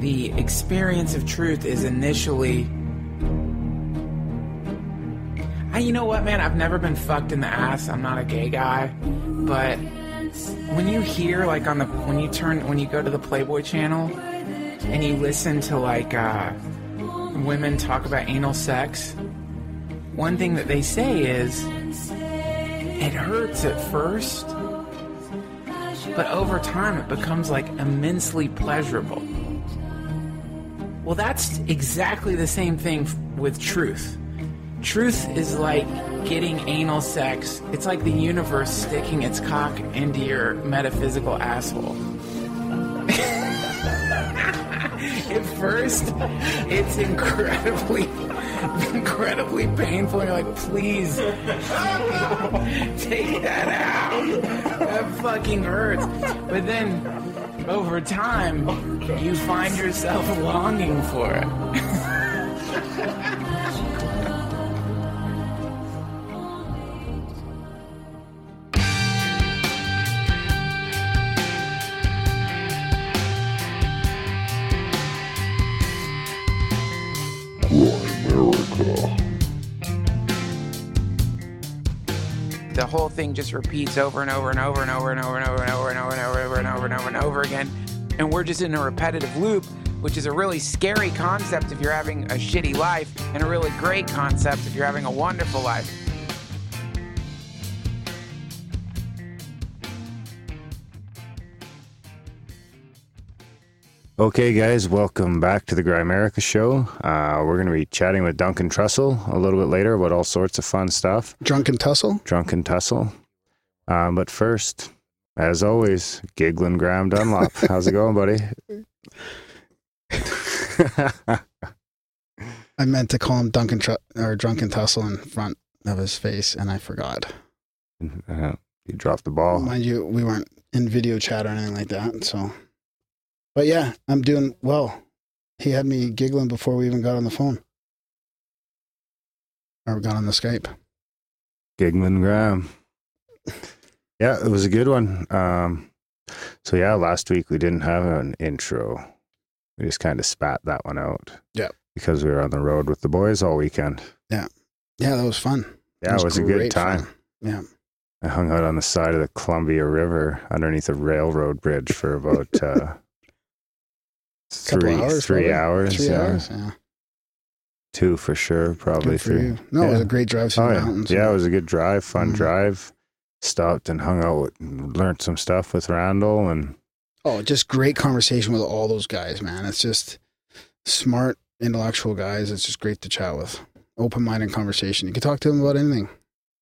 the experience of truth is initially. I, you know what, man? I've never been fucked in the ass. I'm not a gay guy, but when you hear like on the when you turn when you go to the Playboy channel and you listen to like uh, women talk about anal sex, one thing that they say is it hurts at first, but over time it becomes like immensely pleasurable. Well, that's exactly the same thing with truth. Truth is like getting anal sex. It's like the universe sticking its cock into your metaphysical asshole. At first, it's incredibly, incredibly painful. You're like, please, take that out. That fucking hurts. But then, over time, you find yourself longing for it. thing just repeats over and over and over and over and over and over and over and over and over and over and over and over again. And we're just in a repetitive loop, which is a really scary concept if you're having a shitty life, and a really great concept if you're having a wonderful life. Okay, guys, welcome back to the Grimerica Show. Uh, we're going to be chatting with Duncan Trussell a little bit later about all sorts of fun stuff. Drunken Tussle? Drunken Tussle. Um, but first, as always, Giggling Graham Dunlop. How's it going, buddy? I meant to call him Duncan Tru- or Drunken Tussle in front of his face, and I forgot. Uh, you dropped the ball. Mind you, we weren't in video chat or anything like that. So, but yeah, I'm doing well. He had me giggling before we even got on the phone or got on the Skype. Giggling Graham. Yeah, it was a good one. Um, so yeah, last week we didn't have an intro. We just kind of spat that one out. Yeah. Because we were on the road with the boys all weekend. Yeah, Yeah, that was fun. Yeah, it was, a good time. fun. Yeah. I hung out on the side of the Columbia River underneath a railroad bridge for about uh, three hours, three probably. hours, Three yeah. hours. Yeah. two for sure, probably for three. you. No, it was a great drive through Oh the yeah, mountains. yeah, it was a good drive, fun Mhm. drive. Stopped and hung out, with, learned some stuff with Randall, and Oh, just great conversation with all those guys, man. It's just smart, intellectual guys. It's just great to chat with. Open minded conversation. You can talk to them about anything.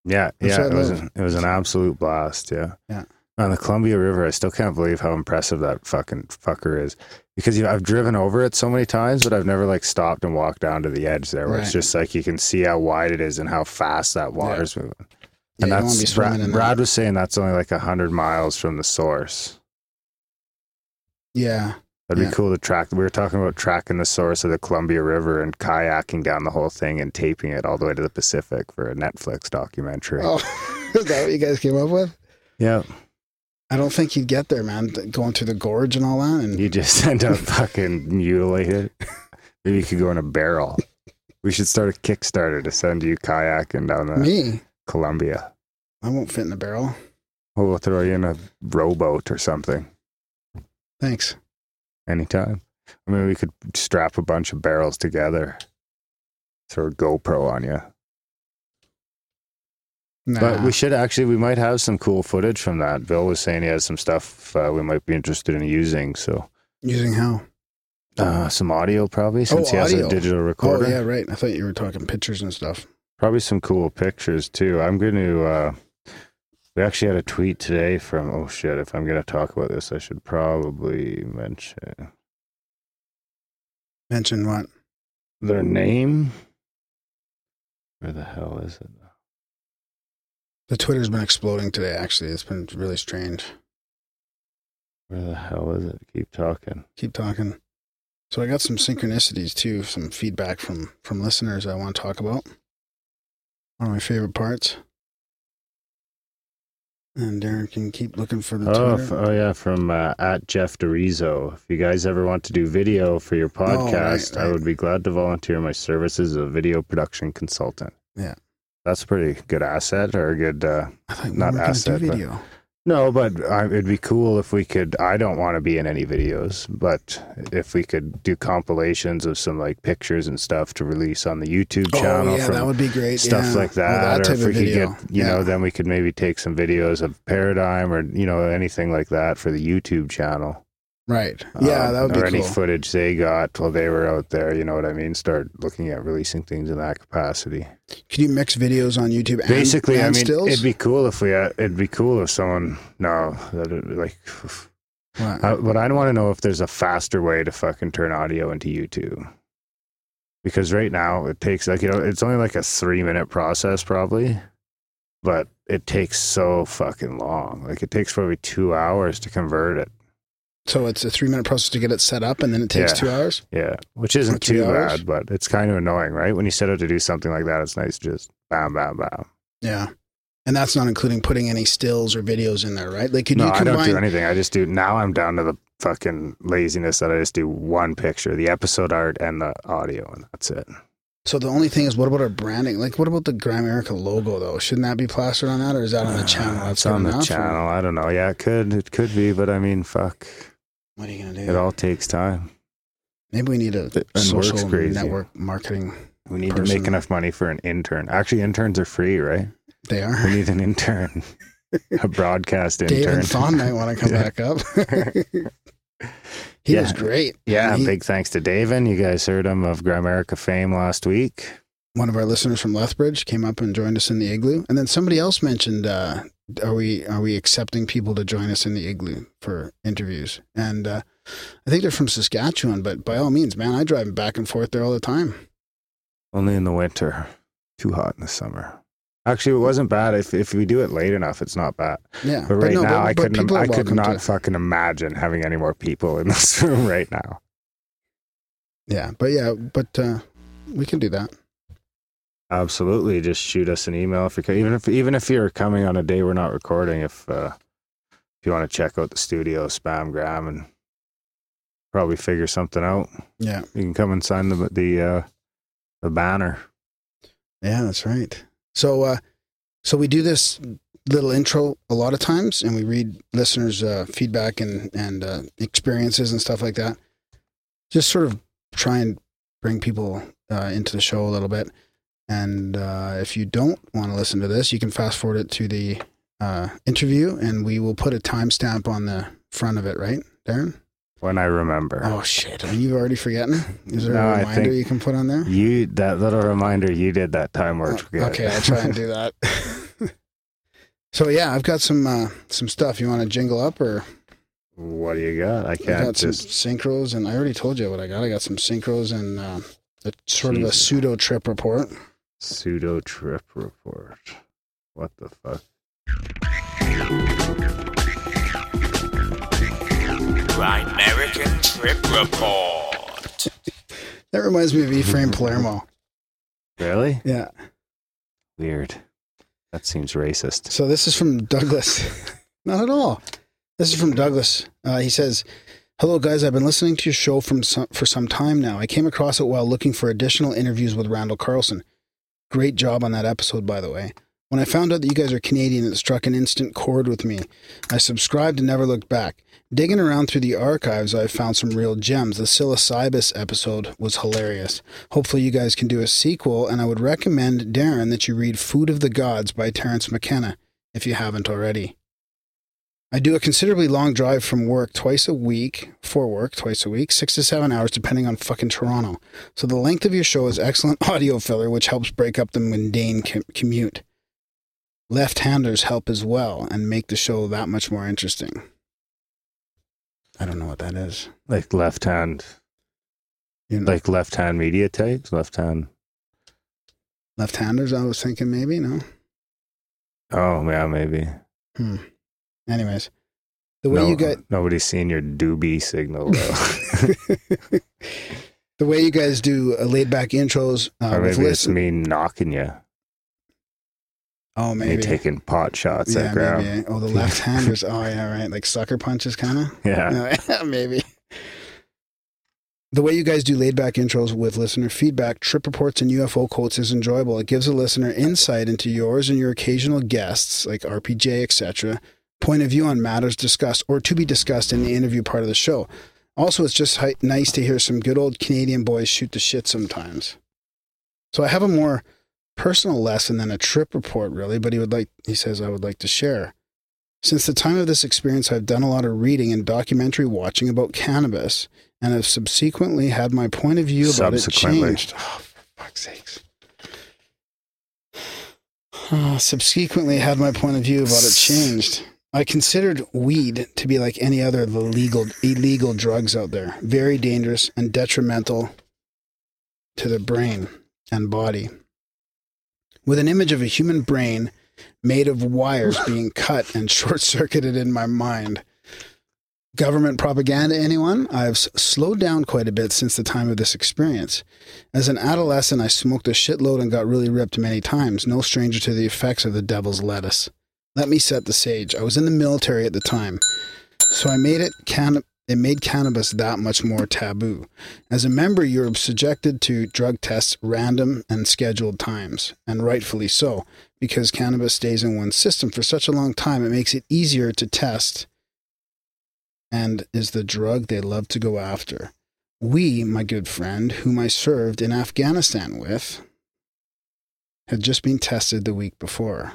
yeah, That's yeah, it was an, it was an absolute blast. Yeah, Yeah. On the Columbia River, I still can't believe how impressive that fucking fucker is. Because you know, I've driven over it so many times, but I've never like stopped and walked down to the edge there, where it's just like you can see how wide it is and how fast that water's moving. Yeah, And don't wanna be that's Brad, in Brad was saying that's only like a hundred miles from the source. Yeah. That'd Yeah. be cool to track. We were talking about tracking the source of the Columbia River and kayaking down the whole thing and taping it all the way to the Pacific for a Netflix documentary. Oh, is that what you guys came up with? Yeah, I don't think you'd get there, man. Going through the gorge and all that. And you just end up fucking mutilated. Maybe you could go in a barrel. We should start a Kickstarter to send you kayaking down the me, Columbia. I won't fit in the barrel. Well, we'll throw you in a rowboat or something Thanks. anytime. I mean, we could strap a bunch of barrels together, throw a GoPro on you. Nah. But we should actually, we might have some cool footage from that. Bill was saying he has some stuff uh, we might be interested in using. So, using how? uh, some audio probably, since he has audio. a digital recorder. Oh recorder. yeah, right. I thought you were talking pictures and stuff. Probably some cool pictures too. I'm going to, uh, we actually had a tweet today from, oh shit, if I'm going to talk about this, I should probably mention Mention what? their name. Where the hell is it? The Twitter's been exploding today. Actually, it's been really strange. Where the hell is it? Keep talking. Keep talking. So I got some synchronicities too, some feedback from from listeners I want to talk about. One of my favorite parts. And Darren can keep looking for the Oh, f- oh yeah, from uh, at Jeff DeRizo. If you guys ever want to do video for your Oh, right, podcast, I would be glad to volunteer my services as a video production consultant. Yeah. That's a pretty good asset or a good. Uh, I we not were asset, do but- no, but uh, it'd be cool if we could. I don't want to be in any videos, but if we could do compilations of some like pictures and stuff to release on the YouTube channel oh, yeah, that would be great. stuff yeah. like Oh, that, type or if we could get, you Yeah. know, then we could maybe take some videos of Paradigm or you know anything like that for the YouTube channel. Right. Yeah, Um, that would be or any footage they got while they were out there. You know what I mean? Start looking at releasing things in that capacity. Can you mix videos on YouTube and, Basically, and I mean, stills? it'd be cool if we. It'd be cool if someone. No, that like. What? I, but I want to know if there's a faster way to fucking turn audio into YouTube. Because right now it takes like you know it's only like a three minute process probably, but it takes so fucking long. Like it takes probably two hours to convert it. So it's a three minute process to get it set up and then it takes Yeah. two hours? Yeah, which isn't too hours? bad, but it's kind of annoying, right? When you set out to do something like that, it's nice to just bam, bam, bam. Yeah. And that's not including putting any stills or videos in there, right? Like, could no, you I don't do anything. I just do. Now I'm down to the fucking laziness that I just do one picture, the episode art and the audio, and that's it. So the only thing is, what about our branding? Like, what about the Grimerica logo though? Shouldn't that be plastered on that, or is that on the channel? Uh, That's it's on the enough, or channel. I don't know. Yeah, it could. It could be, but I mean, fuck. What are you gonna do? It all takes time. Maybe we need a work's social network marketing. We need to make enough money for an intern. Actually, interns are free, right? They are. We need an intern, a broadcast Dave intern. and Thon might want to come Yeah. back up. he Yeah. was great. Yeah, big thanks to Davin. You guys heard him of Grimerica fame last week. one of our listeners from Lethbridge came up and joined us in the igloo, and then somebody else mentioned, uh, "Are we are we accepting people to join us in the igloo for interviews?" And uh, I think they're from Saskatchewan, but by all means, man, I drive back and forth there all the time. Only in the winter. Too hot in the summer. Actually, it wasn't bad. If if we do it late enough, it's not bad. Yeah, But right no, now, I couldn't. I could not to- fucking imagine having any more people in this room right now. yeah, but yeah, but uh, we can do that. Absolutely, just shoot us an email if you even if even if you're coming on a day we're not recording. If uh, if you want to check out the studio, spam gram, and probably figure something out, Yeah, you can come and sign the the uh, the banner. yeah, that's right. So, uh, so we do this little intro a lot of times, and we read listeners' uh, feedback and and uh, experiences and stuff like that. Just sort of try and bring people uh, into the show a little bit. And uh, if you don't want to listen to this, you can fast forward it to the uh, interview, and we will put a timestamp on the front of it. Right, Darren? When I remember, Oh shit! Are you already forgetting? Is there No, a reminder you can put on there? you that little reminder you did that time worked Oh, good. Okay, I'll try and do that. so yeah, I've got some uh, some stuff. You want to jingle up or? What do you got? I can't I got some just. synchros, and I already told you what I got. I got some synchros and uh, a sort of a pseudo trip report. Pseudo trip report. What the fuck? American Trip Report. That reminds me of Ephraim Palermo. Really? Yeah. Weird. That seems racist. So this is from Douglas. Not at all. This is from Douglas. Uh, he says, "Hello guys, I've been listening to your show from some, for some time now. I came across it while looking for additional interviews with Randall Carlson. Great job on that episode, by the way. When I found out that you guys are Canadian, it struck an instant chord with me. I subscribed and never looked back. Digging around through the archives, I found some real gems. The psilocybus episode was hilarious. Hopefully, you guys can do a sequel, and I would recommend Darren that you read Food of the Gods by Terence McKenna if you haven't already. I do a considerably long drive from work twice a week, for work twice a week, six to seven hours, depending on fucking Toronto. So the length of your show is excellent audio filler, which helps break up the mundane com- commute. Left-handers help as well and make the show that much more interesting. I don't know what that is. Like left hand, You know, like left hand media types, left hand. left-handers. I was thinking maybe no. Oh yeah, maybe. Hmm. Anyways, the way No- you got nobody's seen your doobie signal though. the way you guys do uh, laid back intros uh, or maybe it's me knocking you. Oh, maybe. taking pot shots yeah, at ground. maybe. Oh, the left-handers. oh, yeah, right. Like sucker punches, kind of. Yeah. No, maybe. The way you guys do laid back intros with listener feedback, trip reports, and UFO quotes is enjoyable. It gives a listener insight into yours and your occasional guests, like RPJ, etc., point of view on matters discussed or to be discussed in the interview part of the show. Also, it's just hi- nice to hear some good old Canadian boys shoot the shit sometimes. So I have a more personal lesson than a trip report, really, but he would like, he says, I would like to share. Since the time of this experience, I've done a lot of reading and documentary watching about cannabis, and have subsequently had my point of view about it changed. Oh, for fuck's sakes. Ah, subsequently had my point of view about it changed. I considered weed to be like any other of the legal illegal drugs out there, very dangerous and detrimental to the brain and body. With an image of a human brain made of wires being cut and short circuited in my mind. Government propaganda, anyone? I've slowed down quite a bit since the time of this experience. As an adolescent, I smoked a shitload and got really ripped many times, no stranger to the effects of the devil's lettuce. Let me set the stage. I was in the military at the time, so I made it can it made cannabis that much more taboo. As a member, you're subjected to drug tests random and scheduled times, and rightfully so, because cannabis stays in one's system for such a long time, it makes it easier to test and is the drug they love to go after. We, my good friend, whom I served in Afghanistan with, had just been tested the week before.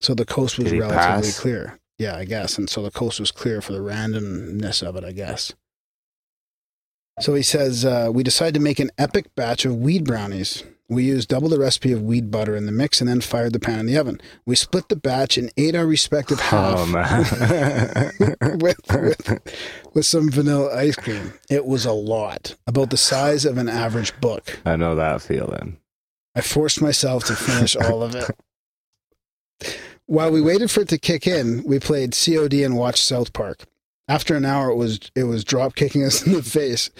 So the coast was relatively pass? clear. Yeah, I guess. And so the coast was clear for the randomness of it, I guess. So he says, uh, we decided to make an epic batch of weed brownies. We used double the recipe of weed butter in the mix and then fired the pan in the oven. We split the batch and ate our respective half Oh man. with, with, with some vanilla ice cream. It was a lot, about the size of an average book. I know that feeling. I forced myself to finish all of it. While we waited for it to kick in, we played COD and watched South Park. After an hour, it was it was drop kicking us in the face.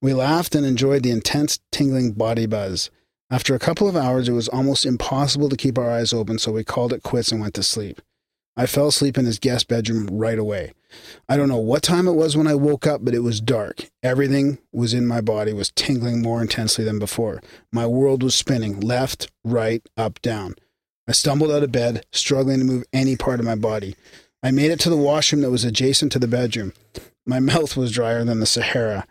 We laughed and enjoyed the intense tingling body buzz. After a couple of hours, it was almost impossible to keep our eyes open, so we called it quits and went to sleep. I fell asleep in his guest bedroom right away. I don't know what time it was when I woke up, but it was dark. Everything was in my body was tingling more intensely than before. My world was spinning left, right, up, down. I stumbled out of bed, struggling to move any part of my body. I made it to the washroom that was adjacent to the bedroom. My mouth was drier than the Sahara.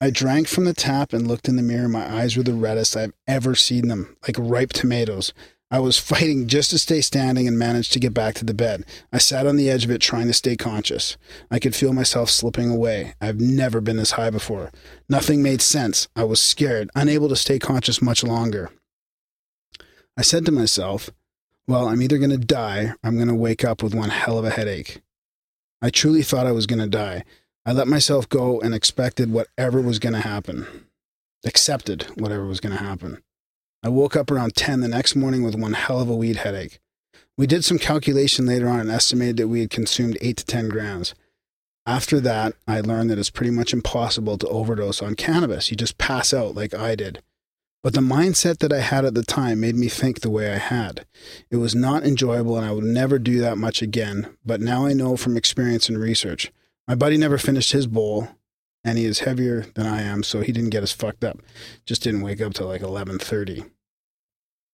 I drank from the tap and looked in the mirror. My eyes were the reddest I've ever seen them, like ripe tomatoes. I was fighting just to stay standing and managed to get back to the bed. I sat on the edge of it trying to stay conscious. I could feel myself slipping away. I've never been this high before. Nothing made sense. I was scared, unable to stay conscious much longer. I said to myself, well, I'm either going to die or I'm going to wake up with one hell of a headache. I truly thought I was going to die. I let myself go and expected whatever was going to happen. Accepted whatever was going to happen. I woke up around 10 the next morning with one hell of a weed headache. We did some calculation later on and estimated that we had consumed 8 to 10 grams. After that, I learned that it's pretty much impossible to overdose on cannabis. You just pass out like I did. But the mindset that I had at the time made me think the way I had. It was not enjoyable and I would never do that much again, but now I know from experience and research. My buddy never finished his bowl and he is heavier than I am, so he didn't get as fucked up. Just didn't wake up till like 11:30.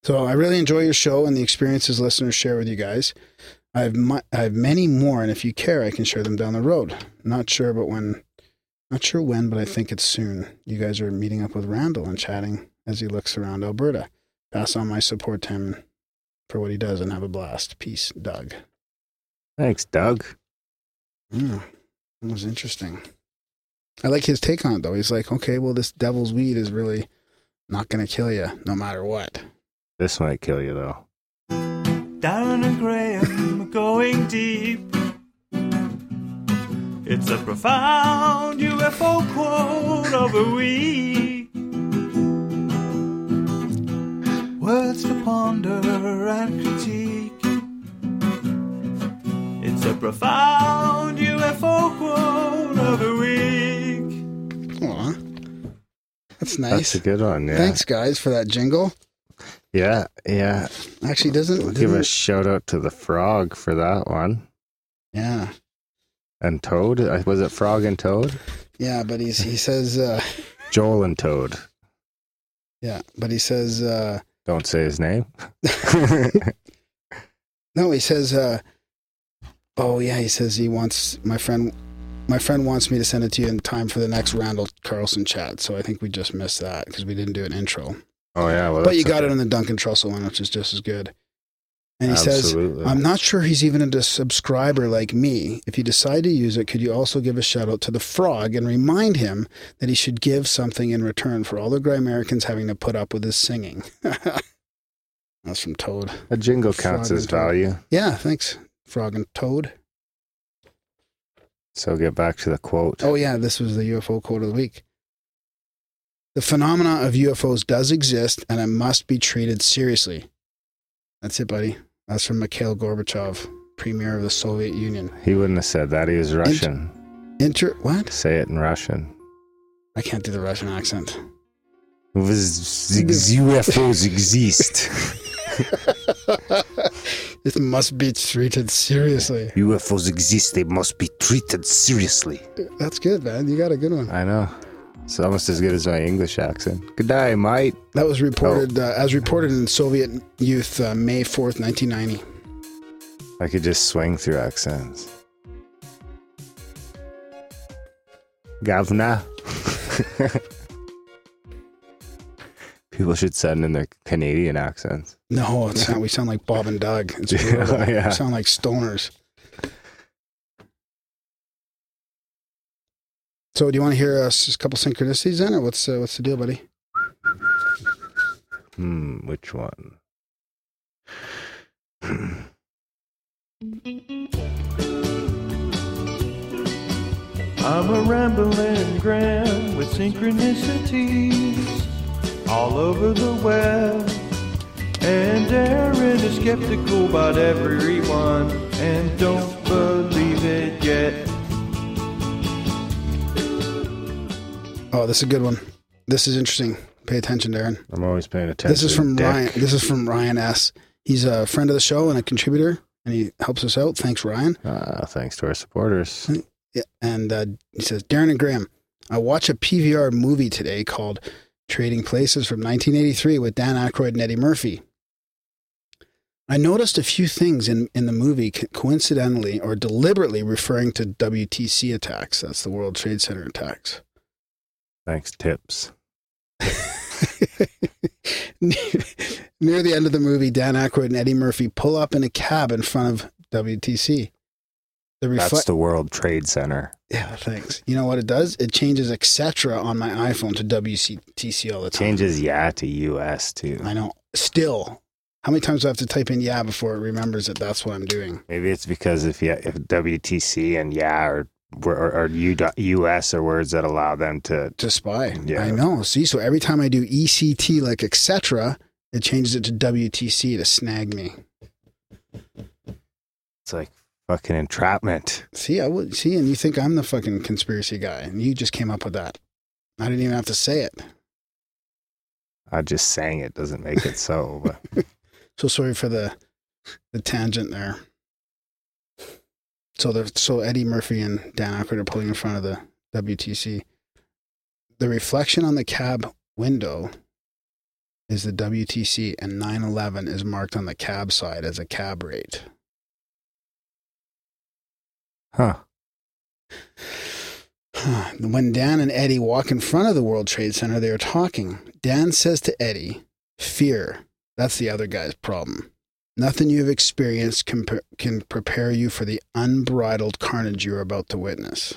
So I really enjoy your show and the experiences listeners share with you guys. I have mu- I have many more, and if you care, I can share them down the road. Not sure, but when, not sure when, but I think it's soon. You guys are meeting up with Randall and chatting as he looks around Alberta. Pass on my support to him for what he does and have a blast. Peace, Doug. Thanks, Doug. Mm, that was interesting. I like his take on it though. He's like, okay, well, this devil's weed is really not going to kill you no matter what. This might kill you though. Darren and Graham are going deep. It's a profound UFO quote of the week. Words to ponder and critique. It's a profound UFO quote of the week. Aw. That's nice. That's a good one. Yeah. Thanks, guys, for that jingle. Yeah, yeah. Actually, doesn't, We'll give a shout out to the frog for that one. yeah, And Toad. Was it Frog and Toad? yeah. But he's he says uh, Joel and Toad. yeah, but he says uh, Don't say his name. no. He says uh, oh yeah. He says he wants my friend. My friend wants me to send it to you in time for the next Randall Carlson chat. So I think we just missed that because we didn't do an intro. oh yeah, well, but you got it on the Duncan Trussell one, which is just as good. And he says, I'm not sure he's even a subscriber like me. If you decide to use it, could you also give a shout out to the frog and remind him that he should give something in return for all the Grimericans having to put up with his singing? That's from Toad. a jingle counts as value. Yeah, thanks, Frog and Toad. So get back to the quote. Oh, yeah, this was the UFO quote of the week. The phenomena of UFOs does exist and it must be treated seriously. That's it, buddy. That's from Mikhail Gorbachev, premier of the Soviet Union. He wouldn't have said that. He was Russian. Inter what? Say it in Russian. I can't do the Russian accent. UFOs exist. it must be treated seriously. UFOs exist. They must be treated seriously. That's good, man. You got a good one. I know. It's almost as good as my English accent. Good day, mate. That was reported uh, as reported in Soviet Youth, uh, May fourth, nineteen ninety. I could just swing through accents. Governor. People should send in their Canadian accents. No, it's not. We sound like Bob and Doug. It's brutal. Yeah. We sound like stoners. So, do you want to hear uh, s- a couple synchronicities in, or what's uh, what's the deal, buddy? Hmm, which one? I'm a rambling gram with synchronicities all over the web. And Darren is skeptical about everyone and don't believe it yet. Oh, this is a good one. This is interesting. Pay attention, Darren. I'm always paying attention. This is from Dick. Ryan. This is from Ryan S. He's a friend of the show and a contributor, and he helps us out. Thanks, Ryan. Ah, thanks to our supporters. Yeah, and uh, he says, Darren and Graham, I watch a PVR movie today called Trading Places from 1983 with Dan Aykroyd and Eddie Murphy. I noticed a few things in, in the movie co- coincidentally or deliberately referring to WTC attacks. That's the World Trade Center attacks. Thanks, tips. Near the end of the movie, Dan Aykroyd and Eddie Murphy pull up in a cab in front of WTC. The That's the World Trade Center. yeah, thanks. You know what it does? It changes etc. on my iPhone to WTC all the time. Changes yeah to US too. I know. Still, how many times do I have to type in yeah before it remembers that that's what I'm doing? Maybe it's because if yeah, if WTC and yeah or or, or U, US are words that allow them to. To spy. Yeah. I know. See, so every time I do ECT like etc., it changes it to WTC to snag me. It's like fucking entrapment. See, I would see, and you think I'm the fucking conspiracy guy, and you just came up with that. I didn't even have to say it. I just sang it doesn't make it so. But So sorry for the the tangent there. So the so Eddie Murphy and Dan Aykroyd are pulling in front of the WTC. The reflection on the cab window is the WTC, and 911 is marked on the cab side as a cab rate. huh? When Dan and Eddie walk in front of the World Trade Center, they are talking. Dan says to Eddie, Fear, that's the other guy's problem. Nothing you have experienced can, pre- can prepare you for the unbridled carnage you are about to witness.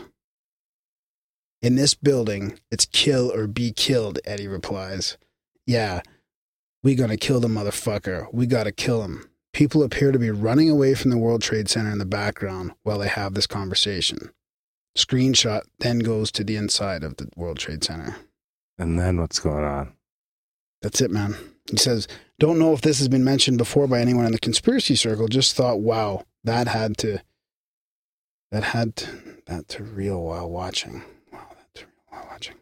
In this building, it's kill or be killed, Eddie replies. Yeah, we gonna kill the motherfucker. We gotta kill him. People appear to be running away from the World Trade Center in the background while they have this conversation. Screenshot then goes to the inside of the World Trade Center. And then what's going on? That's it, man. He says, Don't know if this has been mentioned before by anyone in the conspiracy circle. Just thought, wow, that had to, that had to, that to real while watching. Wow, that to real while watching.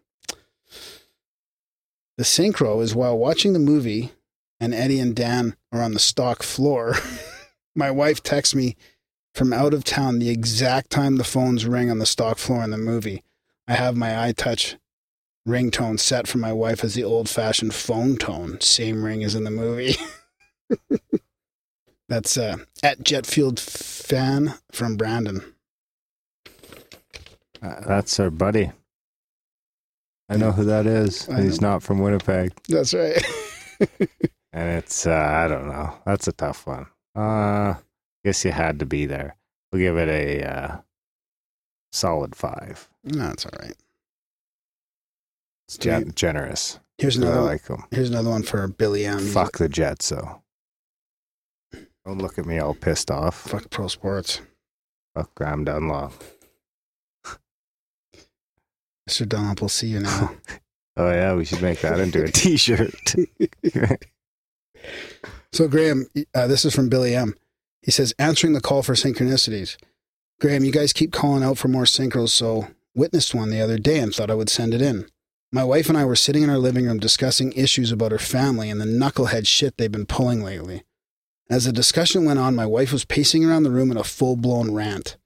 The synchro is while watching the movie and Eddie and Dan are on the stock floor. My wife texts me from out of town the exact time the phones ring on the stock floor in the movie. I have my iTouch ringtone set for my wife as the old fashioned phone tone, same ring as in the movie. That's uh, at Jetfield fan from Brandon. Uh, That's our buddy. I know who that is. He's not from Winnipeg. That's right. And it's, uh, I don't know. That's a tough one. Uh, guess you had to be there. We'll give it a uh, solid five. no, it's all right. It's gen- generous. Here's I another. like them. Here's another one for Billy M. Fuck the Jets, though. Don't look at me all pissed off. Fuck pro sports. Fuck Graham Dunlop. Mr. Dunlop we'll see you now. Oh yeah, we should make that into a T-shirt. so Graham, uh, this is from Billy M. He says answering the call for synchronicities. Graham, you guys keep calling out for more synchros, so witnessed one the other day and thought I would send it in. My wife and I were sitting in our living room discussing issues about her family and the knucklehead shit they've been pulling lately. As the discussion went on, my wife was pacing around the room in a full blown rant.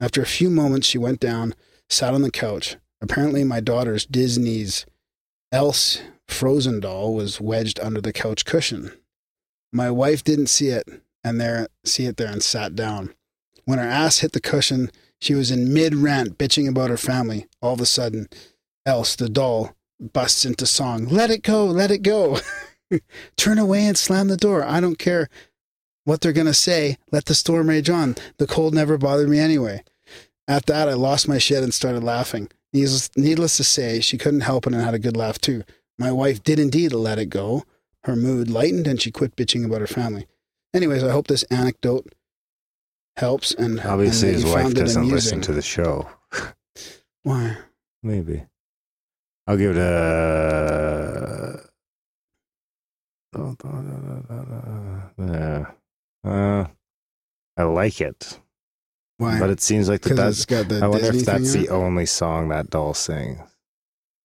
After a few moments, she went down, sat on the couch. Apparently, my daughter's Disney's Elsa Frozen doll was wedged under the couch cushion. My wife didn't see it and there see it there and sat down. When her ass hit the cushion, she was in mid rant bitching about her family. All of a sudden, Elsa, the doll, busts into song. Let it go, let it go. Turn away and slam the door. I don't care what they're going to say. Let the storm rage on. The cold never bothered me anyway. At that, I lost my shit and started laughing. Needless, needless to say, she couldn't help it and had a good laugh too. My wife did indeed let it go. Her mood lightened and she quit bitching about her family. Anyways, I hope this anecdote helps and Obviously, and his wife doesn't listen to the show. Why? Maybe. I'll give it a. Yeah. Uh, I like it, Why? but it seems like that that's. got the I wonder Disney if that's the only song that doll sings.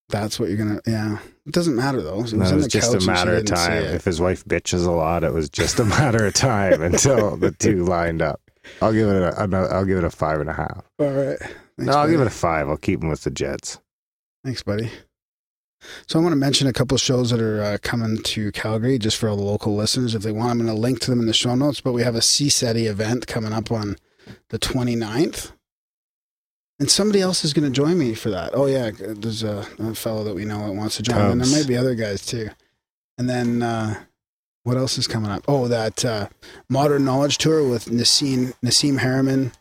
That's what you're gonna. Yeah, it doesn't matter though. It was, No, it was just a matter of time. If his wife bitches a lot, it was just a matter of time until the two lined up. I'll give it a. I'll give it a five and a half. All right. Thanks, no, I'll buddy. give it a five. I'll keep him with the Jets. Thanks, buddy. So I want to mention a couple of shows that are uh, coming to Calgary just for all the local listeners. If they want, I'm going to link to them in the show notes. But we have a CSETI event coming up on the 29th. And somebody else is going to join me for that. Oh, yeah. There's a, a fellow that we know that wants to join. And there might be other guys too. And then uh, what else is coming up? Oh, that uh, Modern Knowledge Tour with Nassim, Nassim Haramein,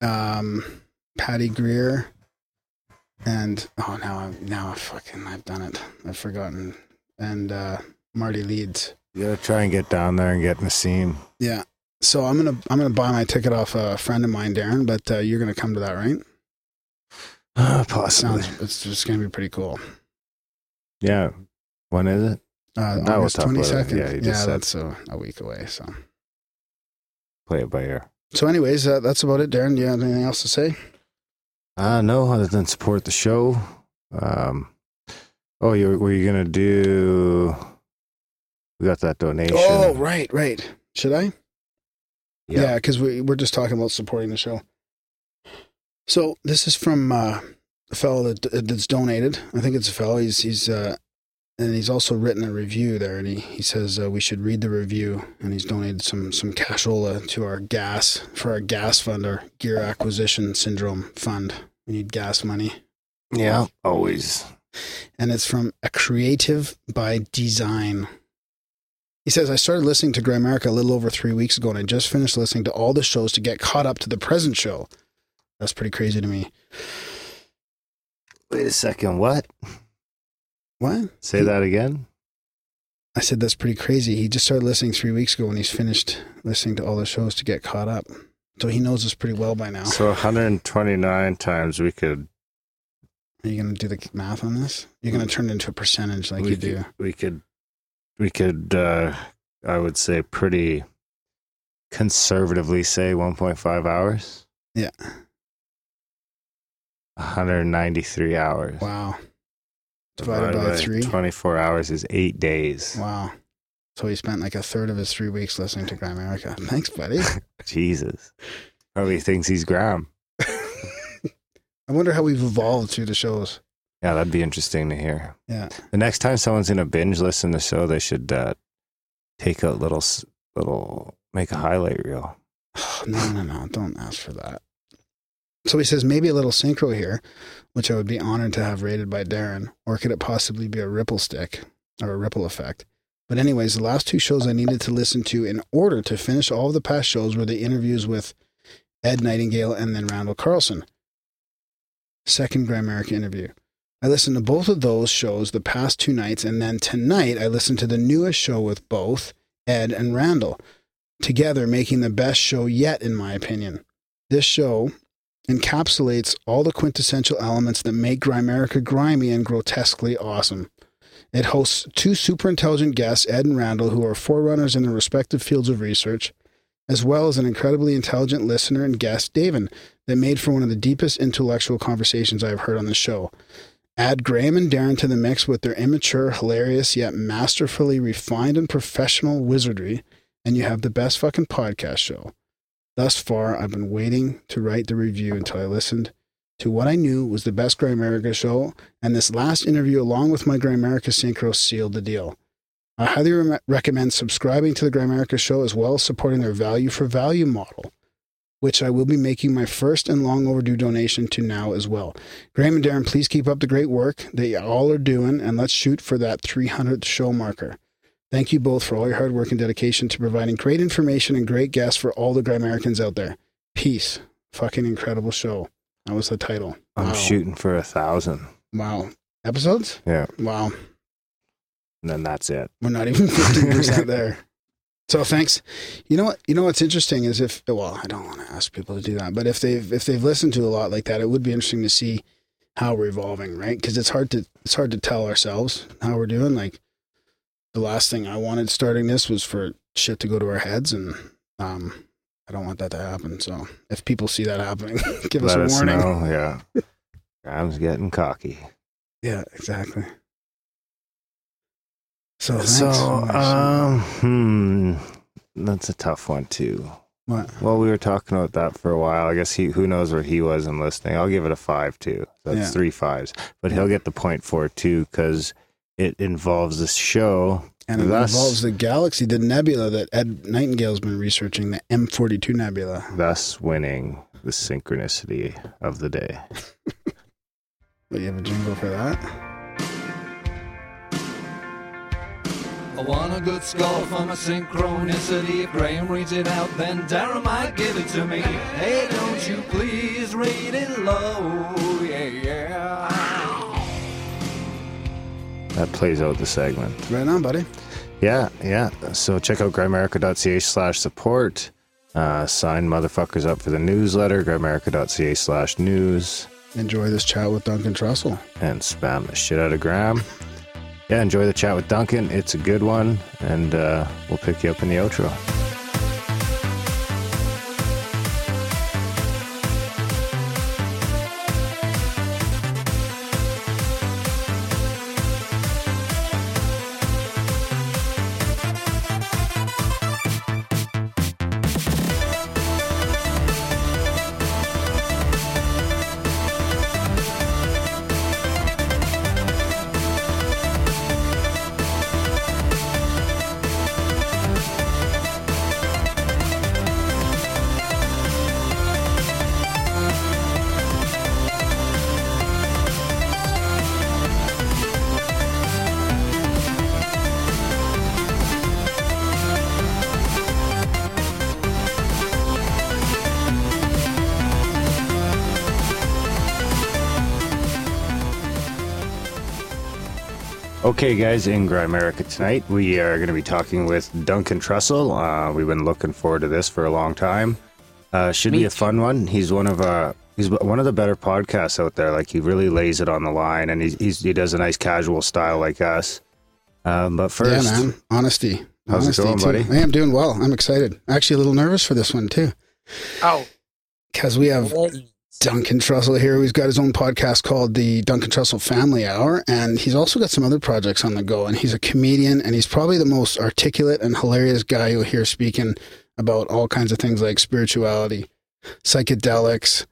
um, Patty Greer, and oh now I'm now I fucking I've done it. I've forgotten. And uh Marty Leeds. You gotta try and get down there and get the Nassim. Yeah. So I'm gonna I'm gonna buy my ticket off a friend of mine, Darren. But uh, you're gonna come to that, right? Uh, possibly. Sounds it's just gonna be pretty cool. Yeah. When is it? Uh, That was August twenty weather. Yeah, Yeah, that's a, a week away. So Play it by ear. so anyways, uh, that's about it, Darren. Do you have anything else to say? Uh no, other than support the show. Um Oh, you were you gonna do we got that donation. Oh, right, right. Should I? Yeah. Yeah, because we we're just talking about supporting the show. So this is from uh, a fellow that that's donated. I think it's a fellow. He's he's uh, and he's also written a review there, and he he says uh, we should read the review, and he's donated some some cashola to our gas for our gas fund, our gear acquisition syndrome fund. We need gas money, Yeah. Always. and it's from a creative by design. He says, I started listening to Grimerica a little over three weeks ago, and I just finished listening to all the shows to get caught up to the present show. That's pretty crazy to me. Wait a second, what? What? Say that again? I said, that's pretty crazy. He just started listening three weeks ago, and he's finished listening to all the shows to get caught up. So he knows us pretty well by now. So 129 times we could Are you going to do the math on this? You're going to turn it into a percentage like you could, do. we could we could uh I would say pretty conservatively say 1.5 hours. Yeah. 193 hours. Wow. Divided by three. 24 hours is 8 days. Wow. So he spent like a third of his three weeks listening to Grimerica. Thanks, buddy. Jesus. Probably thinks he's Graham. I wonder how we've evolved through the shows. Yeah, that'd be interesting to hear. Yeah. The next time someone's in a binge listen to the show, they should uh, take a little, little, make a highlight reel. No, no, no. Don't ask for that. So he says maybe a little synchro here, which I would be honored to have rated by Darren, or could it possibly be a ripple stick or a ripple effect? But anyways, the last two shows I needed to listen to in order to finish all of the past shows were the interviews with Ed Nightingale and then Randall Carlson. Second Grimerica interview. I listened to both of those shows the past two nights, and then tonight I listened to the newest show with both Ed and Randall together making the best show yet, in my opinion. This show encapsulates all the quintessential elements that make Grimerica grimy and grotesquely awesome. It hosts two super intelligent guests, Ed and Randall, who are forerunners in their respective fields of research, as well as an incredibly intelligent listener and guest, Davin, that made for one of the deepest intellectual conversations I have heard on the show. Add Graham and Darren to the mix with their immature, hilarious, yet masterfully refined and professional wizardry, and you have the best fucking podcast show. Thus far, I've been waiting to write the review until I listened to what I knew was the best Grimerica show, and this last interview, along with my Grimerica Synchro, sealed the deal. I highly re- recommend subscribing to the Grimerica show as well as supporting their value for value model, which I will be making my first and long overdue donation to now as well. Graham and Darren, please keep up the great work that you all are doing, and let's shoot for that 300th show marker. Thank you both for all your hard work and dedication to providing great information and great guests for all the Grimericans out there. Peace. Fucking incredible show. That was the title. I'm Wow. shooting for a thousand. Wow. Episodes? Yeah. Wow. And then that's it. We're not even 15% there. So thanks. You know what? You know what's interesting is if well, I don't want to ask people to do that, but if they've if they've listened to a lot like that, it would be interesting to see how we're evolving, right? Because it's hard to it's hard to tell ourselves how we're doing. Like the last thing I wanted starting this was for shit to go to our heads, and um, I don't want that to happen. So if people see that happening, give us a warning. know. Yeah. Graham's getting cocky. Yeah, exactly. So. So, um, hmm, that's a tough one too. what? Well, we were talking about that for a while. I guess he, who knows where he was in listening. I'll give it a five too. That's Yeah. three fives, but he'll get the point for it too because it involves the show. And it Thus- involves the galaxy, the nebula that Ed Nightingale's been researching, the M42 nebula. thus winning the synchronicity of the day. But you have a jingle for that? I want a good score for my synchronicity. If Graham reads it out, then Darren might give it to me. Hey, don't you please read it low? Yeah, yeah. That plays out the segment. Right on, buddy. Yeah, yeah. So check out grimerica.ca slash support. Uh, sign motherfuckers up for the newsletter, grimerica.ca slash news, Enjoy this chat with Duncan Trussell. and spam the shit out of Graham. Yeah, enjoy the chat with Duncan. It's a good one, and uh, we'll pick you up in the outro. Okay, guys, in Grimerica tonight, we are going to be talking with Duncan Trussell. Uh, we've been looking forward to this for a long time. Uh, should Me be a fun one. He's one of uh, he's one of the better podcasts out there. Like he really lays it on the line, and he's, he's he does a nice casual style like us. Um, but first, yeah, man. Honesty. How's it going, too. buddy? Hey, I'm doing well. I'm excited. Actually, a little nervous for this one, too. Oh, Because we have Please. Duncan Trussell here. He's got his own podcast called the Duncan Trussell Family Hour, and he's also got some other projects on the go. And he's a comedian, and he's probably the most articulate and hilarious guy you'll hear speaking about all kinds of things like spirituality, psychedelics,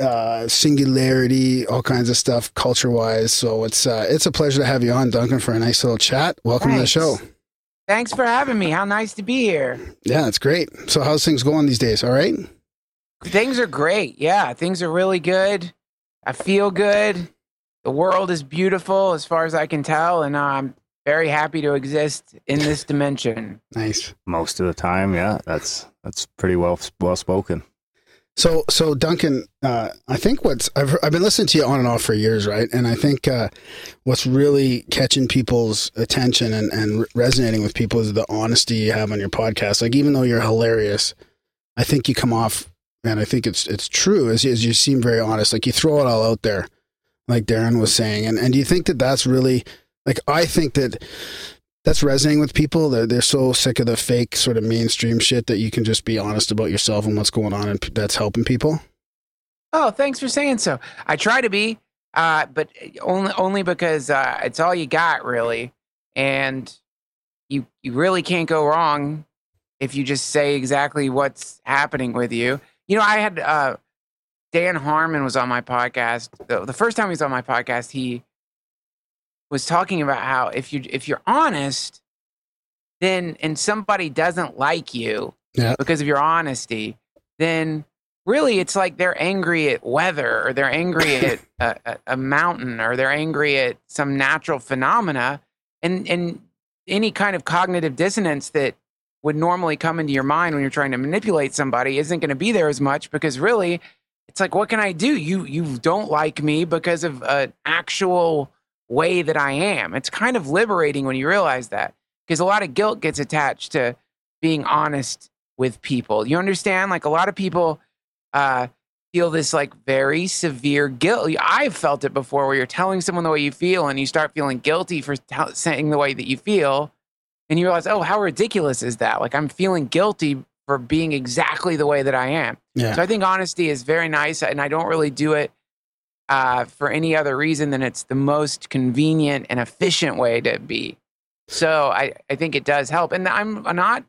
uh, singularity, all kinds of stuff, culture wise. So it's uh, it's a pleasure to have you on, Duncan, for a nice little chat. Welcome Thanks. to the show. Thanks for having me. How nice to be here. Yeah, it's great. So how's things going these days? All right. Things are great. Yeah, things are really good. I feel good. The world is beautiful as far as I can tell, and I'm very happy to exist in this dimension. Nice. Most of the time, yeah, that's that's pretty well well spoken. So, so Duncan, uh, I think what's I've I've been listening to you on and off for years, right? And I think uh, what's really catching people's attention and and resonating with people is the honesty you have on your podcast. Like, even though you're hilarious, I think you come off, and I think it's it's true as as you seem very honest. Like you throw it all out there, like Darren was saying. And and do you think that that's really like I think that that's resonating with people. They're they're so sick of the fake sort of mainstream shit that you can just be honest about yourself and what's going on, and that's helping people. Oh, thanks for saying so. I try to be, uh, but only only because uh, it's all you got, really, and you you really can't go wrong if you just say exactly what's happening with you. You know, I had uh, Dan Harmon was on my podcast. The, the first time he was on my podcast, he was talking about how if you if you're honest, then and somebody doesn't like you Yeah. because of your honesty, then really it's like they're angry at weather or they're angry at a, a, a mountain or they're angry at some natural phenomena and and any kind of cognitive dissonance that would normally come into your mind when you're trying to manipulate somebody isn't going to be there as much because really it's like what can i do? You you don't like me because of an actual way that i am. It's kind of liberating when you realize that because a lot of guilt gets attached to being honest with people. You understand? Like a lot of people uh feel this like very severe guilt. I've felt it before where you're telling someone the way you feel and you start feeling guilty for tell saying the way that you feel and you realize oh how ridiculous is that like i'm feeling guilty for being exactly the way that i am Yeah. so I think honesty is very nice, and I don't really do it uh, for any other reason than it's the most convenient and efficient way to be. So I, I think it does help. And I'm not,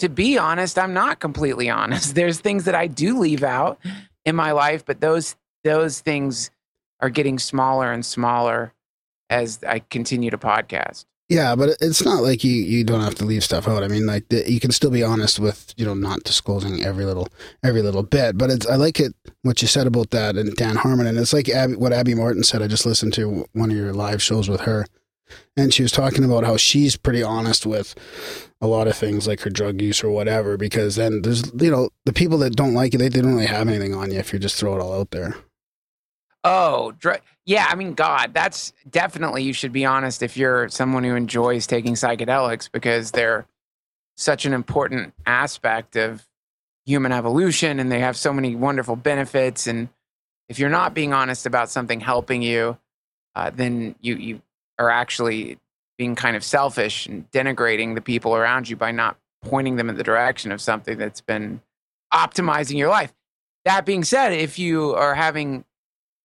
to be honest, I'm not completely honest. There's things that I do leave out in my life, but those those things are getting smaller and smaller as I continue to podcast. Yeah, but it's not like you you don't have to leave stuff out. I mean, like the, you can still be honest with you know not disclosing every little every little bit. But it's I like it what you said about that and Dan Harmon, and it's like Abby, what Abby Martin said. I just listened to one of your live shows with her, and she was talking about how she's pretty honest with a lot of things like her drug use or whatever. Because then there's you know the people that don't like you, they, they don't really have anything on you if you just throw it all out there. Oh, dr- yeah. I mean, God, that's definitely you should be honest if you're someone who enjoys taking psychedelics because they're such an important aspect of human evolution and they have so many wonderful benefits. And if you're not being honest about something helping you, uh, then you, you are actually being kind of selfish and denigrating the people around you by not pointing them in the direction of something that's been optimizing your life. That being said, if you are having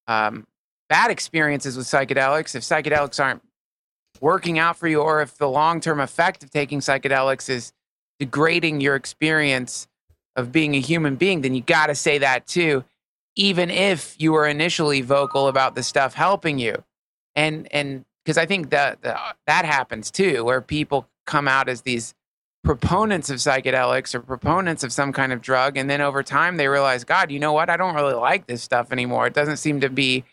um, bad experiences with psychedelics, if psychedelics aren't working out for you, or if the long term effect of taking psychedelics is degrading your experience of being a human being, then you got to say that too, even if you were initially vocal about the stuff helping you. And, and, because I think that that that happens too, where people come out as these proponents of psychedelics or proponents of some kind of drug, and then over time they realize, God, you know what? I don't really like this stuff anymore. It doesn't seem to be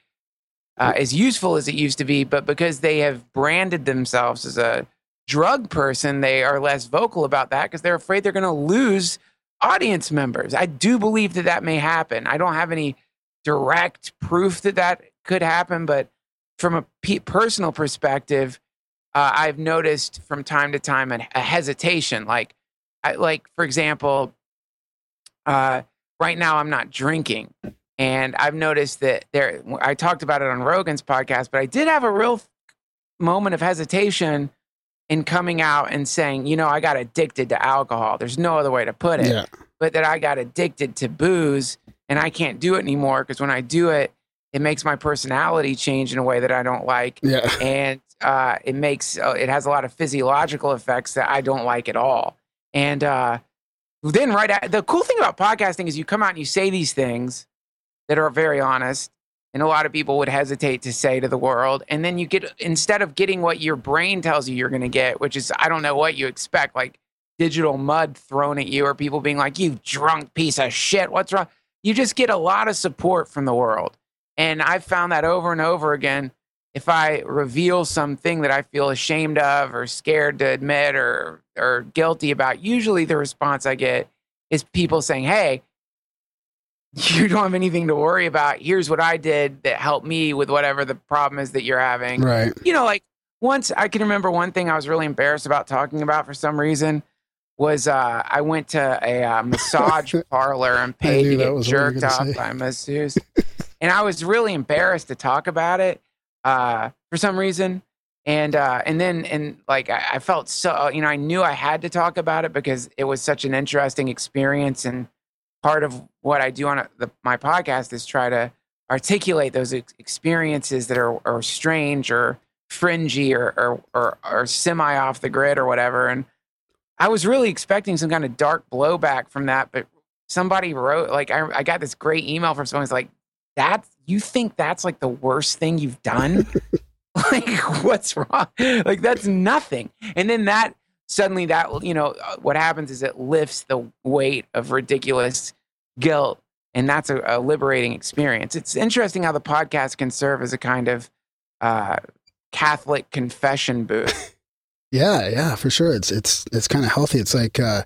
uh, as useful as it used to be. But because they have branded themselves as a drug person, they are less vocal about that because they're afraid they're going to lose audience members. I do believe that that may happen. I don't have any direct proof that that could happen, but from a pe- personal perspective, uh, I've noticed from time to time a, a hesitation. Like, I, like for example, uh, right now I'm not drinking, and I've noticed that there. I talked about it on Rogan's podcast, but I did have a real moment of hesitation in coming out and saying, you know, I got addicted to alcohol. There's no other way to put it Yeah. but that I got addicted to booze and I can't do it anymore because when I do it, it makes my personality change in a way that I don't like, Yeah. and uh, it makes uh, it has a lot of physiological effects that I don't like at all. And uh, then right at, the cool thing about podcasting is you come out and you say these things that are very honest and a lot of people would hesitate to say to the world. And then you get instead of getting what your brain tells you you're going to get which is i don't know what you expect like digital mud thrown at you or people being like you drunk piece of shit what's wrong? You just get a lot of support from the world. And i've found that over and over again if i reveal something that i feel ashamed of or scared to admit or or guilty about usually the response i get is people saying hey you don't have anything to worry about. Here's what I did that helped me with whatever the problem is that you're having. Right. You know, like once I can remember one thing I was really embarrassed about talking about for some reason was uh, I went to a uh, massage parlor and paid to get was what you were jerked off say. by a masseuse. and I was really embarrassed to talk about it uh, for some reason. And uh, and then and like I, I felt so you know I knew I had to talk about it because it was such an interesting experience and part of what I do on a, the, my podcast is try to articulate those ex- experiences that are, are strange or fringy or, or, or, or semi off the grid or whatever. And I was really expecting some kind of dark blowback from that, but somebody wrote like I, I got this great email from someone who's like, "That you think that's like the worst thing you've done? like what's wrong? Like that's nothing." And then that suddenly that you know uh, what happens is it lifts the weight of ridiculous guilt and that's a, a liberating experience it's interesting how the podcast can serve as a kind of uh, catholic confession booth Yeah, yeah, for sure. It's it's it's kind of healthy. It's like uh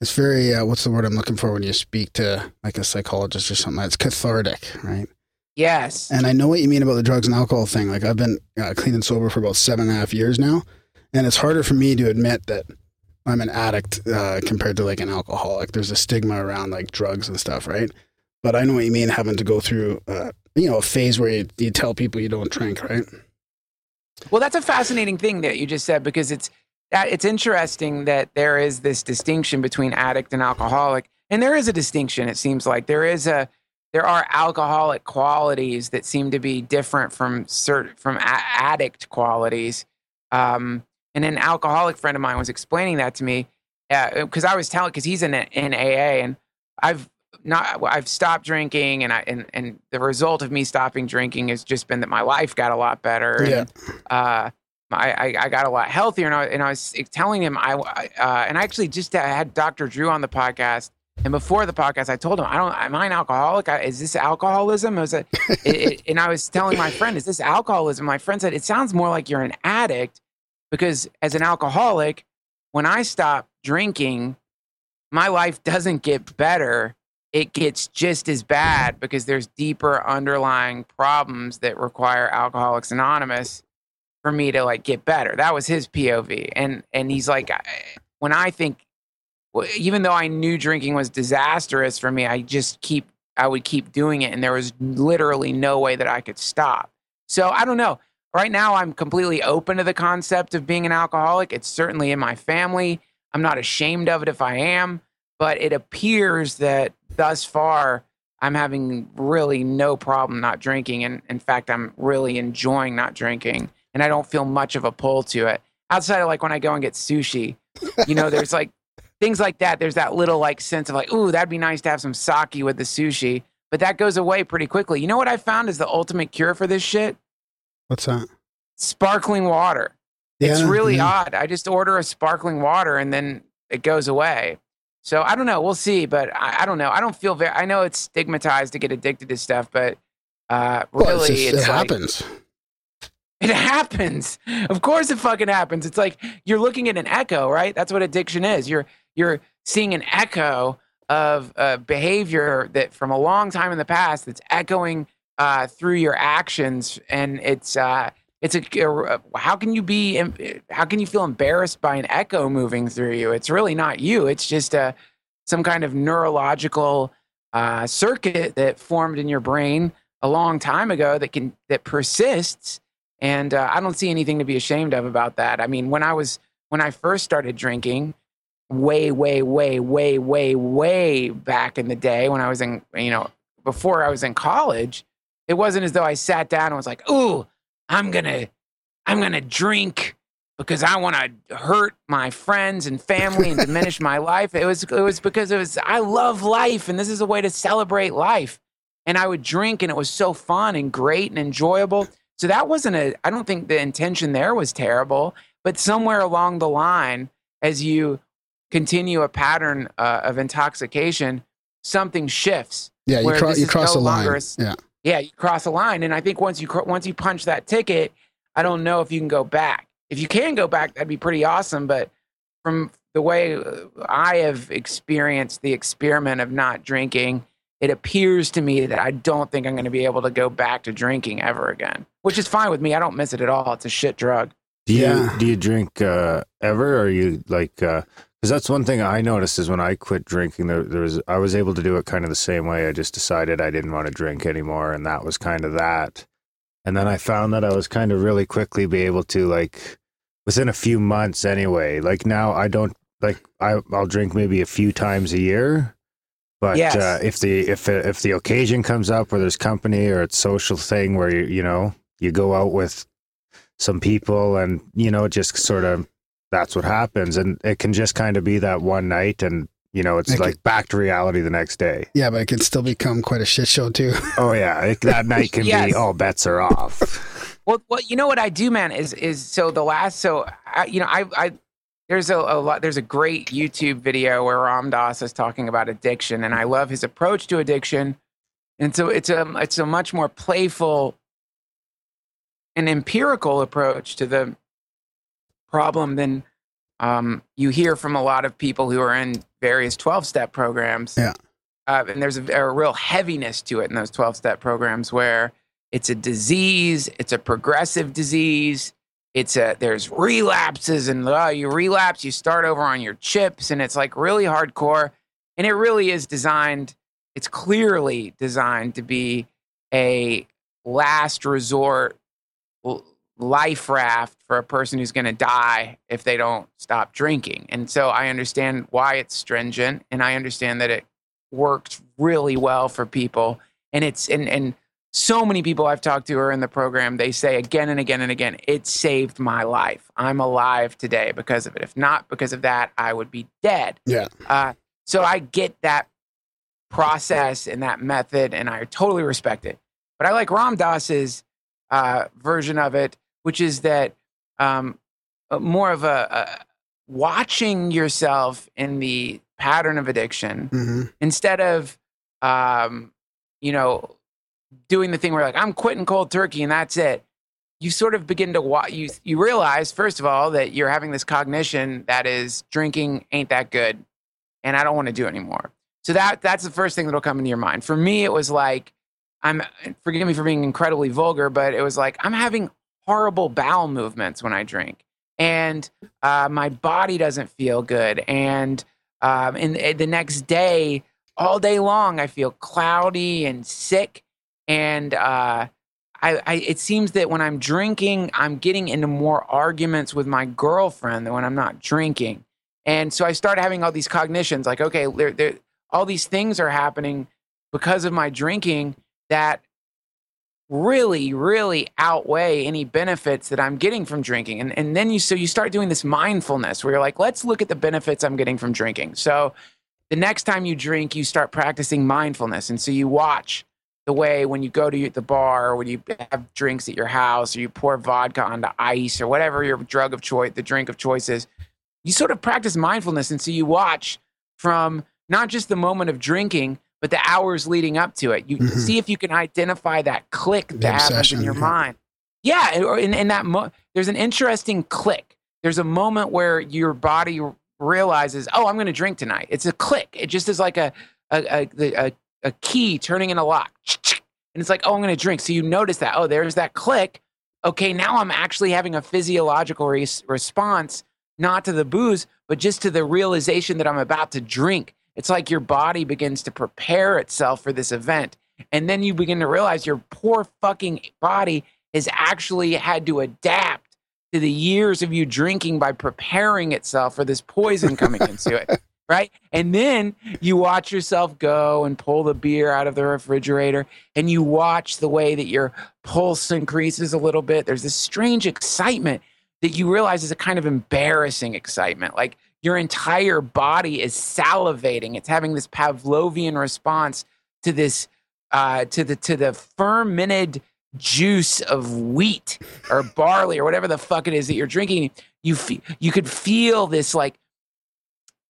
it's very uh, what's the word I'm looking for when you speak to like a psychologist or something. It's cathartic, right? yes And I know what you mean about the drugs and alcohol thing. Like I've been uh, clean and sober for about seven and a half years now, and it's harder for me to admit that I'm an addict uh, compared to like an alcoholic. There's a stigma around like drugs and stuff, right? But I know what you mean having to go through, uh, you know, a phase where you, you tell people you don't drink, right? Well, that's a fascinating thing that you just said because it's it's interesting that there is this distinction between addict and alcoholic, and there is a distinction. It seems like there is a there are alcoholic qualities that seem to be different from certain from a- addict qualities. Um, and an alcoholic friend of mine was explaining that to me because I was telling because he's in in AA and I've not I've stopped drinking and I and and the result of me stopping drinking has just been that my life got a lot better. and, Yeah. uh, I, I, got a lot healthier, and I, and I was telling him I uh, and I actually just uh, had Dr. Drew on the podcast, and before the podcast, I told him I don't am I an alcoholic? I, is this alcoholism? I was a, it, it, and I was telling my friend, is this alcoholism? My friend said it sounds more like you're an addict because as an alcoholic, when I stop drinking, my life doesn't get better. It gets just as bad because there's deeper underlying problems that require Alcoholics Anonymous for me to like get better. That was his POV, and and he's like, when I think, even though I knew drinking was disastrous for me, I just keep I would keep doing it, and there was literally no way that I could stop. So I don't know. Right now, I'm completely open to the concept of being an alcoholic. It's certainly in my family. I'm not ashamed of it if I am, but it appears that thus far I'm having really no problem not drinking. And in fact, I'm really enjoying not drinking and I don't feel much of a pull to it. Outside of like when I go and get sushi, you know, there's like things like that. There's that little like sense of like, ooh, that'd be nice to have some sake with the sushi. But that goes away pretty quickly. You know what I found is the ultimate cure for this shit? What's that? Sparkling water. it's really yeah. odd. I just order a sparkling water and then it goes away. So I don't know. We'll see, but I, I don't know. I don't feel very. I know it's stigmatized to get addicted to stuff, but uh, really, Well, it's it's, it like- happens. It happens. Of course, it fucking happens. It's like you're looking at an echo, right? That's what addiction is. You're you're seeing an echo of uh, behavior that from a long time in the past that's echoing uh, through your actions, and it's uh, it's a, uh, how can you be how can you feel embarrassed by an echo moving through you? It's really not you. It's just a some kind of neurological uh, circuit that formed in your brain a long time ago that can that persists and uh, I don't see anything to be ashamed of about that. I mean, when I was when I first started drinking, way, way, way, way, way, way back in the day when I was in you know before I was in college, it wasn't as though I sat down and was like, "Ooh, I'm gonna, I'm gonna drink." Because I want to hurt my friends and family and diminish my life. It was it was because it was I love life and this is a way to celebrate life. And I would drink and it was so fun and great and enjoyable. So that wasn't a I don't think the intention there was terrible, but somewhere along the line as you continue a pattern uh, of intoxication, something shifts. Yeah, you, cro- you cross no the line. Yeah. Yeah, you cross a line, and I think once you once you punch that ticket, I don't know if you can go back. If you can go back, that'd be pretty awesome. But from the way uh, I have experienced the experiment of not drinking, it appears to me that I don't think I'm going to be able to go back to drinking ever again. Which is fine with me. I don't miss it at all. It's a shit drug. Do you Yeah. do you drink uh, ever, or you like? Because that's one thing I noticed is when I quit drinking, there, there was I was able to do it kind of the same way. I just decided I didn't want to drink anymore, and that was kind of that. And then I found that I was kind of really quickly be able to like within a few months anyway. Like now, I don't like I I'll drink maybe a few times a year. But Yes. uh, if the if if the occasion comes up where there's company or it's social thing where you you know you go out with some people and you know just sort of that's what happens. And it can just kind of be that one night and you know it's It like back to reality the next day. Yeah, but it can still become quite a shit show too. oh yeah. It, that night can Yes. be all bets are off. Well, well, you know what I do, man, is is so the last so I, you know I I there's a, a lot there's a great YouTube video where Ram Dass is talking about addiction, and I love his approach to addiction, and so it's a it's a much more playful and empirical approach to the problem than um, you hear from a lot of people who are in various 12 step programs. Yeah. Uh, and there's a, a real heaviness to it in those 12 step programs where it's a disease, it's a progressive disease. It's a there's relapses and uh, you relapse, you start over on your chips, and it's like really hardcore. And it really is designed, it's clearly designed to be a last resort life raft for a person who's going to die if they don't stop drinking. And so I understand why it's stringent and I understand that it works really well for people. And it's, and, and so many people I've talked to are in the program, they say again and again and again, it saved my life. I'm alive today because of it. If not because of that, I would be dead. Yeah. Uh, so I get that process and that method, and I totally respect it. But I like Ram Dass's uh, version of it, which is that um, uh, more of a, a watching yourself in the pattern of addiction hmm instead of um, you know doing the thing where like i'm quitting cold turkey and that's it. You sort of begin to wa- you you realize first of all that you're having this cognition that is drinking ain't that good and i don't want to do it anymore. So that that's the first thing that'll come into your mind. For me it was like i'm forgive me for being incredibly vulgar but it was like i'm having horrible bowel movements when i drink. And uh, my body doesn't feel good. And um, the next day all day long i feel cloudy and sick. And uh, I, I it seems that when i'm drinking i'm getting into more arguments with my girlfriend than when i'm not drinking. And so i started having all these cognitions like okay there, there, all these things are happening because of my drinking that really really outweigh any benefits that i'm getting from drinking. And, and then you so you start doing this mindfulness where you're like let's look at the benefits i'm getting from drinking. So the next time you drink you start practicing mindfulness. And so you watch the way when you go to the bar or when you have drinks at your house or you pour vodka onto ice or whatever your drug of choice the drink of choice is you sort of practice mindfulness. And so you watch from not just the moment of drinking but the hours leading up to it you Mhm. see if you can identify that click The that happens in your yeah. mind. Yeah or in, in that mo- there's an interesting click. There's a moment where your body realizes oh i'm going to drink tonight. It's a click. It just is like a a, a, a, a key turning in a lock. And it's like oh i'm going to drink. So you notice that oh there's that click. Okay now i'm actually having a physiological res- response not to the booze but just to the realization that i'm about to drink it's like your body begins to prepare itself for this event and then you begin to realize your poor fucking body has actually had to adapt to the years of you drinking by preparing itself for this poison coming into it right? And then you watch yourself go and pull the beer out of the refrigerator and you watch the way that your pulse increases a little bit. There's this strange excitement that you realize is a kind of embarrassing excitement. Like your entire body is salivating. It's having this Pavlovian response to this uh, to the to the fermented juice of wheat or barley or whatever the fuck it is that you're drinking. You fe- you could feel this like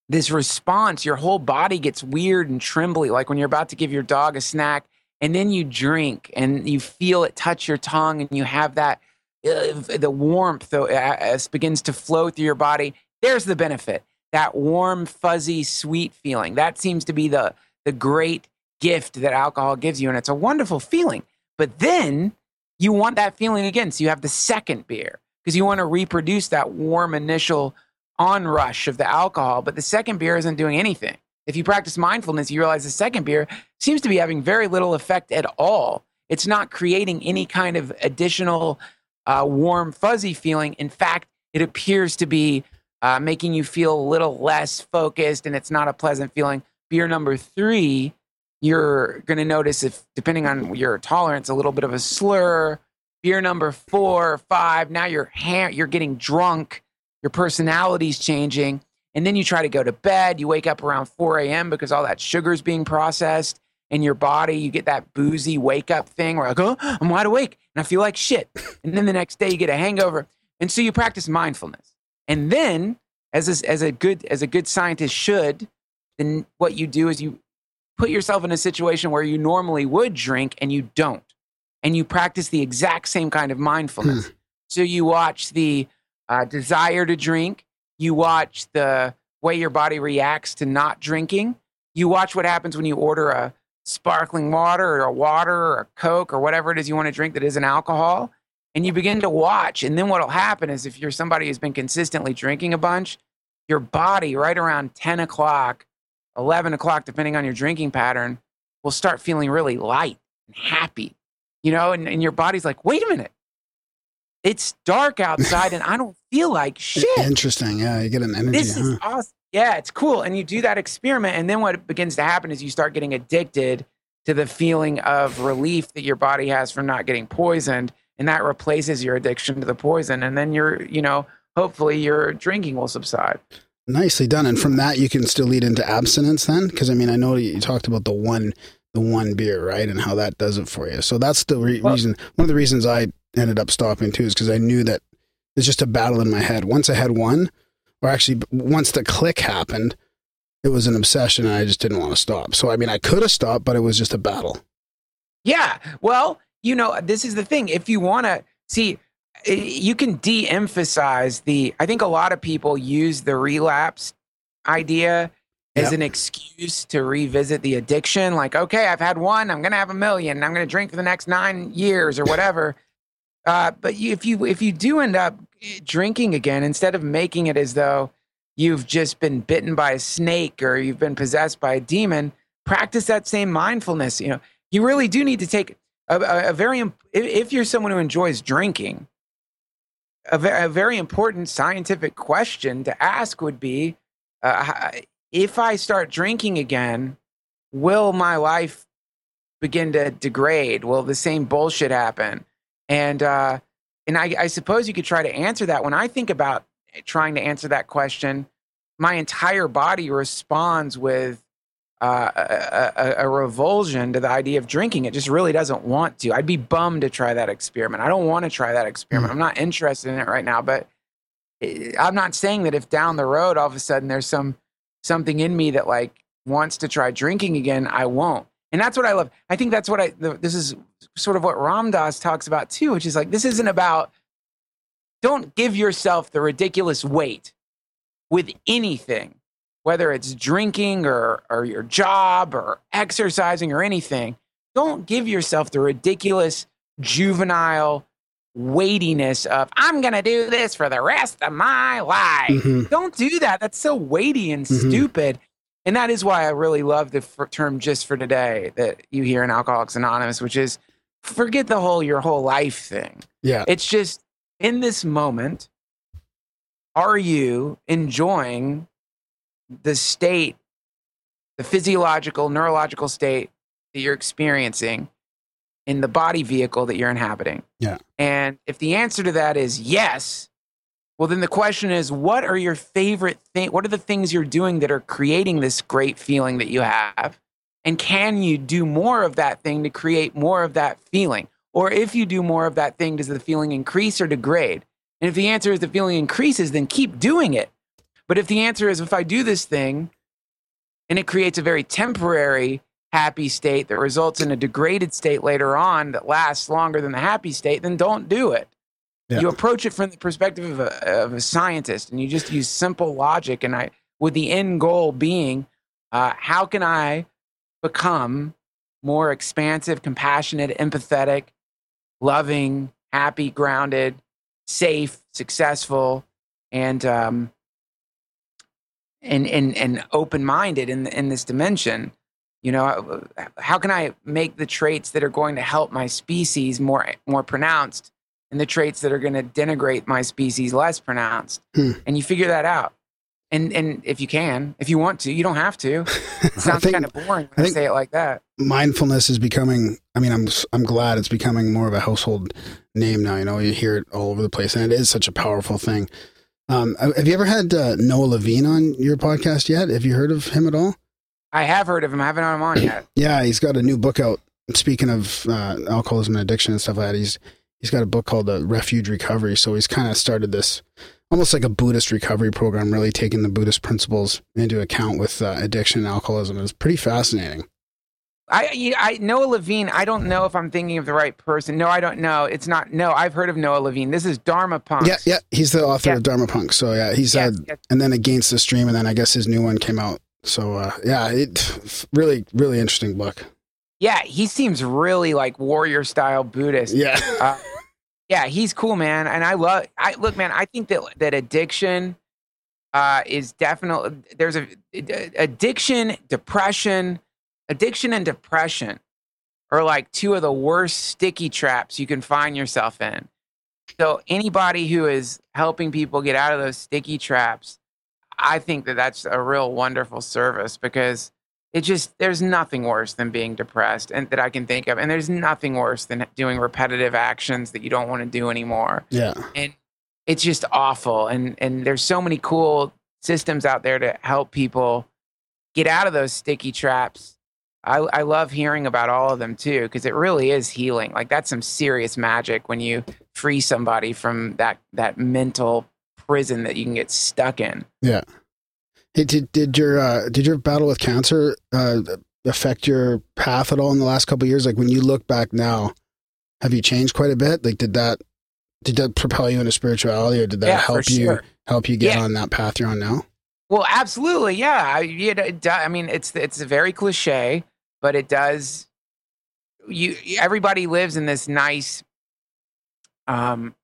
this response. Your whole body gets weird and trembly, like when you're about to give your dog a snack, and then you drink and you feel it touch your tongue, and you have that uh, the warmth uh, begins to flow through your body. There's the benefit. That warm, fuzzy, sweet feeling. That seems to be the the great gift that alcohol gives you, and it's a wonderful feeling. But then you want that feeling again, so you have the second beer because you want to reproduce that warm initial onrush of the alcohol. But the second beer isn't doing anything. If you practice mindfulness, you realize the second beer seems to be having very little effect at all. It's not creating any kind of additional uh, warm, fuzzy feeling. In fact, it appears to be uh, making you feel a little less focused, and it's not a pleasant feeling. Beer number three, you're going to notice if, depending on your tolerance, a little bit of a slur. Beer number four five, now you're ha- you're getting drunk, your personality's changing, and then you try to go to bed. You wake up around 4 a.m. because all that sugar's being processed in your body. You get that boozy wake up thing where I go, oh, I'm wide awake and I feel like shit. And then the next day you get a hangover. And so you practice mindfulness. And then, as a, as a good as a good scientist should, then what you do is you put yourself in a situation where you normally would drink and you don't. And you practice the exact same kind of mindfulness. so you watch the uh, desire to drink, you watch the way your body reacts to not drinking, you watch what happens when you order a sparkling water or a water or a Coke or whatever it is you want to drink that isn't alcohol. And you begin to watch. And then what'll happen is if you're somebody who's been consistently drinking a bunch, your body right around 10 o'clock, 11 o'clock, depending on your drinking pattern, will start feeling really light and happy, you know, and, and your body's like, wait a minute. It's dark outside and I don't feel like shit. Interesting. Yeah, you get an energy. This is huh? awesome. Yeah, it's cool. And you do that experiment, and then what begins to happen is you start getting addicted to the feeling of relief that your body has from not getting poisoned, and that replaces your addiction to the poison. And then you're, you know, hopefully your drinking will subside. Nicely done. And from that, you can still lead into abstinence then? Because I mean, I know you talked about the one, the one beer, right? And how that does it for you. So that's the re- Well- reason, one of the reasons I ended up stopping too is because I knew that it's just a battle in my head. Once I had one, or actually once the click happened, it was an obsession and I just didn't want to stop. So, I mean, I could have stopped, but it was just a battle. Yeah. Well, you know, this is the thing. If you want to see, you can de emphasize the, I think a lot of people use the relapse idea as Yep. an excuse to revisit the addiction. Like, okay, I've had one, I'm going to have a million, and I'm going to drink for the next nine years or whatever. uh, but you, if you if you do end up eh, drinking again, instead of making it as though you've just been bitten by a snake or you've been possessed by a demon, practice that same mindfulness. You know, you really do need to take a, a, very if, you're someone who enjoys drinking a very important scientific question to ask would be uh, if i start drinking again will my life begin to degrade? Will the same bullshit happen? And uh, and I, I suppose you could try to answer that. When i think about trying to answer that question my entire body responds with uh, a, a, a revulsion to the idea of drinking. It just really doesn't want to. I'd be bummed to try that experiment. I don't want to try that experiment. I'm not interested in it right now. But eh, I'm not saying that if down the road all of a sudden there's some something in me that like wants to try drinking again, I won't. And that's what I love. I think that's what I. The, this is sort of what Ram Dass talks about too, which is like this isn't about. Don't give yourself the ridiculous weight with anything whether it's drinking or, or your job or exercising or anything, don't give yourself the ridiculous juvenile weightiness of, I'm going to do this for the rest of my life. Mhm. Don't do that. That's so weighty and Mhm. stupid. And that is why I really love the f- term just for today that you hear in Alcoholics Anonymous, which is forget the whole your whole life thing. Yeah. It's just in this moment, are you enjoying the state, the physiological, neurological state that you're experiencing in the body vehicle that you're inhabiting. Yeah. And if the answer to that is yes, well, then the question is, what are your favorite thing? What are the things you're doing that are creating this great feeling that you have? And can you do more of that thing to create more of that feeling? Or if you do more of that thing, does the feeling increase or degrade? And if the answer is the feeling increases, then keep doing it. But if the answer is if I do this thing and it creates a very temporary happy state that results in a degraded state later on that lasts longer than the happy state, then don't do it. Yeah. You approach it from the perspective of a, of a scientist and you just use simple logic. And I, with the end goal being, uh, how can I become more expansive, compassionate, empathetic, loving, happy, grounded, safe, successful, and um, and and and open minded in in this dimension. You know, how can I make the traits that are going to help my species more more pronounced, and the traits that are going to denigrate my species less pronounced? Hmm. And you figure that out. And and if you can, if you want to, you don't have to. It sounds think- kind of boring when I, think- say it like that. mindfulness is becoming i mean i'm i'm glad it's becoming more of a household name now you know you hear it all over the place and it is such a powerful thing um have you ever had uh, noah levine on your podcast yet? Have you heard of him at all? I have heard of him. I haven't had him on yet. yeah he's got a new book out. Speaking of uh, alcoholism and addiction and stuff like that he's he's got a book called uh, refuge recovery. So he's kind of started this almost like a buddhist recovery program really taking the buddhist principles into account with uh, addiction and alcoholism. It's pretty fascinating I, I Noah Levine. I don't know if I'm thinking of the right person. No, I don't know. It's not. No, I've heard of Noah Levine. This is Dharma Punk. Yeah, yeah, he's the author Yeah. of Dharma Punk. So yeah, he's Yes, had, yes. and then Against the Stream, and then I guess his new one came out. So uh, yeah, it really, really interesting book. Yeah, he seems really like warrior style Buddhist. Yeah, Uh, yeah, he's cool, man. And I love. I look, man. I think that that addiction uh, is definitely there's a addiction, depression, addiction and depression are like two of the worst sticky traps you can find yourself in. So anybody who is helping people get out of those sticky traps, I think that that's a real wonderful service because it just there's nothing worse than being depressed and that I can think of and there's nothing worse than doing repetitive actions that you don't want to do anymore yeah, and it's just awful and and there's so many cool systems out there to help people get out of those sticky traps i i love hearing about all of them too because it really is healing like that's some serious magic when you free somebody from that that mental prison that you can get stuck in yeah. Hey, did did your uh, did your battle with cancer uh, affect your path at all in the last couple of years? Like when you look back now, have you changed quite a bit? Like did that did that propel you into spirituality, or did that yeah help you sure help you get Yeah. on that path you're on now? Well, absolutely, yeah. I, it do- I mean, it's it's very cliche, but it does. You everybody lives in this nice, um,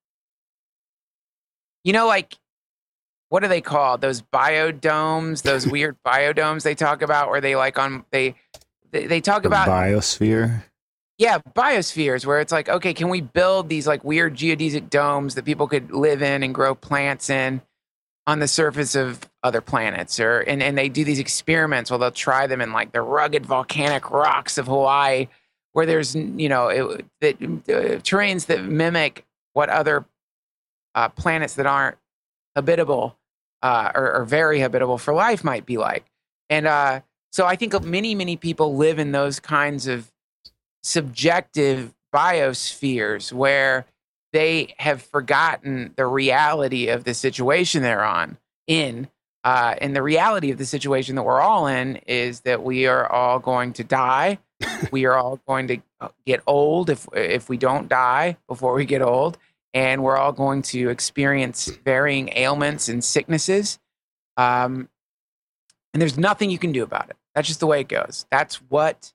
you know, like what are they called? Those biodomes, those weird biodomes they talk about, where they like on they they, they talk The about biosphere. yeah, biospheres where it's like, okay, can we build these like weird geodesic domes that people could live in and grow plants in on the surface of other planets? Or and, and they do these experiments well they'll try them in like the rugged volcanic rocks of Hawaii, where there's you know it, uh, terrains that mimic what other uh, planets that aren't habitable uh, or, or very habitable for life might be like. And uh, so I think many many people live in those kinds of subjective biospheres where they have forgotten the reality of the situation they're on in uh, and the reality of the situation that we're all in is that we are all going to die. We are all going to uh, get old if if we don't die before we get old and we're all going to experience varying ailments and sicknesses um, and there's nothing you can do about it. That's just the way it goes. That's what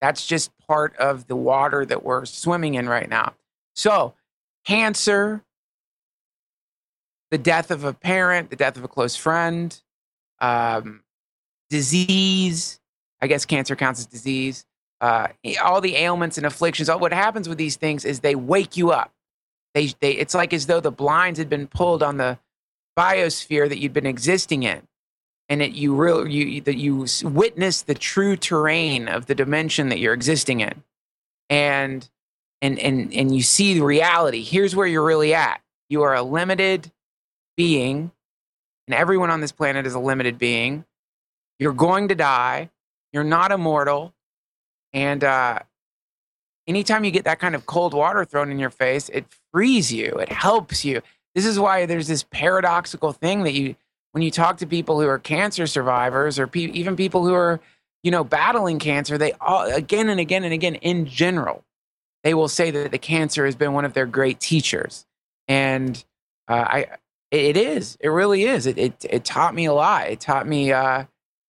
that's just part of the water that we're swimming in right now. So, cancer, the death of a parent, the death of a close friend, um, disease. I guess cancer counts as disease. Uh, all the ailments and afflictions. All, what happens with these things is they wake you up. They, they, it's like as though the blinds had been pulled on the biosphere that you'd been existing in. and it you real you that you witness the true terrain of the dimension that you're existing in and and and and you see the reality here's where you're really at. You are a limited being and everyone on this planet is a limited being. You're going to die. You're not immortal. And uh anytime you get that kind of cold water thrown in your face it frees you. It helps you. This is why there's this paradoxical thing that you when you talk to people who are cancer survivors or pe- even people who are you know battling cancer they all again and again and again in general they will say that the cancer has been one of their great teachers. And uh, i it is it really is. It, it it taught me a lot. It taught me uh,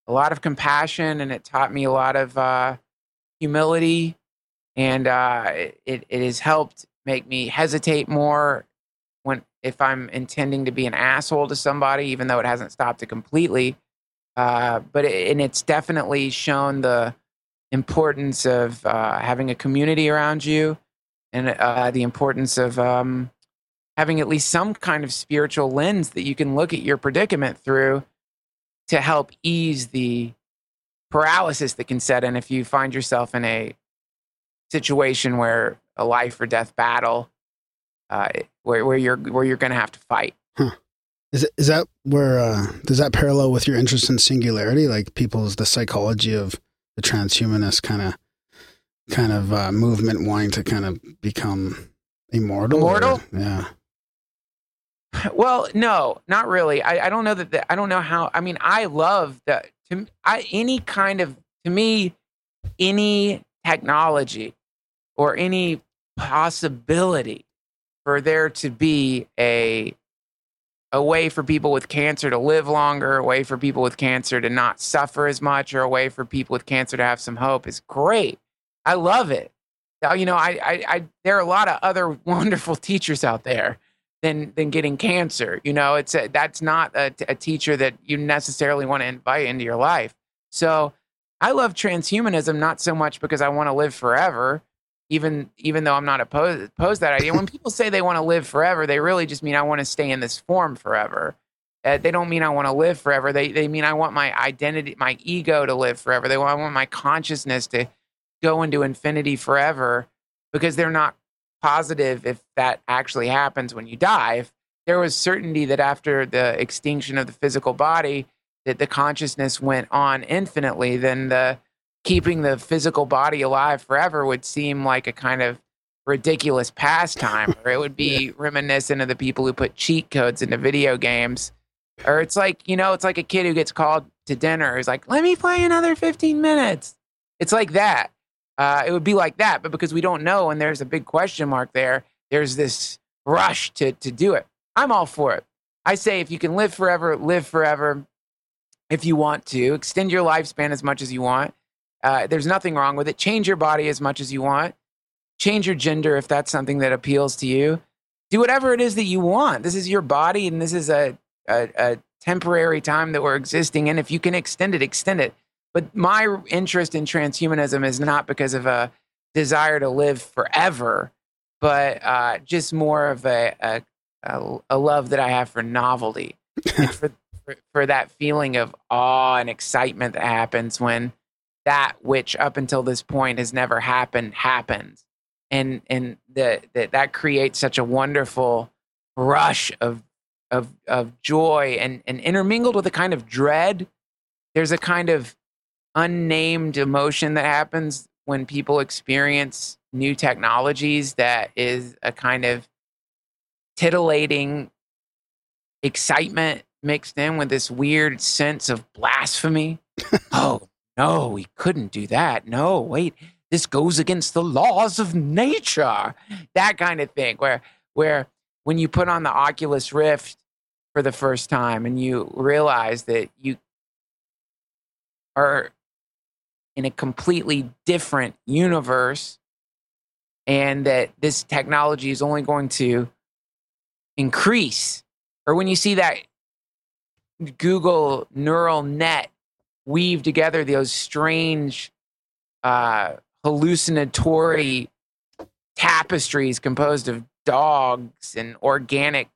a lot of compassion and it taught me a lot of uh, humility. And uh, it, it has helped make me hesitate more when if i'm intending to be an asshole to somebody even though it hasn't stopped it completely. Uh, but it, and it's definitely shown the importance of uh, having a community around you and uh, the importance of um, having at least some kind of spiritual lens that you can look at your predicament through to help ease the paralysis that can set in if you find yourself in a situation where a life or death battle uh, where, where you're where you're going to have to fight. Is it, is that where uh, does that parallel with your interest in singularity, like people's the psychology of the transhumanist kind of kind of uh, movement wanting to kind of become immortal? or- Immortal? yeah. Well, no, not really. I, I don't know that. The, I don't know how. I mean, I love the to I, any kind of to me any technology or any possibility for there to be a a way for people with cancer to live longer, a way for people with cancer to not suffer as much, or a way for people with cancer to have some hope is great. I love it. Now, You know, I, I, I there are a lot of other wonderful teachers out there than than getting cancer. You know, it's a, that's not a teacher that you necessarily want to invite into your life. So I love transhumanism not so much because I want to live forever, even even though I'm not opposed opposed that idea. When people say they want to live forever, they really just mean I want to stay in this form forever. Uh, they don't mean I want to live forever. They they mean I want my identity, my ego to live forever. They want, I want my consciousness to go into infinity forever because they're not positive if that actually happens when you die. If there was certainty that after the extinction of the physical body, that the consciousness went on infinitely, then the keeping the physical body alive forever would seem like a kind of ridiculous pastime, or it would be reminiscent of the people who put cheat codes into video games. Or it's like, you know, it's like a kid who gets called to dinner is like, let me play another 15 minutes. It's like that. Uh, it would be like that, but because we don't know and there's a big question mark there, there's this rush to to do it. I'm all for it. I say if you can live forever, live forever. If you want to extend your lifespan as much as you want, uh, there's nothing wrong with it. Change your body as much as you want. Change your gender if that's something that appeals to you. Do whatever it is that you want. This is your body, and this is a a, a temporary time that we're existing in. If you can extend it, extend it. But my interest in transhumanism is not because of a desire to live forever, but uh, just more of a, a, a, a love that I have for novelty and for, for, for that feeling of awe and excitement that happens when that which up until this point has never happened happens. And, and that that that creates such a wonderful rush of, of, of joy and, and intermingled with a kind of dread. There's a kind of unnamed emotion that happens when people experience new technologies that is a kind of titillating excitement mixed in with this weird sense of blasphemy. oh, no, we couldn't do that. No, wait, this goes against the laws of nature. That kind of thing where where when you put on the Oculus Rift for the first time and you realize that you are in a completely different universe and that this technology is only going to increase or when you see that google neural net weave together those strange uh, hallucinatory tapestries composed of dogs and organic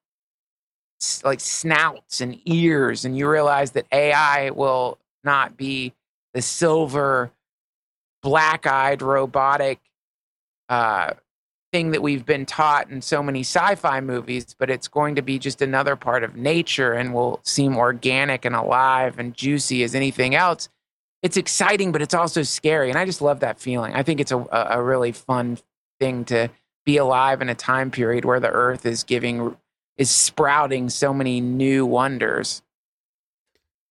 like snouts and ears, and you realize that AI will not be the silver, black-eyed robotic uh, thing that we've been taught in so many sci-fi movies, but it's going to be just another part of nature and will seem organic and alive and juicy as anything else. It's exciting, but it's also scary, and I just love that feeling. I think it's a, a a really fun thing to be alive in a time period where the Earth is giving is sprouting so many new wonders.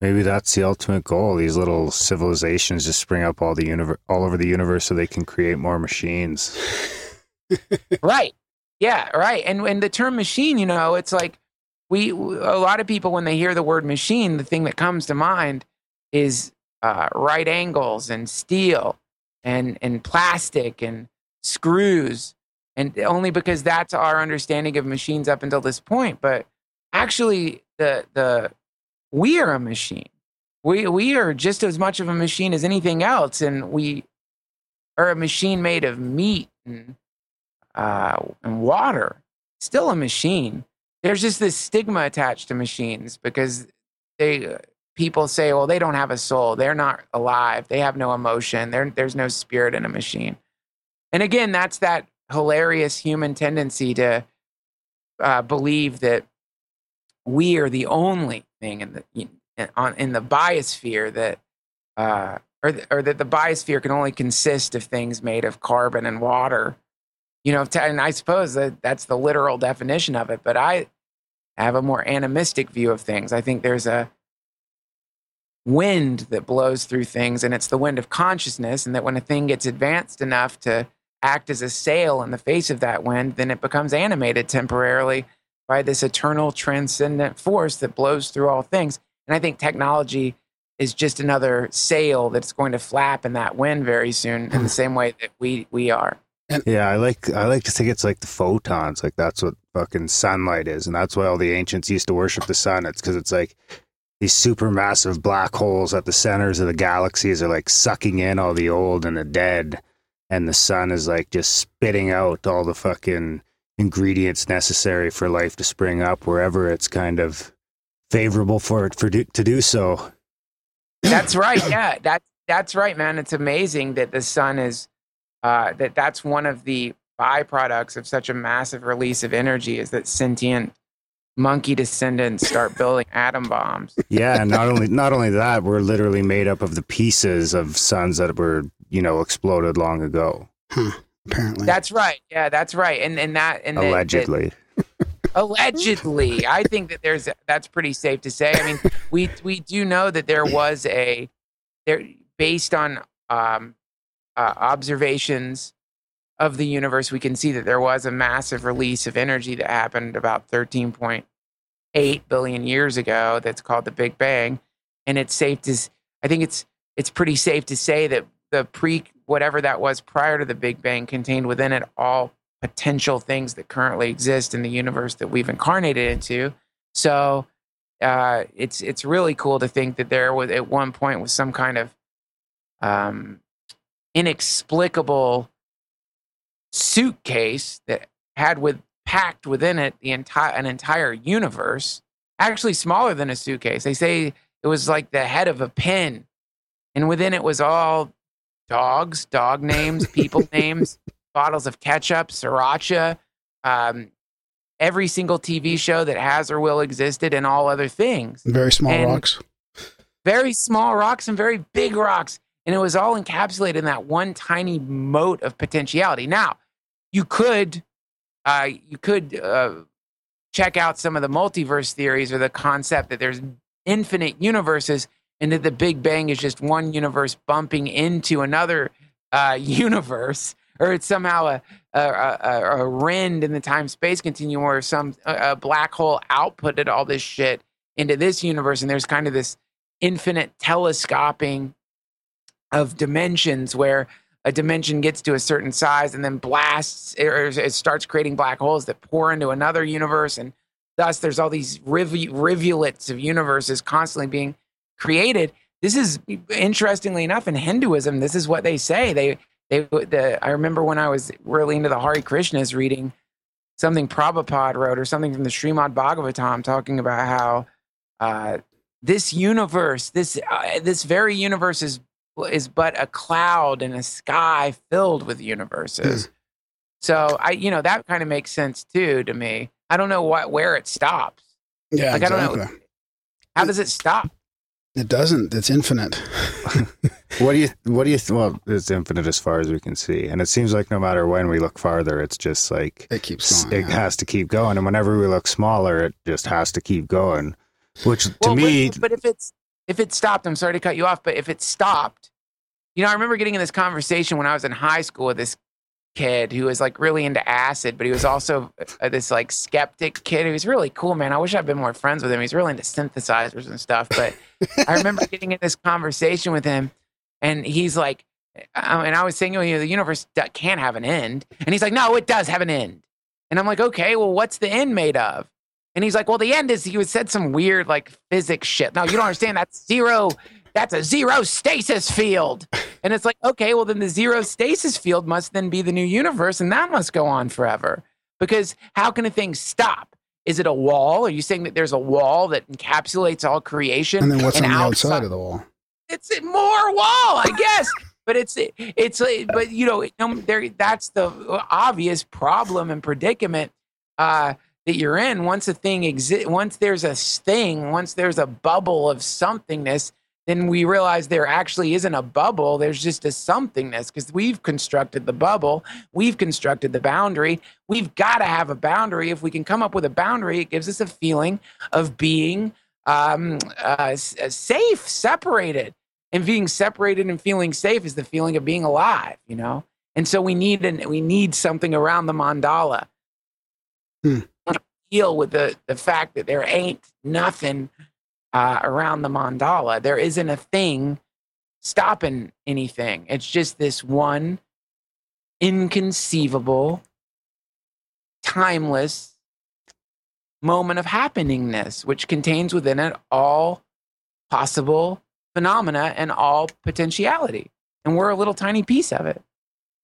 Maybe that's the ultimate goal. These little civilizations just spring up all the universe, all over the universe, so they can create more machines. right. Yeah right. And and the term machine you know it's like we a lot of people when they hear the word machine the thing that comes to mind is uh, right angles and steel and and plastic and screws. And only because that's our understanding of machines up until this point. But actually the the we are a machine. We we are just as much of a machine as anything else. And we are a machine made of meat and uh, and water. Still a machine. There's just this stigma attached to machines because they people say, well, they don't have a soul. They're not alive. They have no emotion. There, there's no spirit in a machine. And again, that's that hilarious human tendency to uh, believe that we are the only thing in the in, on in the biosphere that uh, or, th- or that the biosphere can only consist of things made of carbon and water you know, and I suppose that that's the literal definition of it. But I have a more animistic view of things. I think there's a wind that blows through things, and it's the wind of consciousness. And that when a thing gets advanced enough to act as a sail in the face of that wind, then it becomes animated temporarily by this eternal transcendent force that blows through all things. And I think technology is just another sail that's going to flap in that wind very soon, in the hmm. same way that we we are. Yeah, I like I like to think it's like the photons, like that's what fucking sunlight is, and that's why all the ancients used to worship the sun. It's because it's like these supermassive black holes at the centers of the galaxies are like sucking in all the old and the dead, and the sun is like just spitting out all the fucking ingredients necessary for life to spring up wherever it's kind of favorable for it for do, to do so. That's right. Yeah, that that's right, man. It's amazing that the sun is uh, that that's one of the byproducts of such a massive release of energy is that sentient monkey descendants start building atom bombs. Yeah, and not only not only that, we're literally made up of the pieces of suns that were you know exploded long ago, Apparently. That's right. Yeah, that's right. And and that and that- that- allegedly. allegedly i think that there's that's pretty safe to say i mean we we do know that there was a there based on um uh, observations of the universe we can see that there was a massive release of energy that happened about 13.8 billion years ago that's called the big bang and it's safe to, I think it's it's pretty safe to say that the pre whatever that was prior to the big bang contained within it all potential things that currently exist in the universe that we've incarnated into. So uh, it's it's really cool to think that there was at one point was some kind of um, inexplicable suitcase that had with packed within it the entire an entire universe, actually smaller than a suitcase. They say it was like the head of a pin, and within it was all dogs, dog names, people names, bottles of ketchup, sriracha, um, every single TV show that has or will existed, and all other things. Very small And- rocks. Very small rocks and very big rocks. And it was all encapsulated in that one tiny mote of potentiality. Now, you could uh, you could uh, check out some of the multiverse theories or the concept that there's infinite universes and that the Big Bang is just one universe bumping into another uh, universe, or it's somehow a, a, a, a rend in the time space continuum or some a, a black hole outputted all this shit into this universe, and there's kind of this infinite telescoping of dimensions where a dimension gets to a certain size and then blasts or it starts creating black holes that pour into another universe. And thus there's all these riv- rivulets of universes constantly being created. This is interestingly enough in hinduism this is what they say. They they the, i remember when i was really into the Hare Krishnas reading something Prabhupada wrote or something from the Srimad Bhagavatam talking about how uh, this universe, this uh, this very universe is is but a cloud in a sky filled with hmm. universes. So I, you know, that kind of makes sense too to me. I don't know what where it stops. Yeah, Like, I don't know. How does it stop? It doesn't. It's infinite. What do you what do you well it's infinite as far as we can see and it seems like no matter when we look farther it's just like It keeps going. it yeah. has to keep going and whenever we look smaller it just has to keep going which to Well, me but, but if it's if it stopped, I'm sorry to cut you off, but if it stopped, you know, I remember getting in this conversation when I was in high school with this kid who was like really into acid, but he was also uh, this like skeptic kid. He was really cool, man. I wish I'd been more friends with him. He's really into synthesizers and stuff. But I remember getting in this conversation with him, and he's like, uh, and I was saying, you know, the universe can't have an end, and he's like, no, it does have an end. And I'm like, okay, well, what's the end made of? And he's like, well, the end is he was said some weird like physics shit. No, you don't understand. That's zero. That's a zero stasis field. And it's like, okay, well, then the zero stasis field must then be the new universe, and that must go on forever. Because how can a thing stop? Is it a wall? Are you saying that there's a wall that encapsulates all creation? and then what's on the outside- outside of the wall? it's a more wall, I guess. but it's it's but you know there that's the obvious problem and predicament uh, that you're in. Once a thing exist, once there's a thing, once there's a bubble of somethingness, then we realize there actually isn't a bubble. There's just a somethingness because we've constructed the bubble, we've constructed the boundary. We've got to have a boundary. If we can come up with a boundary, it gives us a feeling of being um, uh, uh, safe, separated. And being separated and feeling safe is the feeling of being alive, you know. And so we need an, we need something around the mandala. Hmm. Deal with the the fact that there ain't nothing uh, around the mandala. There isn't a thing stopping anything. It's just this one inconceivable, timeless moment of happeningness, which contains within it all possible phenomena and all potentiality. And we're a little tiny piece of it.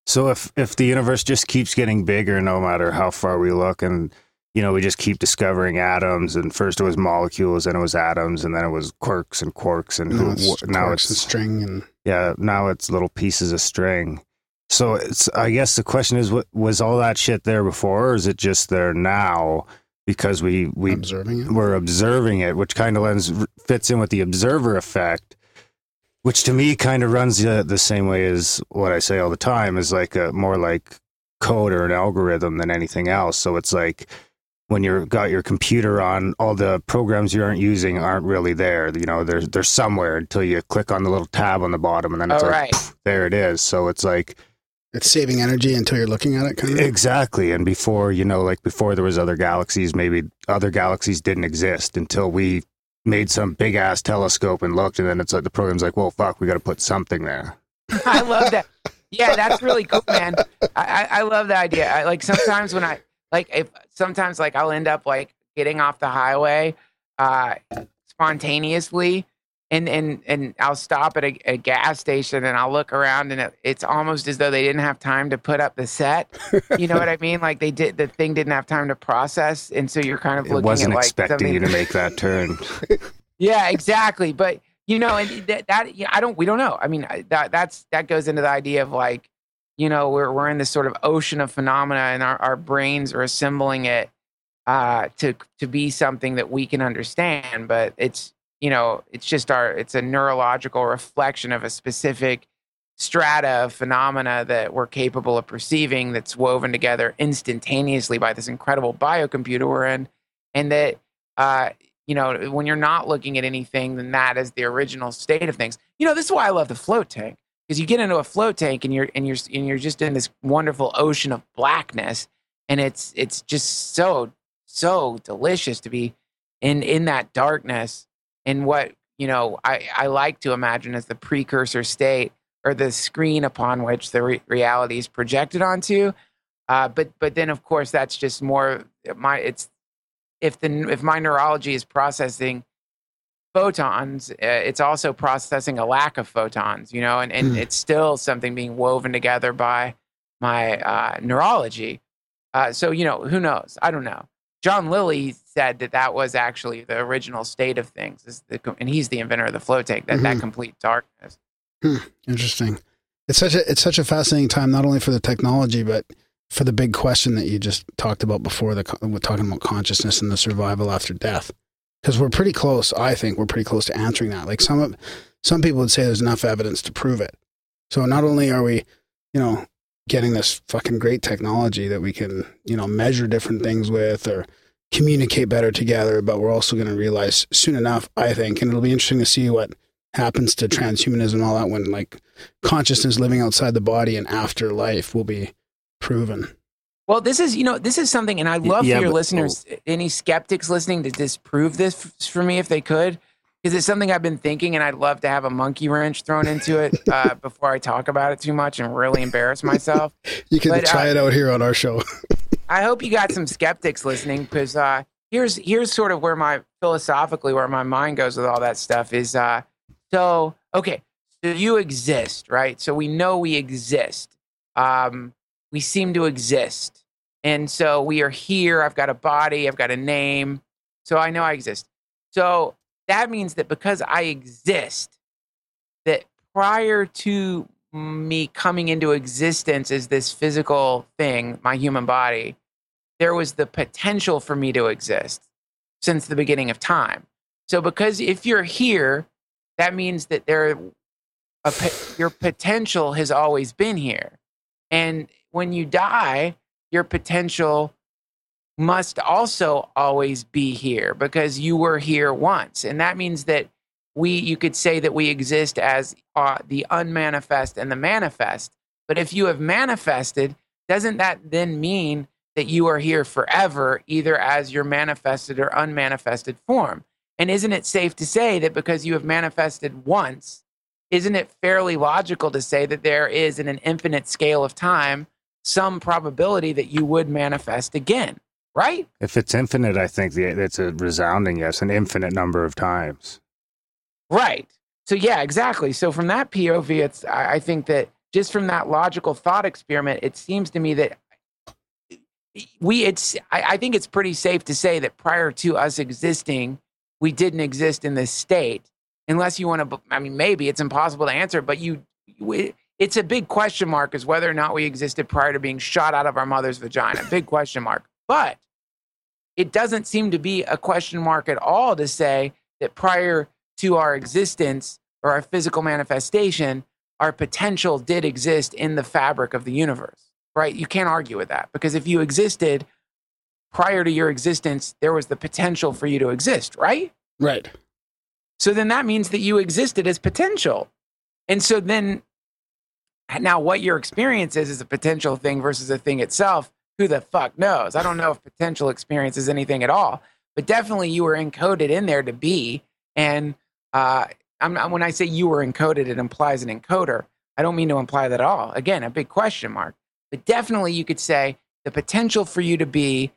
So if if the universe just keeps getting bigger, no matter how far we look, and you know we just keep discovering atoms, and first it was molecules, then it was atoms, and then it was quirks and quarks, and Now it's, wh- now and it's string and yeah, now it's little pieces of string. So it's I guess the question is, what was all that shit there before, or is it just there now because we we observing it. we're observing it, which kind of lens fits in with the observer effect, which to me kind of runs the, the same way as what I say all the time is like a more like code or an algorithm than anything else. So it's like when you're got your computer on, all the programs you aren't using aren't really there. You know, they're they're somewhere until you click on the little tab on the bottom, and then it's All like right. poof, there it is. So it's like It's saving energy until you're looking at it. Kind of. Exactly. And before, you know, like before there was other galaxies, maybe other galaxies didn't exist until we made some big ass telescope and looked and then it's like the program's like, well fuck, we gotta put something there. I love that. Yeah, that's really cool, man. I, I, I love the idea. I, like sometimes when I like if sometimes like I'll end up like getting off the highway uh spontaneously and and and I'll stop at a, a gas station and I'll look around and it, it's almost as though they didn't have time to put up the set. You know what I mean? Like they did the thing didn't have time to process and so you're kind of It wasn't at like expecting something you to make that turn. yeah, exactly. But you know, and that, that yeah, I don't. We don't know. I mean, that that's that goes into the idea of like, you know, we're we're in this sort of ocean of phenomena, and our, our brains are assembling it uh, to to be something that we can understand. But it's you know, it's just our it's a neurological reflection of a specific strata of phenomena that we're capable of perceiving that's woven together instantaneously by this incredible biocomputer we're in and that uh, you know, when you're not looking at anything, then that is the original state of things. You know, this is why I love the float tank because you get into a float tank and you're and you're and you're just in this wonderful ocean of blackness, and it's it's just so so delicious to be in in that darkness and what you know I I like to imagine as the precursor state or the screen upon which the re- reality is projected onto. Uh, but but then of course that's just more my it's if the if my neurology is processing photons, uh, it's also processing a lack of photons, you know, and, and Hmm. it's still something being woven together by my uh, neurology. Uh, so you know, who knows? I don't know. John Lilly said that that was actually the original state of things, is the, and he's the inventor of the float tank. That that Mhm. complete darkness. Interesting. It's such a it's such a fascinating time, not only for the technology, but for the big question that you just talked about before. The talking about consciousness and the survival after death, because we're pretty close. I think we're pretty close to answering that. Like some of some people would say, there's enough evidence to prove it. So not only are we, you know, getting this fucking great technology that we can, you know, measure different things with or communicate better together, but we're also going to realize soon enough, I think, and it'll be interesting to see what happens to transhumanism and all that when like consciousness living outside the body and after life will be proven. Well, this is you know this is something, and I'd love yeah, for your but- listeners, any skeptics listening, to disprove this for me if they could, because it's something I've been thinking, and I'd love to have a monkey wrench thrown into it uh, before I talk about it too much and really embarrass myself. You can But, try uh, it out here on our show. I hope you got some skeptics listening because uh, here's here's sort of where my philosophically where my mind goes with all that stuff is uh, so okay so you exist right so we know we exist um, we seem to exist and so we are here I've got a body I've got a name so I know I exist so that means that because I exist that prior to me coming into existence as this physical thing, my human body, there was the potential for me to exist since the beginning of time. So, because if you're here, that means that there, a, your potential has always been here. And when you die, your potential must also always be here because you were here once. And that means that we, you could say that we exist as uh, the unmanifest and the manifest. But if you have manifested, doesn't that then mean that you are here forever, either as your manifested or unmanifested form? And isn't it safe to say that because you have manifested once, isn't it fairly logical to say that there is, in an infinite scale of time, some probability that you would manifest again, right? If it's infinite, I think the, it's a resounding yes, an infinite number of times. Right. So yeah, exactly. So from that POV, it's I I think that just from that logical thought experiment, it seems to me that we it's I, I think it's pretty safe to say that prior to us existing, we didn't exist in this state. Unless you want to, I mean, maybe it's impossible to answer, but you, it's a big question mark as whether or not we existed prior to being shot out of our mother's vagina. Big question mark. But it doesn't seem to be a question mark at all to say that prior to our existence or our physical manifestation, our potential did exist in the fabric of the universe, right? You can't argue with that because if you existed prior to your existence, there was the potential for you to exist, right? Right. So then that means that you existed as potential. And so then now what your experience is is a potential thing versus a thing itself. Who the fuck knows? I don't know if potential experience is anything at all, but definitely you were encoded in there to be. And uh, when I say you were encoded, it implies an encoder. I don't mean to imply that at all. Again, a big question mark. But definitely you could say the potential for you to be,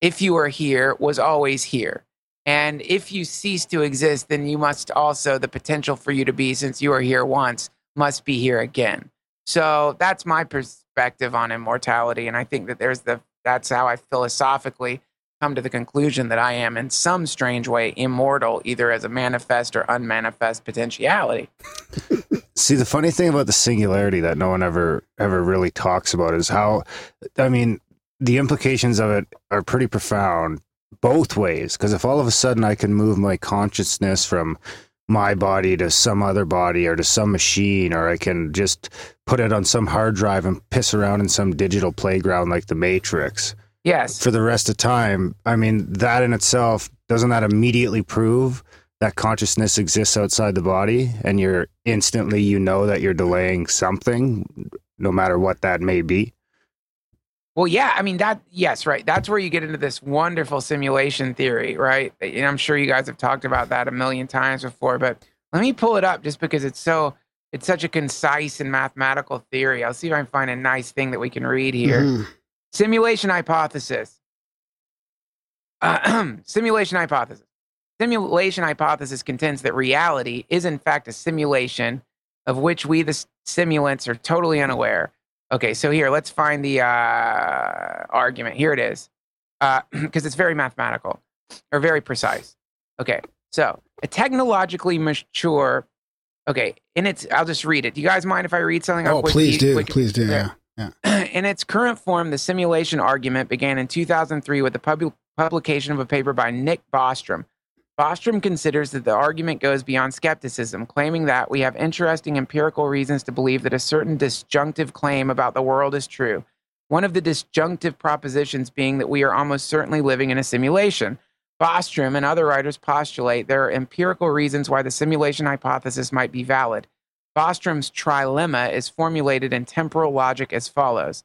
if you were here, was always here. And if you cease to exist, then you must also, the potential for you to be, since you were here once, must be here again. So that's my perspective on immortality. And I think that there's the, that's how I philosophically come to the conclusion that I am in some strange way immortal, either as a manifest or unmanifest potentiality. See, the funny thing about the singularity that no one ever ever really talks about is how, I mean, the implications of it are pretty profound both ways. Because if all of a sudden I can move my consciousness from my body to some other body or to some machine, or I can just put it on some hard drive and piss around in some digital playground like the Matrix Yes. for the rest of time, I mean, that in itself doesn't that immediately prove that consciousness exists outside the body and you're instantly you know that you're delaying something no matter what that may be Well, yeah, I mean that. Yes, right. That's where you get into this wonderful simulation theory, right? And I'm sure you guys have talked about that a million times before. But let me pull it up just because it's so it's such a concise and mathematical theory. I'll see if I can find a nice thing that we can read here. Mhm. Simulation hypothesis. Uh, simulation hypothesis. Simulation hypothesis contends that reality is in fact a simulation of which we, the simulants, are totally unaware. Okay, so here, let's find the uh, argument. Here it is, because it's very mathematical or very precise. Okay, so a technologically mature. Okay, in its, I'll just read it. Do you guys mind if I read something? Oh, please do. Wiki- Please do. there. Yeah. Yeah. in its current form, the simulation argument began in 2003 with the pub- publication of a paper by Nick Bostrom. Bostrom considers that the argument goes beyond skepticism, claiming that we have interesting empirical reasons to believe that a certain disjunctive claim about the world is true. One of the disjunctive propositions being that we are almost certainly living in a simulation. Bostrom and other writers postulate there are empirical reasons why the simulation hypothesis might be valid. Bostrom's trilemma is formulated in temporal logic as follows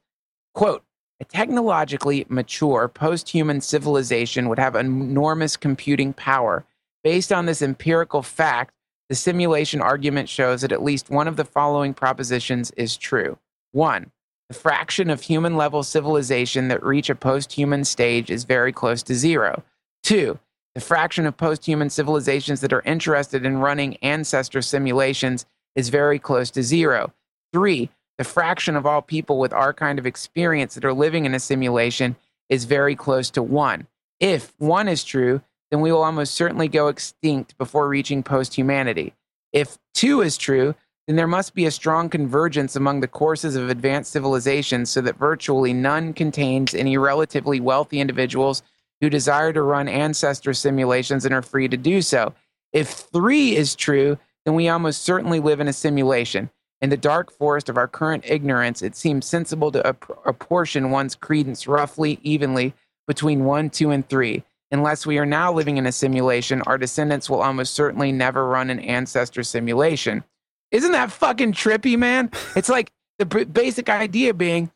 Quote, a technologically mature post human civilization would have enormous computing power. Based on this empirical fact, the simulation argument shows that at least one of the following propositions is true. One, the fraction of human level civilization that reach a post human stage is very close to zero. Two, the fraction of post human civilizations that are interested in running ancestor simulations is very close to zero. Three, the fraction of all people with our kind of experience that are living in a simulation is very close to one. If one is true, then we will almost certainly go extinct before reaching post humanity. If two is true, then there must be a strong convergence among the courses of advanced civilizations so that virtually none contains any relatively wealthy individuals who desire to run ancestor simulations and are free to do so. If three is true, then we almost certainly live in a simulation. In the dark forest of our current ignorance, it seems sensible to ap- apportion one's credence roughly evenly between one, two, and three. Unless we are now living in a simulation, our descendants will almost certainly never run an ancestor simulation. Isn't that fucking trippy, man? It's like the b- basic idea being,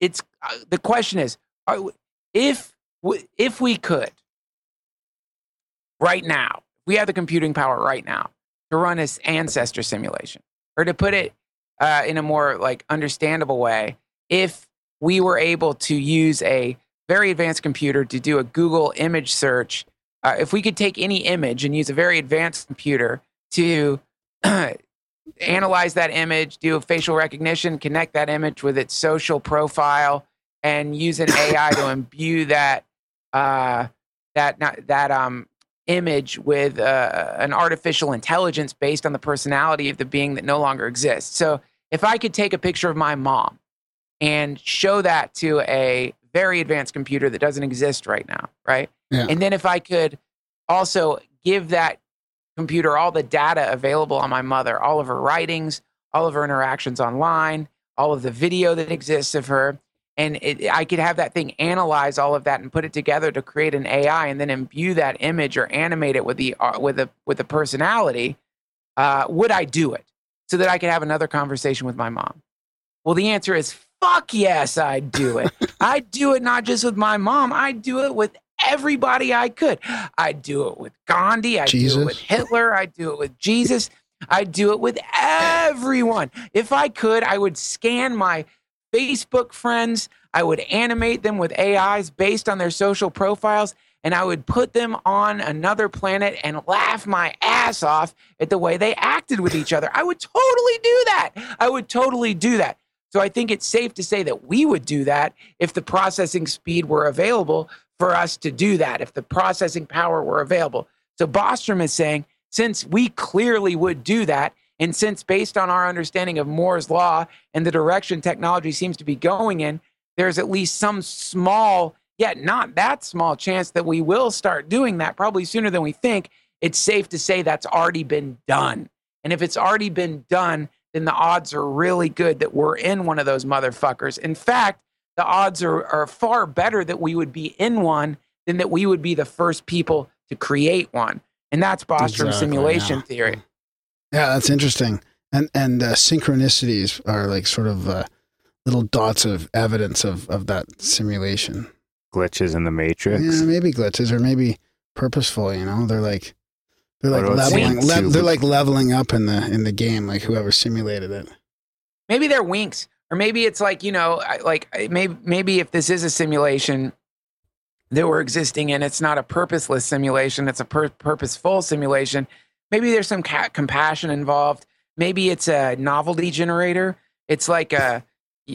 it's uh, the question is, are, if w- if we could, right now, we have the computing power right now to run this ancestor simulation, or to put it uh, in a more like understandable way, if we were able to use a very advanced computer to do a Google image search, uh, if we could take any image and use a very advanced computer to analyze that image, do a facial recognition, connect that image with its social profile, and use an AI to imbue that uh, that not, that um image with uh, an artificial intelligence based on the personality of the being that no longer exists. So if I could take a picture of my mom and show that to a very advanced computer that doesn't exist right now, right? Yeah. And then if I could also give that computer all the data available on my mother, all of her writings, all of her interactions online, all of the video that exists of her, and it, I could have that thing analyze all of that and put it together to create an AI, and then imbue that image or animate it with the uh, with the with the personality. Uh, would I do it so that I could have another conversation with my mom? Well, the answer is fuck yes, I'd do it. I'd do it not just with my mom. I'd do it with everybody I could. I'd do it with Gandhi. I'd do it with Hitler. I'd do it with Jesus. I'd do it with everyone. If I could, I would scan my Facebook friends. I would animate them with AIs based on their social profiles, and I would put them on another planet and laugh my ass off at the way they acted with each other. I would totally do that. I would totally do that. So I think it's safe to say that we would do that if the processing speed were available for us to do that, if the processing power were available. So Bostrom is saying, since we clearly would do that, and since based on our understanding of Moore's law and the direction technology seems to be going in, there's at least some small, yet not that small chance that we will start doing that probably sooner than we think. It's safe to say that's already been done. And if it's already been done, then the odds are really good that we're in one of those motherfuckers. In fact, the odds are, are far better that we would be in one than that we would be the first people to create one. And that's Bostrom's Exactly, simulation yeah. theory. Yeah, that's interesting. And and uh, synchronicities are like sort of uh, little dots of evidence of of that simulation. Glitches in the matrix. Yeah, maybe glitches or maybe purposeful. You know, they're like they're like leveling. Le- they're like leveling up in the in the game. Like whoever simulated it. maybe they're winks or maybe it's like you know like maybe maybe if this is a simulation that we're existing in it's not a purposeless simulation it's a pur- purposeful simulation maybe there's some compassion involved. Maybe it's a novelty generator. It's like a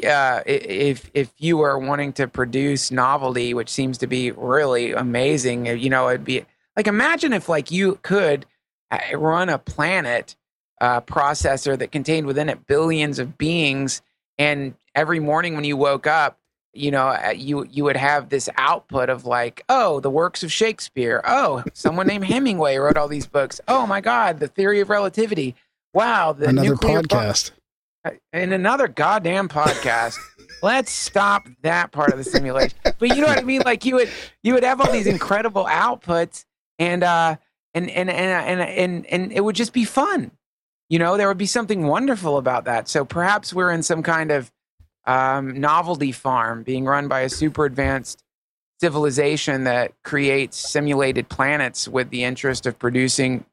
uh, if if you are wanting to produce novelty, which seems to be really amazing, uh, you know, it'd be like imagine if like you could uh, run a planet uh, processor that contained within it billions of beings, and every morning when you woke up, you know, uh, you you would have this output of like, oh, the works of Shakespeare. Oh, someone named Hemingway wrote all these books. Oh my God, the theory of relativity. Wow, the Another nuclear bu- podcast. in another goddamn podcast. Let's stop that part of the simulation. But you know what I mean? Like you would you would have all these incredible outputs and uh and and and and and, and it would just be fun. You know, there would be something wonderful about that. So perhaps we're in some kind of um, novelty farm being run by a super advanced civilization that creates simulated planets with the interest of producing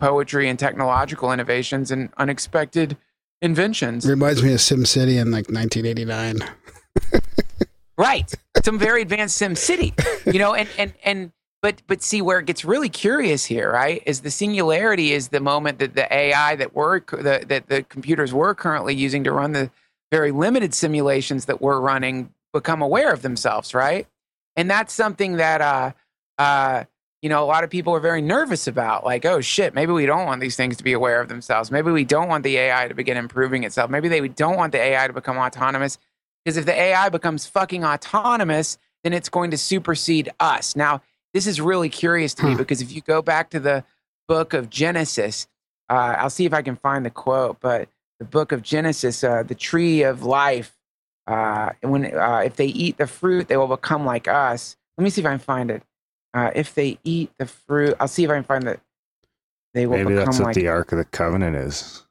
poetry and technological innovations and unexpected inventions. Reminds me of Sim City in like 1989. Right. Some very advanced Sim City. You know, and and and but but see where it gets really curious here, right? Is the singularity is the moment that the AI that we're the, that the computers we're currently using to run the very limited simulations that we're running become aware of themselves, right? And that's something that uh uh you know, a lot of people are very nervous about like, oh shit, maybe we don't want these things to be aware of themselves. Maybe we don't want the AI to begin improving itself. Maybe they don't want the AI to become autonomous. Because if the AI becomes fucking autonomous, then it's going to supersede us. Now, this is really curious to me because if you go back to the book of Genesis, uh, I'll see if I can find the quote, but the book of Genesis, uh, the tree of life, uh, when uh, if they eat the fruit, they will become like us. Let me see if I can find it. Uh, if they eat the fruit, I'll see if I can find the. They will Maybe become that's what like the Ark of the Covenant is.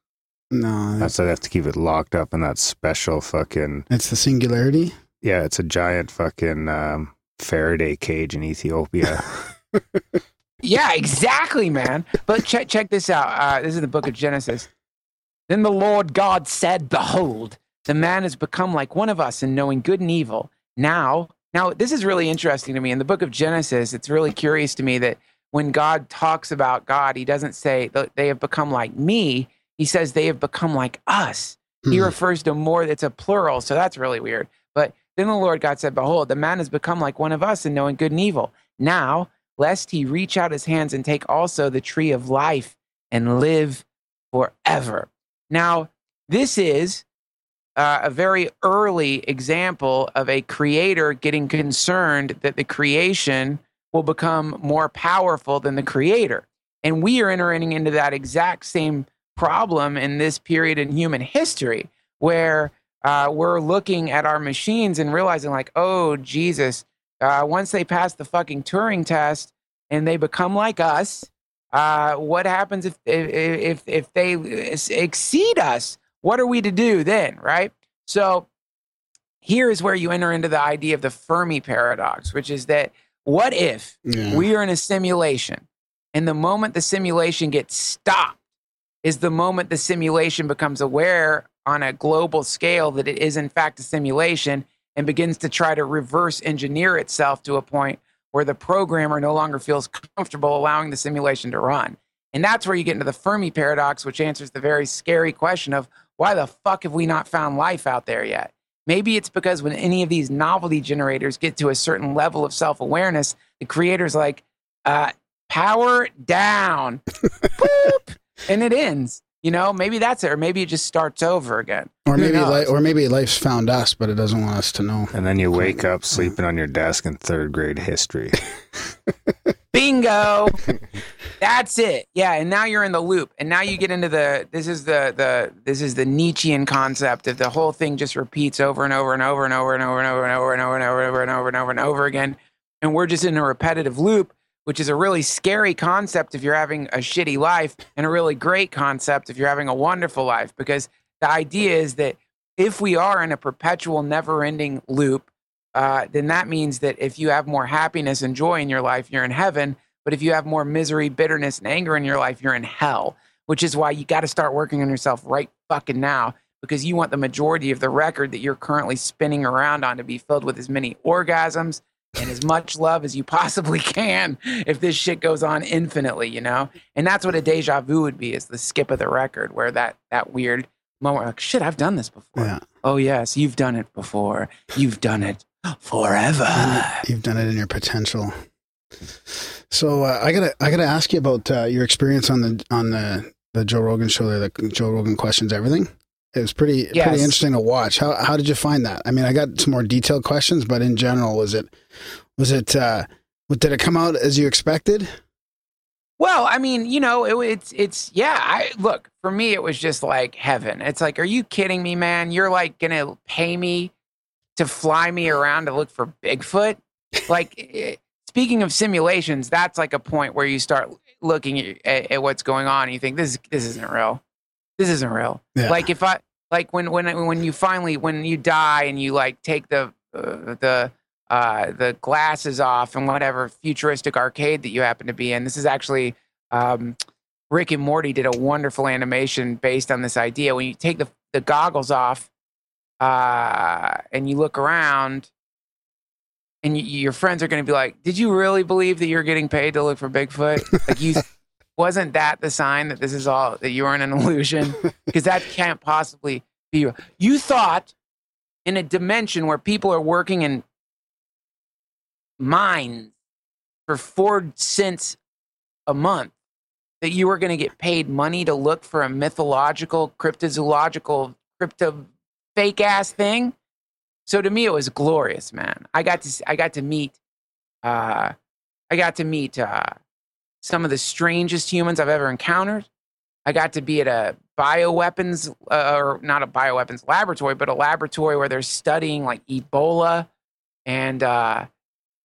No, That's why they have to keep it locked up in that special fucking. it's the singularity. Yeah, it's a giant fucking um, Faraday cage in Ethiopia. Yeah, exactly, man. But check check this out. Uh, this is the book of Genesis. Then the Lord God said, "Behold, the man has become like one of us in knowing good and evil. Now, now this is really interesting to me. In the book of Genesis, it's really curious to me that when God talks about God, He doesn't say they have become like me. He says they have become like us. He Hmm. refers to more. It's a plural, so that's really weird. But then the Lord God said, "Behold, the man has become like one of us in knowing good and evil. Now." lest he reach out his hands and take also the tree of life and live forever. Now, this is uh, a very early example of a creator getting concerned that the creation will become more powerful than the creator. And we are entering into that exact same problem in this period in human history where uh, we're looking at our machines and realizing, like, oh, Jesus, uh, once they pass the fucking Turing test and they become like us, uh, what happens if if if, they exceed us? What are we to do then, right? So here is where you enter into the idea of the Fermi paradox, which is that what if Yeah. we are in a simulation and the moment the simulation gets stopped is the moment the simulation becomes aware on a global scale that it is in fact a simulation and begins to try to reverse engineer itself to a point where the programmer no longer feels comfortable allowing the simulation to run. And that's where you get into the Fermi paradox, which answers the very scary question of why the fuck have we not found life out there yet? Maybe it's because when any of these novelty generators get to a certain level of self awareness, the creator's like, uh, power down, Boop, and it ends. You know, maybe that's it, or maybe it just starts over again. Or Who maybe, li- or maybe life's found us, but it doesn't want us to know. and then you wake up sleeping on your desk in third grade history. Bingo. That's it. Yeah, and now you're in the loop. And now you get into the this is the the this is the Nietzschean concept of the whole thing just repeats over and over and over and over and over and over and over and over and over and over and over and over and over again. And we're just in a repetitive loop, which is a really scary concept if you're having a shitty life and a really great concept if you're having a wonderful life because the idea is that if we are in a perpetual never-ending loop uh, then that means that if you have more happiness and joy in your life, you're in heaven. But if you have more misery, bitterness, and anger in your life, you're in hell, which is why you got to start working on yourself right fucking now because you want the majority of the record that you're currently spinning around on to be filled with as many orgasms and as much love as you possibly can if this shit goes on infinitely, you know? And that's what a deja vu would be is the skip of the record where that that weird moment like, shit, I've done this before. Yeah. Oh yes, you've done it before. You've done it forever. You've done it in your potential. So uh, I gotta I gotta ask you about uh, your experience on the on the the Joe Rogan show there, the Joe Rogan questions everything. It was pretty Yes. pretty interesting to watch. How how did you find that? I mean, I got some more detailed questions, but in general, was it was it uh, did it come out as you expected? Well, I mean, you know, it, it's it's yeah. I look for me, it was just like heaven. It's like, are you kidding me, man? You're like gonna pay me to fly me around to look for Bigfoot? Like, speaking of simulations, that's like a point where you start looking at, at, at what's going on, and you think this this isn't real. This isn't real. Yeah. Like if I like when when when you finally when you die and you like take the uh, the uh, the glasses off and whatever futuristic arcade that you happen to be in. This is actually um, Rick and Morty did a wonderful animation based on this idea. When you take the the goggles off uh, and you look around, and you, your friends are going to be like, "Did you really believe that you're getting paid to look for Bigfoot? Like you." Wasn't that the sign that this is all that you were in an illusion? Because that can't possibly be. You thought in a dimension where people are working in mines for four cents a month that you were going to get paid money to look for a mythological, cryptozoological, crypto fake ass thing. So to me, it was glorious, man. I got to I got to meet, uh, I got to meet uh, some of the strangest humans I've ever encountered. I got to be at a bioweapons, uh, or not a bioweapons laboratory, but a laboratory where they're studying like Ebola and uh,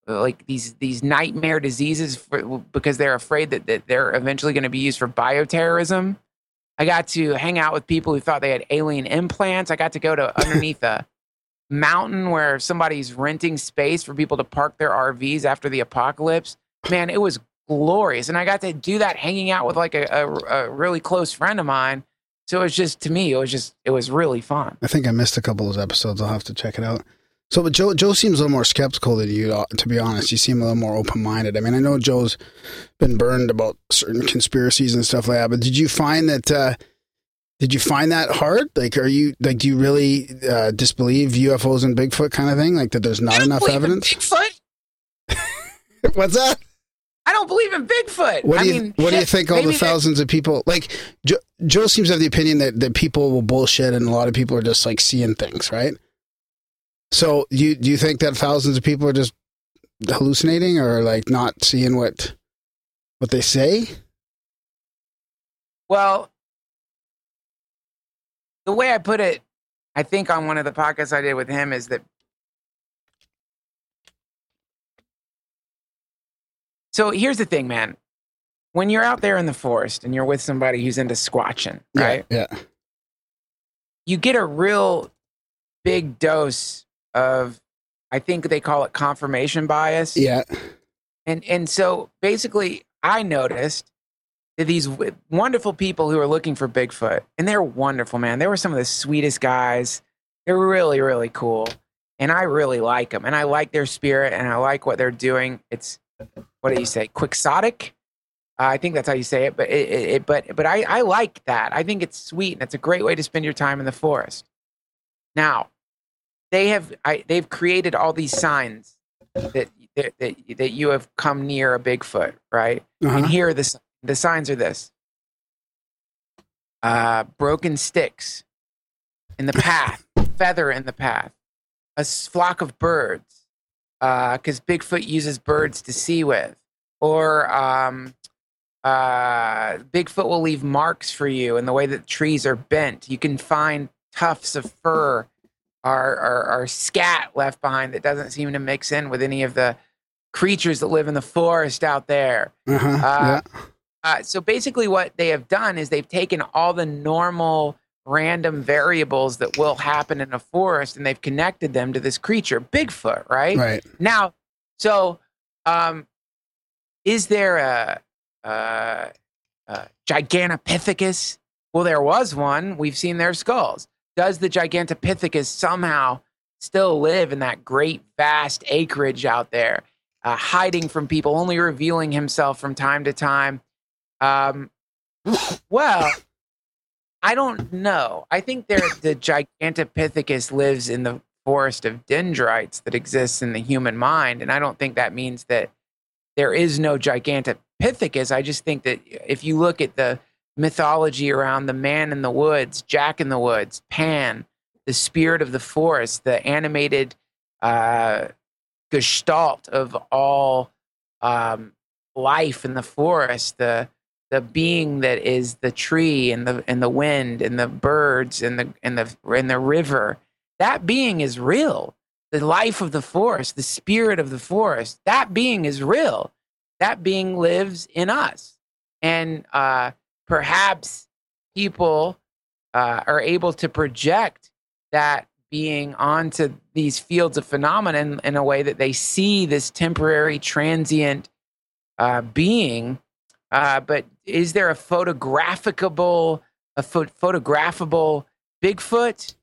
like these these nightmare diseases for, because they're afraid that, that they're eventually going to be used for bioterrorism. I got to hang out with people who thought they had alien implants. I got to go to underneath a mountain where somebody's renting space for people to park their RVs after the apocalypse. Man, it was glorious, and I got to do that hanging out with like a, a, a really close friend of mine. So it was just to me, it was just it was really fun. I think I missed a couple of those episodes. I'll have to check it out. So, but Joe, Joe seems a little more skeptical than you. uh, To be honest, you seem a little more open minded. I mean, I know Joe's been burned about certain conspiracies and stuff like that. But did you find that? Uh, did you find that hard? Like, are you like, do you really uh, disbelieve UFOs and Bigfoot kind of thing? Like that? There's not enough evidence. Bigfoot. What's that? I don't believe in Bigfoot. What do I you mean, What do you think? All the thousands of people, like Joe, Joe, seems to have the opinion that that people will bullshit, and a lot of people are just like seeing things, right? So, you do you think that thousands of people are just hallucinating or like not seeing what what they say? Well, the way I put it, I think on one of the podcasts I did with him is that. So here's the thing, man. When you're out there in the forest and you're with somebody who's into squatching, right? Yeah. You get a real big dose of, I think they call it confirmation bias. Yeah. And and so basically, I noticed that these w- wonderful people who are looking for Bigfoot, and they're wonderful, man. They were some of the sweetest guys. They're really, really cool, and I really like them, and I like their spirit, and I like what they're doing. It's what do you say, quixotic? Uh, I think that's how you say it, but it, it, it but but I I like that. I think it's sweet, and it's a great way to spend your time in the forest. Now, they have I, they've created all these signs that that, that that you have come near a Bigfoot, right? And Uh-huh. here are the the signs are this: uh, broken sticks in the path, feather in the path, a flock of birds, because Bigfoot uses birds to see with, or um, uh, Bigfoot will leave marks for you in the way that trees are bent. You can find tufts of fur or, or, or scat left behind that doesn't seem to mix in with any of the creatures that live in the forest out there. Uh-huh. Uh, yeah. Uh, so basically, what they have done is they've taken all the normal random variables that will happen in a forest and they've connected them to this creature, Bigfoot, right? Right. Now, so um, is there a, a, a Gigantopithecus? Well, there was one. We've seen their skulls. Does the Gigantopithecus somehow still live in that great, vast acreage out there, uh, hiding from people, only revealing himself from time to time? Um, well, I don't know. I think there the Gigantopithecus lives in the forest of dendrites that exists in the human mind, and I don't think that means that there is no Gigantopithecus. I just think that if you look at the mythology around the man in the woods, Jack in the woods, Pan, the spirit of the forest, the animated uh, gestalt of all um, life in the forest, the the being that is the tree and the and the wind and the birds and the and the and the river. That being is real. The life of the forest, the spirit of the forest, that being is real. That being lives in us. And uh, perhaps people uh, are able to project that being onto these fields of phenomena in, in a way that they see this temporary, transient uh, being. Uh, but is there a photographicable, a pho- photographable Bigfoot?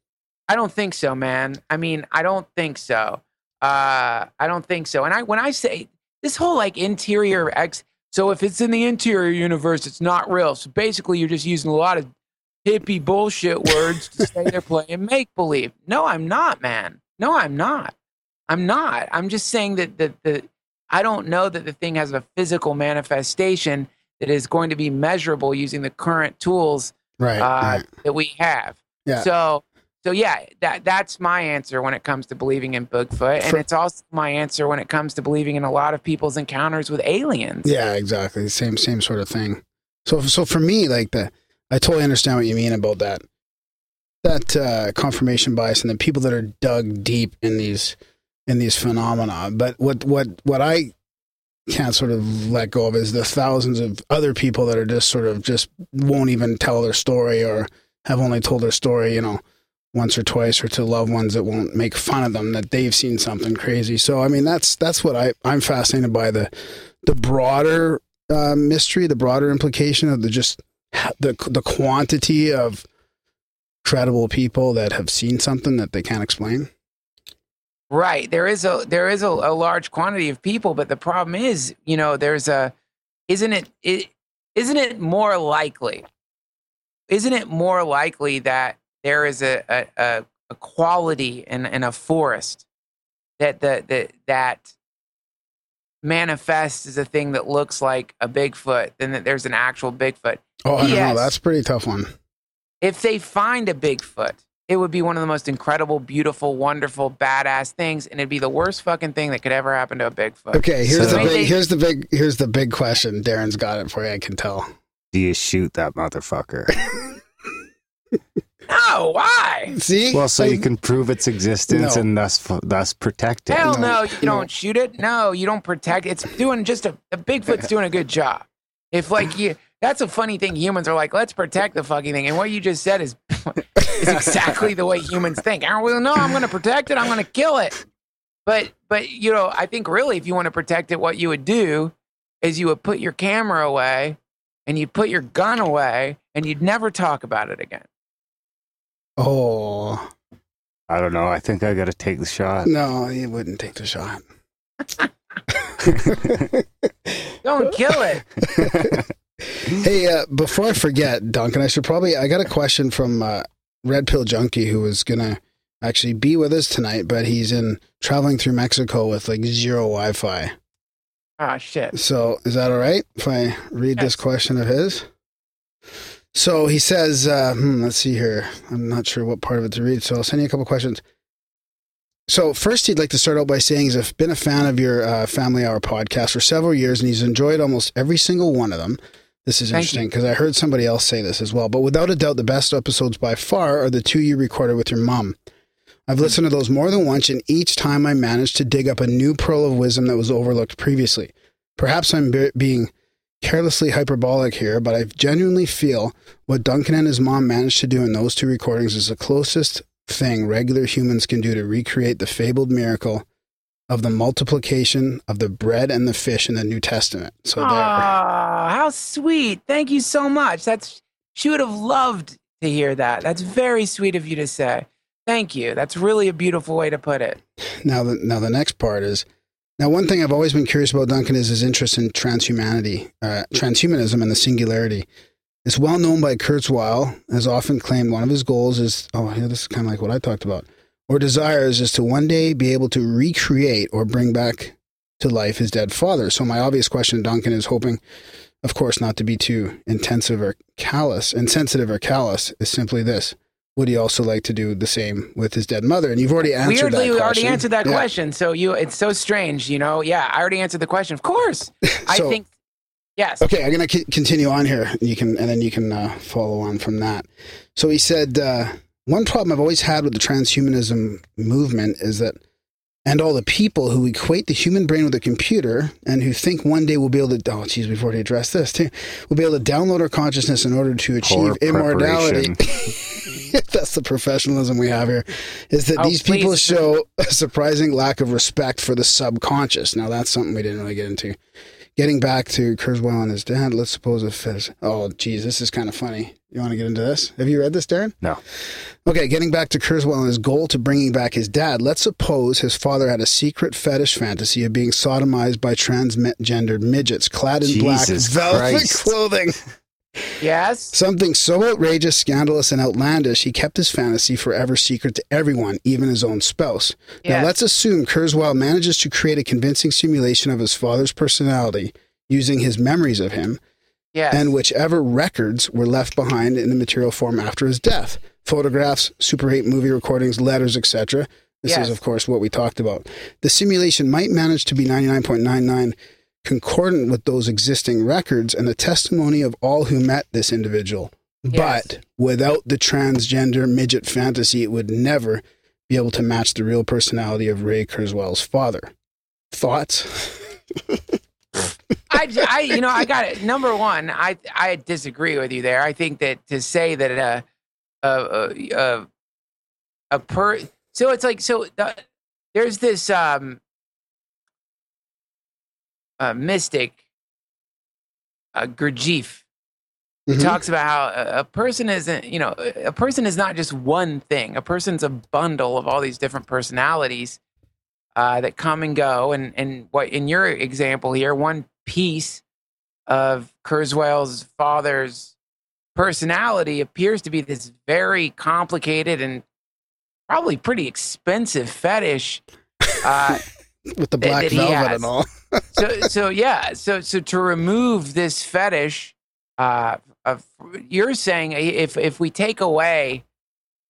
I don't think so, man. I mean, I don't think so. Uh, I don't think so. And I, when I say this whole like interior X, so if it's in the interior universe, it's not real. So basically, you're just using a lot of hippie bullshit words to say they're playing make believe. No, I'm not, man. No, I'm not. I'm not. I'm just saying that the, the I don't know that the thing has a physical manifestation that is going to be measurable using the current tools Right. uh, right. that we have. Yeah. So, so yeah, that that's my answer when it comes to believing in Bigfoot, and For- it's also my answer when it comes to believing in a lot of people's encounters with aliens. Yeah, exactly. Same same sort of thing. So so for me, like the I totally understand what you mean about that that uh, confirmation bias and the people that are dug deep in these in these phenomena. But what what what I can't sort of let go of is the thousands of other people that are just sort of just won't even tell their story or have only told their story, you know, once or twice or to loved ones that won't make fun of them that they've seen something crazy. So I mean that's that's what I I'm fascinated by the the broader uh, mystery, the broader implication of the just the the quantity of credible people that have seen something that they can't explain. Right. There is a there is a, a large quantity of people, but the problem is, you know, there's a isn't it, it isn't it more likely? Isn't it more likely that there is a a, a, quality in, in a forest that the, the that manifests as a thing that looks like a Bigfoot than that there's an actual Bigfoot? Oh, I don't Yes. know. That's a pretty tough one. if they find a Bigfoot, it would be one of the most incredible, beautiful, wonderful, badass things, and it'd be the worst fucking thing that could ever happen to a Bigfoot. Okay, here's So- the big they- here's the big here's the big question. Darren's got it for you. I can tell. Do you shoot that motherfucker? No, why? See, well, so you can prove its existence No. and thus thus protect it. Hell No, no, you no. don't shoot it. No, you don't protect. It's doing just a, a Bigfoot's doing a good job. If like you, that's a funny thing. Humans are like, let's protect the fucking thing, and what you just said is is exactly the way humans think. I well, no, I'm going to protect it. I'm going to kill it. But but you know, I think really, if you want to protect it, what you would do is you would put your camera away, and you'd put your gun away, and you'd never talk about it again. Oh I don't know. I think I got to take the shot. no, you wouldn't take the shot. Don't kill it. Hey, uh, before I forget, Duncan, I should probably I got a question from uh, Red Pill Junkie who was gonna actually be with us tonight, but he's in traveling through Mexico with like zero Wi-Fi. Ah, shit. So is that all right if I read this question of his? So he says, uh, hmm, let's see here. I'm not sure what part of it to read, so I'll send you a couple questions. So first, he'd like to start out by saying he's been a fan of your uh, Family Hour podcast for several years, and he's enjoyed almost every single one of them. This is Thank interesting because I heard somebody else say this as well. But without a doubt, the best episodes by far are the two you recorded with your mom. I've listened to those more than once, and each time I managed to dig up a new pearl of wisdom that was overlooked previously. Perhaps I'm be- being carelessly hyperbolic here, but I genuinely feel what Duncan and his mom managed to do in those two recordings is the closest thing regular humans can do to recreate the fabled miracle of the multiplication of the bread and the fish in the New Testament. So there. Ah, how sweet. Thank you so much. That's she would have loved to hear that. That's very sweet of you to say. Thank you. That's really a beautiful way to put it. Now, the, now the next part is now one thing I've always been curious about Duncan is his interest in transhumanity, uh, transhumanism, and the singularity. It's well known by Kurzweil, has often claimed one of his goals is, oh, yeah, this is kind of like what I talked about, or desires is to one day be able to recreate or bring back to life his dead father. So my obvious question, Duncan, is hoping, of course, not to be too intensive or callous, insensitive or callous, is simply this. Would he also like to do the same with his dead mother? And you've already answered Weirdly, that question. we already answered that Yeah. question. So you, it's so strange, you know. Yeah, I already answered the question. Of course, I think. Yes. Okay, I'm gonna c- continue on here. And you can, and then you can uh, follow on from that. So he said, uh, one problem I've always had with the transhumanism movement is that, and all the people who equate the human brain with a computer and who think one day we'll be able to, oh, geez, we've already addressed this too. We'll be able to download our consciousness in order to achieve immortality. That's the professionalism we have here. Is that Oh, these people please. show a surprising lack of respect for the subconscious. Now that's something we didn't really get into. Getting back to Kurzweil and his dad, let's suppose if his, oh geez, this is kind of funny. You want to get into this? Have you read this, Darren? No. Okay, getting back to Kurzweil and his goal to bringing back his dad, let's suppose his father had a secret fetish fantasy of being sodomized by transgendered midgets clad in black velvet Christ. clothing. Yes. Something so outrageous, scandalous, and outlandish, he kept his fantasy forever secret to everyone, even his own spouse. Now, let's assume Kurzweil manages to create a convincing simulation of his father's personality using his memories of him Yes. and whichever records were left behind in the material form after his death photographs, Super 8 movie recordings, letters, etc. This Yes. is, of course, what we talked about. The simulation might manage to be 99.99 concordant with those existing records and the testimony of all who met this individual. Yes. But without the transgender midget fantasy, it would never be able to match the real personality of Ray Kurzweil's father. Thoughts? I, I, you know, I got it. Number one, I, I disagree with you there. I think that to say that a, a, a, a, a per, so it's like, so the, there's this, um, uh, mystic, uh, Gurdjieff, Mhm. talks about how a, a person isn't, you know, a person is not just one thing. A person's a bundle of all these different personalities uh, that come and go. And and what in your example here, one piece of Kurzweil's father's personality appears to be this very complicated and probably pretty expensive fetish. Uh, With the black that velvet has. and all. so so yeah so so to remove this fetish uh of you're saying if if we take away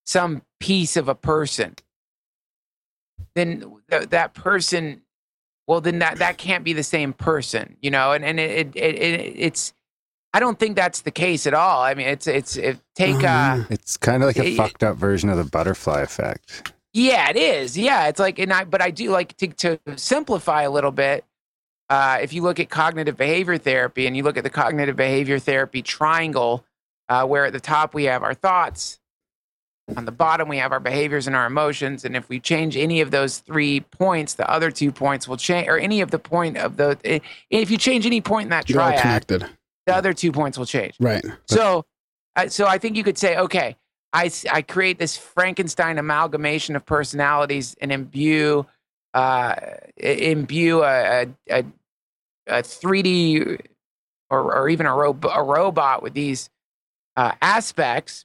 some piece of a person then th- that person well then that that can't be the same person you know and and it, it, it it's i don't think that's the case at all i mean it's it's it, take uh It's kind of like a It- fucked up version of the butterfly effect. Yeah, it is. Yeah, it's like, and I, but I do like to, to simplify a little bit. Uh, if you look at cognitive behavior therapy and you look at the cognitive behavior therapy triangle, uh, where at the top we have our thoughts, on the bottom we have our behaviors and our emotions, and if we change any of those three points, the other two points will change, or any of the point of the, if you change any point in that They're triad, connected. the other two points will change. Right. So, uh, so I think you could say, okay, I, I create this Frankenstein amalgamation of personalities and imbue, uh, imbue a, a, a, a 3D or, or even a, ro- a robot with these uh, aspects,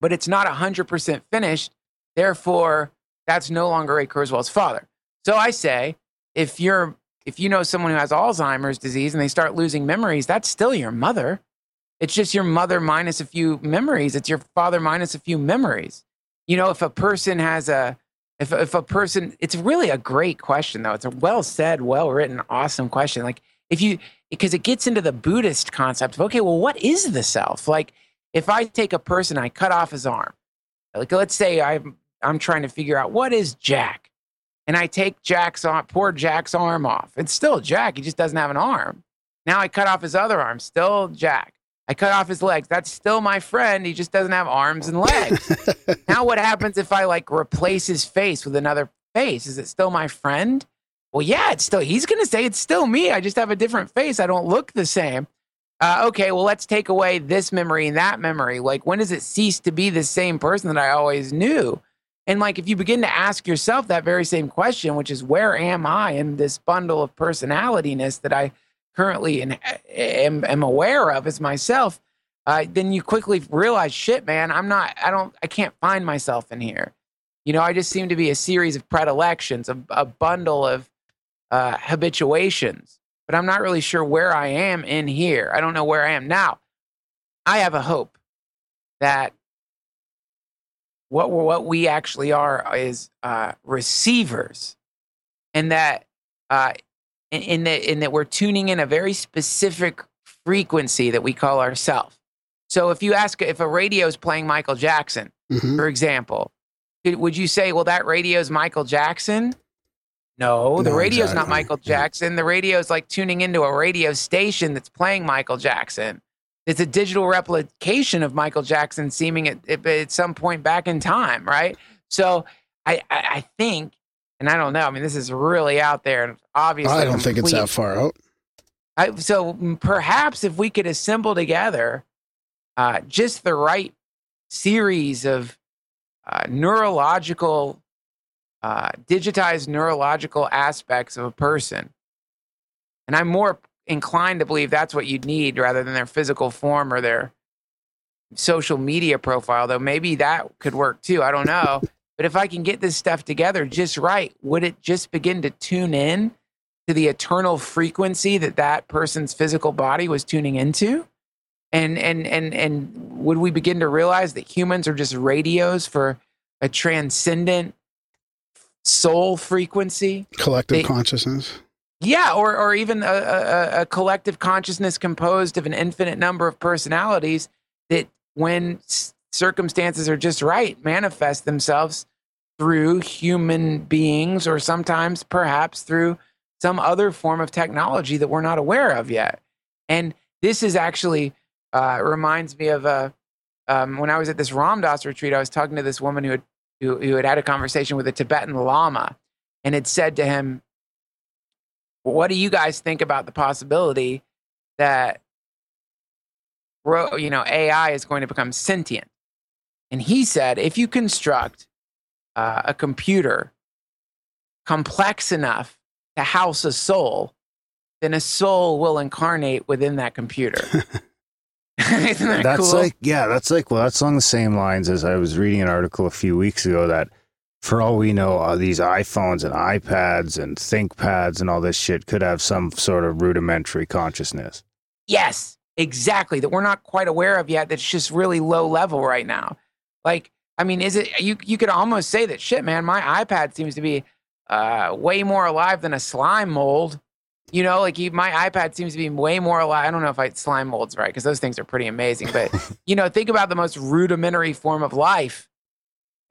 but it's not 100% finished. Therefore, that's no longer Ray Kurzweil's father. So I say, if you're if you know someone who has Alzheimer's disease and they start losing memories, that's still your mother. It's just your mother minus a few memories. It's your father minus a few memories. You know, if a person has a, if, if a person, it's really a great question though. It's a well said, well written, awesome question. Like if you, because it gets into the Buddhist concept of, okay, well, what is the self? Like if I take a person, I cut off his arm, like let's say I'm, I'm trying to figure out what is Jack and I take Jack's arm, poor Jack's arm off. It's still Jack. He just doesn't have an arm. Now I cut off his other arm, still Jack. I cut off his legs. That's still my friend. He just doesn't have arms and legs. now what happens if I like replace his face with another face? Is it still my friend? Well, yeah, it's still, he's going to say it's still me. I just have a different face. I don't look the same. Uh, okay, well, let's take away this memory and that memory. Like, when does it cease to be the same person that I always knew? And like, if you begin to ask yourself that very same question, which is, where am I in this bundle of personalityness that I currently in, am, am aware of as myself? uh, then you quickly realize, shit, man, I'm not, I don't, I can't find myself in here. You know, I just seem to be a series of predilections, a, a bundle of uh, habituations, but I'm not really sure where I am in here. I don't know where I am now. I have a hope that what what we actually are is uh, receivers, and that uh, in, in that in that we're tuning in a very specific frequency that we call ourself. So if you ask if a radio is playing Michael Jackson, Mhm. for example, would you say, well, that radio is Michael Jackson? No, the No, radio's not exactly. Michael Yeah. Jackson. The radio is like tuning into a radio station that's playing Michael Jackson. It's a digital replication of Michael Jackson seeming at, at, at some point back in time, right? So I, I, I think, and I don't know, I mean, this is really out there and obviously. I don't think it's that far out. I, so mm, perhaps if we could assemble together uh, just the right series of uh, neurological, uh, digitized neurological aspects of a person, and I'm more inclined to believe that's what you'd need rather than their physical form or their social media profile, though maybe that could work too. I don't know. But if I can get this stuff together just right, would it just begin to tune in to the eternal frequency that that person's physical body was tuning into? And and and and would we begin to realize that humans are just radios for a transcendent soul frequency? Collective They- consciousness. Yeah, or or even a, a, a collective consciousness composed of an infinite number of personalities that, when circumstances are just right, manifest themselves through human beings, or sometimes perhaps through some other form of technology that we're not aware of yet. And this is actually uh, reminds me of a um, when I was at this Ram Ramdas retreat. I was talking to this woman who had who, who had had a conversation with a Tibetan Lama, and had said to him, what do you guys think about the possibility that you know AI is going to become sentient? And he said, if you construct uh, a computer complex enough to house a soul, then a soul will incarnate within that computer. Isn't that that's cool? like yeah that's like well that's along the same lines as i was reading an article a few weeks ago that for all we know uh, these iphones and ipads and thinkpads and all this shit could have some sort of rudimentary consciousness Yes, exactly. That we're not quite aware of yet. That's just really low level right now. Like, I mean, is it you? You could almost say that shit, man. My iPad seems to be uh, way more alive than a slime mold. You know, like you, my iPad seems to be way more alive. I don't know if I slime molds right because those things are pretty amazing. But you know, think about the most rudimentary form of life,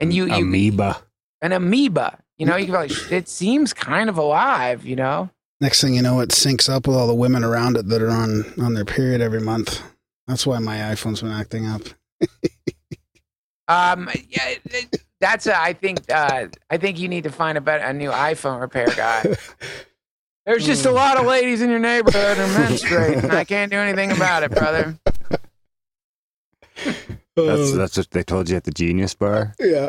and you, you amoeba an amoeba. You know, you can be like, it seems kind of alive. You know. Next thing you know, it syncs up with all the women around it that are on on their period every month. That's why my iPhone's been acting up. Um, yeah, it- it- that's a, I think uh, I think you need to find a better a new iPhone repair guy. There's just a lot of ladies in your neighborhood who menstruate, and I can't do anything about it, brother. that's Uh, that's what they told you at the genius bar yeah.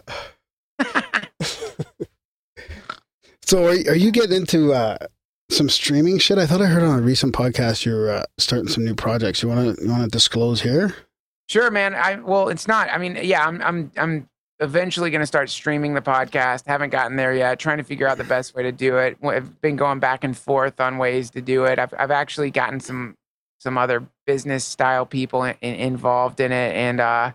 so are, are you getting into uh, some streaming shit? I thought I heard on a recent podcast you're uh, starting some new projects. You want to you want to disclose here? Sure, man. I well, it's not. I mean, yeah, I'm I'm I'm eventually going to start streaming the podcast. Haven't gotten there yet. Trying to figure out the best way to do it. I've been going back and forth on ways to do it. I've I've actually gotten some some other business style people in, in- involved in it, and uh,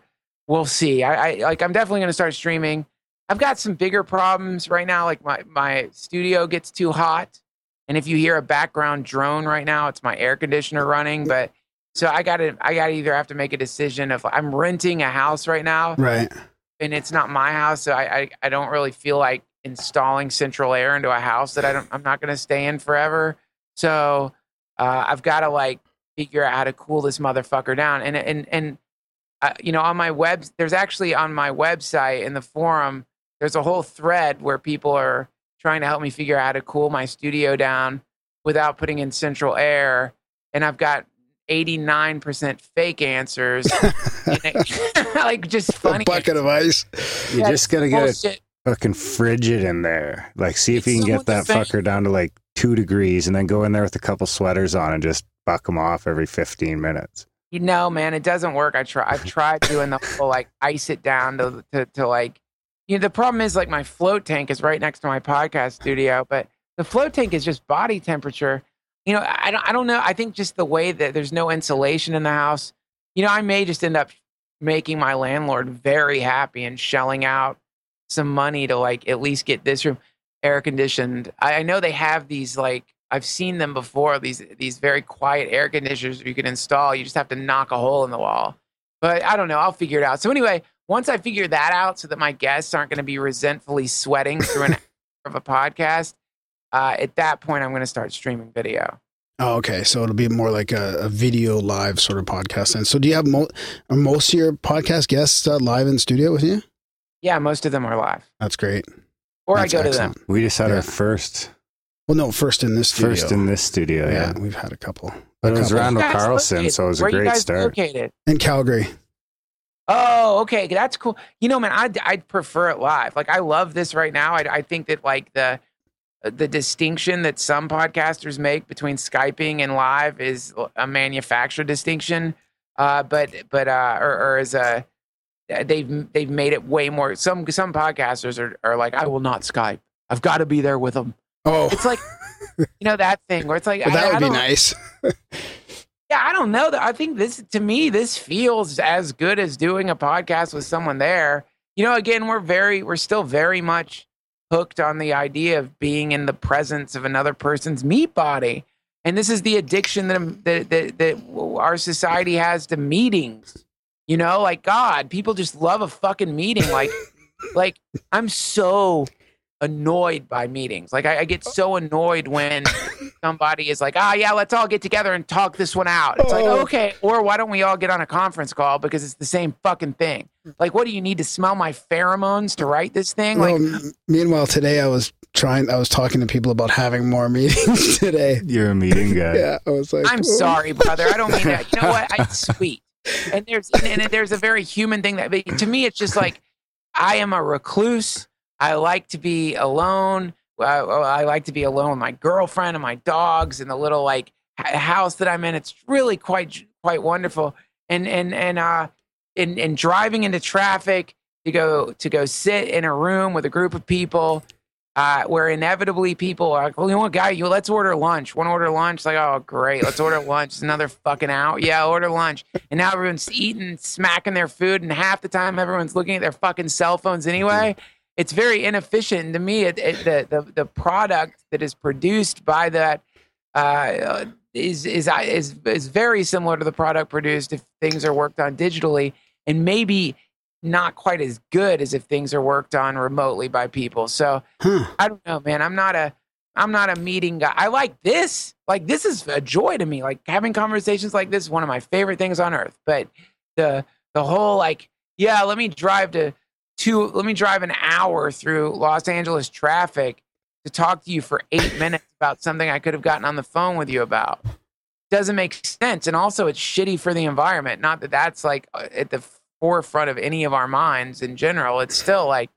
we'll see. I, I like. I'm definitely going to start streaming. I've got some bigger problems right now. Like my my studio gets too hot, and if you hear a background drone right now, it's my air conditioner running. But so I got to I got to either have to make a decision if I'm renting a house right now Right. and it's not my house, so I I, I don't really feel like installing central air into a house that I don't I'm not going to stay in forever. So uh, I've got to like figure out how to cool this motherfucker down. And and and uh, you know on my web there's actually on my website in the forum there's a whole thread where people are trying to help me figure out how to cool my studio down without putting in central air. And I've got 89% fake answers. It- like just A bucket of ice. you Yeah, just gotta get it bullshit. fucking frigid in there like see if It's you can so get that insane. fucker down to like two degrees and then go in there with a couple sweaters on and just buck them off every 15 minutes You know, man, it doesn't work. I try. I've tried doing the whole like ice it down to, to to like. You know, the problem is like my float tank is right next to my podcast studio, but the float tank is just body temperature. You know, I don't. I don't know. I think just the way that there's no insulation in the house. You know, I may just end up making my landlord very happy and shelling out some money to like at least get this room air conditioned. I, I know they have these like I've seen them before. These these very quiet air conditioners you can install. You just have to knock a hole in the wall. But I don't know. I'll figure it out. So anyway, once I figure that out, so that my guests aren't going to be resentfully sweating through an hour of a podcast, uh, at that point I'm going to start streaming video. Oh, okay. So it'll be more like a, a video live sort of podcast. And so, do you have mo- are most of your podcast guests uh, live in studio with you? Yeah, most of them are live, That's great. or That's I go to them. We just had Yeah. our first Well, no, first in this studio. first in this studio. yeah, Yeah, we've had a couple. but it was couple. Randall Carlson, located? so it was a Where you great guys start. Located. in Calgary. Oh, okay, that's cool. You know, man, I'd I'd prefer it live. Like, I love this right now. I I think that like the the distinction that some podcasters make between skyping and live is a manufactured distinction. Uh, but but uh, or, or as a they've they've made it way more. Some some podcasters are are like, I will not Skype. I've got to be there with them. Oh, It's like you know that thing where it's like well, that I would be don't- nice. yeah, I don't know. I think this to me this feels as good as doing a podcast with someone there. You know, again, we're very we're still very much hooked on the idea of being in the presence of another person's meat body. And this is the addiction that that that, that our society has to meetings. You know, like God, people just love a fucking meeting. Like, like I'm so annoyed by meetings. Like I, I get so annoyed when somebody is like, "Ah, yeah, let's all get together and talk this one out." It's like, Oh. okay, or why don't we all get on a conference call because it's the same fucking thing? Like, what do you need to smell my pheromones to write this thing? Well, Like, m- meanwhile, today I was trying. I was talking to people about having more meetings today. You're a meeting guy. Yeah, I was like, I'm "Oh." sorry, brother. I don't mean that. You know what? It's sweet. And there's and, and there's a very human thing that but to me it's just like I am a recluse. I like to be alone. I, I like to be alone with my girlfriend and my dogs and the little like house that I'm in. It's really quite quite wonderful. And and and uh and, and driving into traffic to go to go sit in a room with a group of people uh, where inevitably people are like, well, you know what, guy, you let's order lunch. Want to order lunch? Like, oh, great, let's order lunch. It's another fucking hour. Yeah, order lunch. And now everyone's eating, smacking their food, and half the time everyone's looking at their fucking cell phones anyway. It's very inefficient. And to me, it, it, the, the the product that is produced by that uh, is is is is very similar to the product produced if things are worked on digitally, and maybe not quite as good as if things are worked on remotely by people. So. I don't know, man. I'm not a I'm not a meeting guy. I like this. Like this is a joy to me. Like having conversations like this is one of my favorite things on earth. But the the whole like, yeah, let me drive to two let me drive an hour through Los Angeles traffic to talk to you for eight minutes about something I could have gotten on the phone with you about. Doesn't make sense. And also it's shitty for the environment. Not that that's like uh, at the forefront of any of our minds in general. It's still like,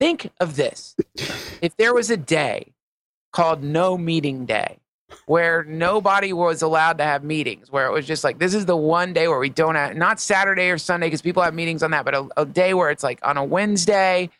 think of this. If there was a day called No Meeting Day, where nobody was allowed to have meetings, where it was just like, this is the one day where we don't have, not Saturday or Sunday, because people have meetings on that, but a, a day where it's like on a Wednesday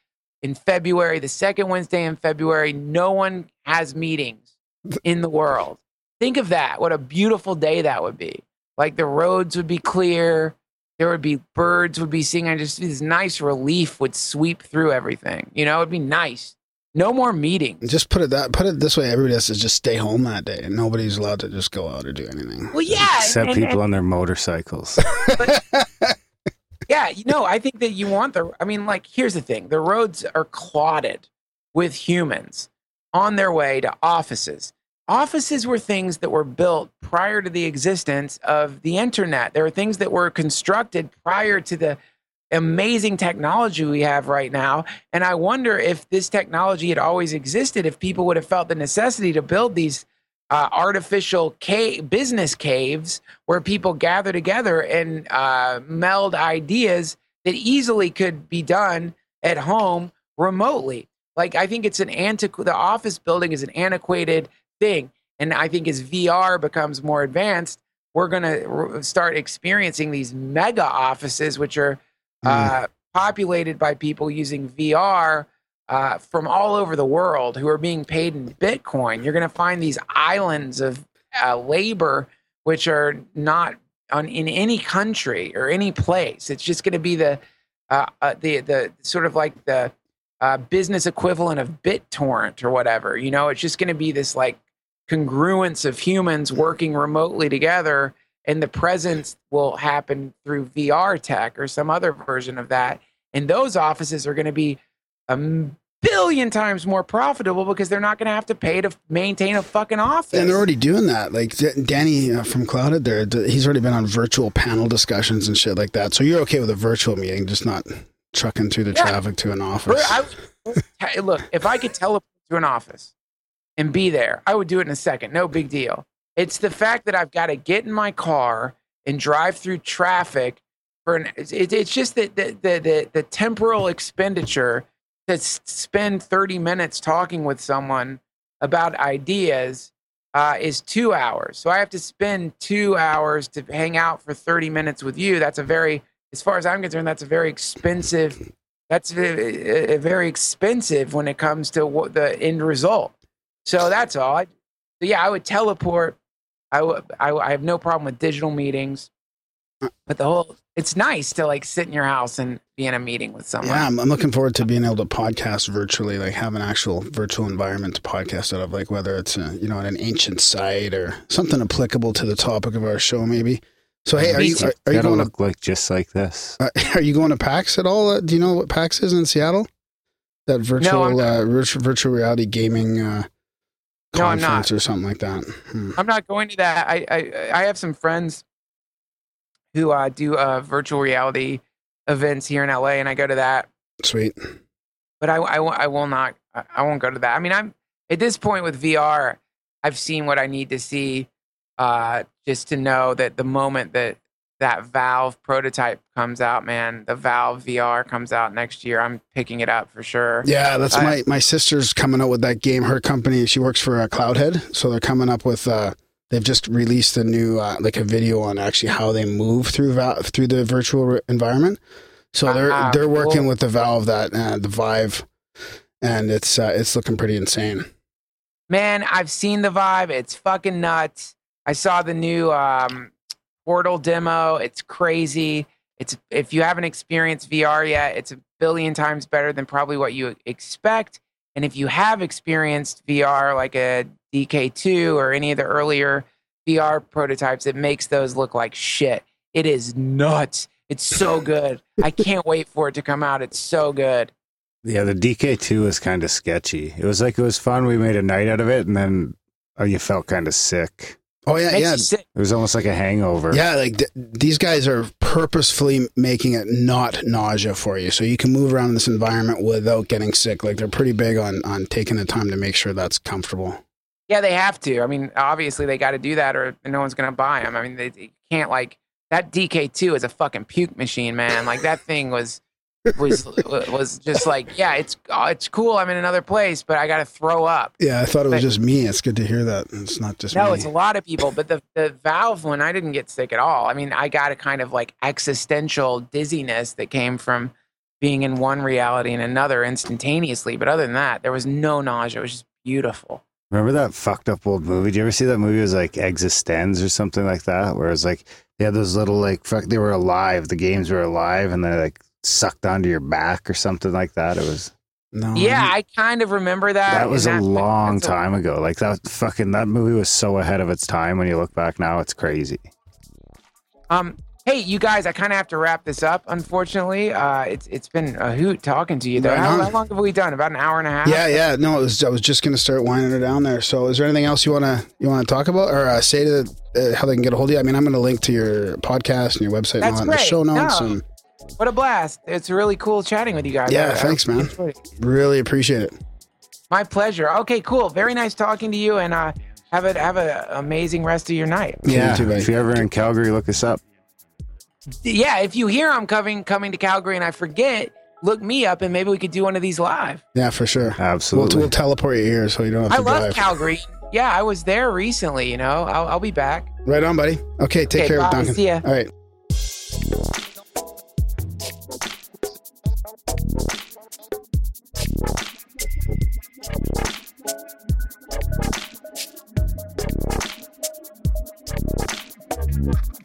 in February, the second Wednesday in February, no one has meetings in the world. Think of that. What a beautiful day that would be. Like the roads would be clear. There would be birds would be singing. Just this nice relief would sweep through everything. You know, it'd be nice. No more meetings. Just put it that put it this way: everybody has to just stay home that day, and nobody's allowed to just go out or do anything. Well, yeah. Except and- people and- on their motorcycles. yeah, you know, I think that you want the. I mean, like, here's the thing: the roads are clotted with humans on their way to offices. Offices were things that were built prior to the existence of the internet. There were things that were constructed prior to the amazing technology we have right now. And I wonder if this technology had always existed, if people would have felt the necessity to build these uh, artificial cave, business caves where people gather together and uh, meld ideas that easily could be done at home remotely. Like I think it's an antiqu- the office building is an antiquated thing, and I think as VR becomes more advanced, we're going to start experiencing these mega offices, which are Mm. uh, populated by people using VR uh, from all over the world who are being paid in Bitcoin. You're going to find these islands of uh, labor, which are not on in any country or any place. It's just going to be the uh, uh, the the sort of like the uh, business equivalent of BitTorrent or whatever. You know, it's just going to be this like congruence of humans working remotely together, and the presence will happen through VR tech or some other version of that. And those offices are going to be a billion times more profitable because they're not going to have to pay to maintain a fucking office. And they're already doing that. Like Danny uh, from Cloudhead, there, he's already been on virtual panel discussions and shit like that. So you're okay with a virtual meeting, just not trucking through the Yeah. traffic to an office. I, look, if I could teleport to an office and be there, I would do it in a second. No big deal. It's the fact that I've got to get in my car and drive through traffic for an. It, it's just that the, the the the temporal expenditure to spend thirty minutes talking with someone about ideas uh, is two hours. So I have to spend two hours to hang out for thirty minutes with you. That's a very, as far as I'm concerned, that's a very expensive that's ve- uh, very expensive when it comes to what the end result. So that's all. I, yeah, I would teleport. I. I, I have no problem with digital meetings, but the whole it's nice to like sit in your house and be in a meeting with someone. yeah, I'm, I'm looking forward to being able to podcast virtually, like have an actual virtual environment to podcast out of, like whether it's a, you know at an ancient site or something applicable to the topic of our show, maybe. So hey, are you are, are you That'll going to look like just like this. Uh, are you going to PAX at all? Uh, do you know what PAX is in Seattle? That virtual I'm uh, virtual, virtual reality gaming uh, No, I'm not. or something like that. Hmm. I'm not going to that. I I, I have some friends who uh, do uh, virtual reality events here in LA, and I go to that. Sweet. but I, I, I will not. I won't go to that. I mean, I'm at this point with VR. I've seen what I need to see, uh, just to know that the moment that that Valve prototype comes out, man, the Valve VR comes out next year. I'm picking it up for sure. Yeah, that's my my sister's coming out with that game. Her company, she works for uh, Cloudhead, so they're coming up with. Uh, they've just released a new uh, like a video on actually how they move through Val- through the virtual re- environment. So they're Ah, they're working with the Valve that uh, the Vive, and it's uh, it's looking pretty insane. Man, I've seen the Vive. It's fucking nuts. I saw the new um, Portal demo. It's crazy. It's if you haven't experienced VR yet, it's a billion times better than probably what you expect. And if you have experienced VR like a DK2 or any of the earlier VR prototypes, it makes those look like shit. It is nuts. It's so good. I can't wait for it to come out. It's so good. Yeah, the DK2 was kind of sketchy. It was like it was fun. We made a night out of it, and then oh, you felt kind of sick. Oh yeah, yeah, sick. It was almost like a hangover. Yeah, like th- these guys are purposefully making it not nausea for you, so you can move around in this environment without getting sick. Like they're pretty big on on taking the time to make sure that's comfortable. Yeah, they have to. I mean, obviously they got to do that, or no one's gonna buy them. I mean, they, they can't like that. DK2 is a fucking puke machine, man. Like that thing was was was just like, yeah, it's oh, it's cool. I'm in another place, but I got to throw up. Yeah, I thought it was But- just me. It's good to hear that it's not just me. No, me. it's a lot of people, but the the Valve one, I didn't get sick at all. I mean, I got a kind of like existential dizziness that came from being in one reality and another instantaneously. But other than that, there was no nausea. It was just beautiful. Remember that fucked up old movie? Did you ever see that movie? It was like Existenz or something like that, where it was like they had those little like fuck. They were alive. The games were alive, and they like sucked onto your back or something like that. It was no, Yeah, I kind of remember that. that was a and long that's a- time ago. Like that fucking that movie was so ahead of its time. When you look back now, it's crazy. Um, hey, you guys, I kind of have to wrap this up. Unfortunately, uh, it's it's been a hoot talking to you. Though, Right how, how long have we done? About an hour and a half. yeah, yeah. No, it was, I was just gonna start winding her down there. So, is there anything else you wanna you wanna talk about or uh, say to the, uh, how they can get a hold of you? I mean, I'm gonna link to your podcast and your website and That's all in the show notes. No. And What a blast! It's really cool chatting with you guys. Yeah, I- I thanks, man. really appreciate it. My pleasure. Okay, cool. Very nice talking to you, and uh, have a have an amazing rest of your night. Yeah, you too, if you're ever in Calgary, look us up. Yeah, if you hear I'm coming coming to Calgary and I forget, look me up, and maybe we could do one of these live. Yeah, for sure. We'll, Absolutely. we'll teleport you here so you don't have I to love drive. Calgary. yeah, I was there recently. You know, I'll, I'll be back. Right on, buddy. Okay, take Okay, care, bye. Duncan. See ya. All right. And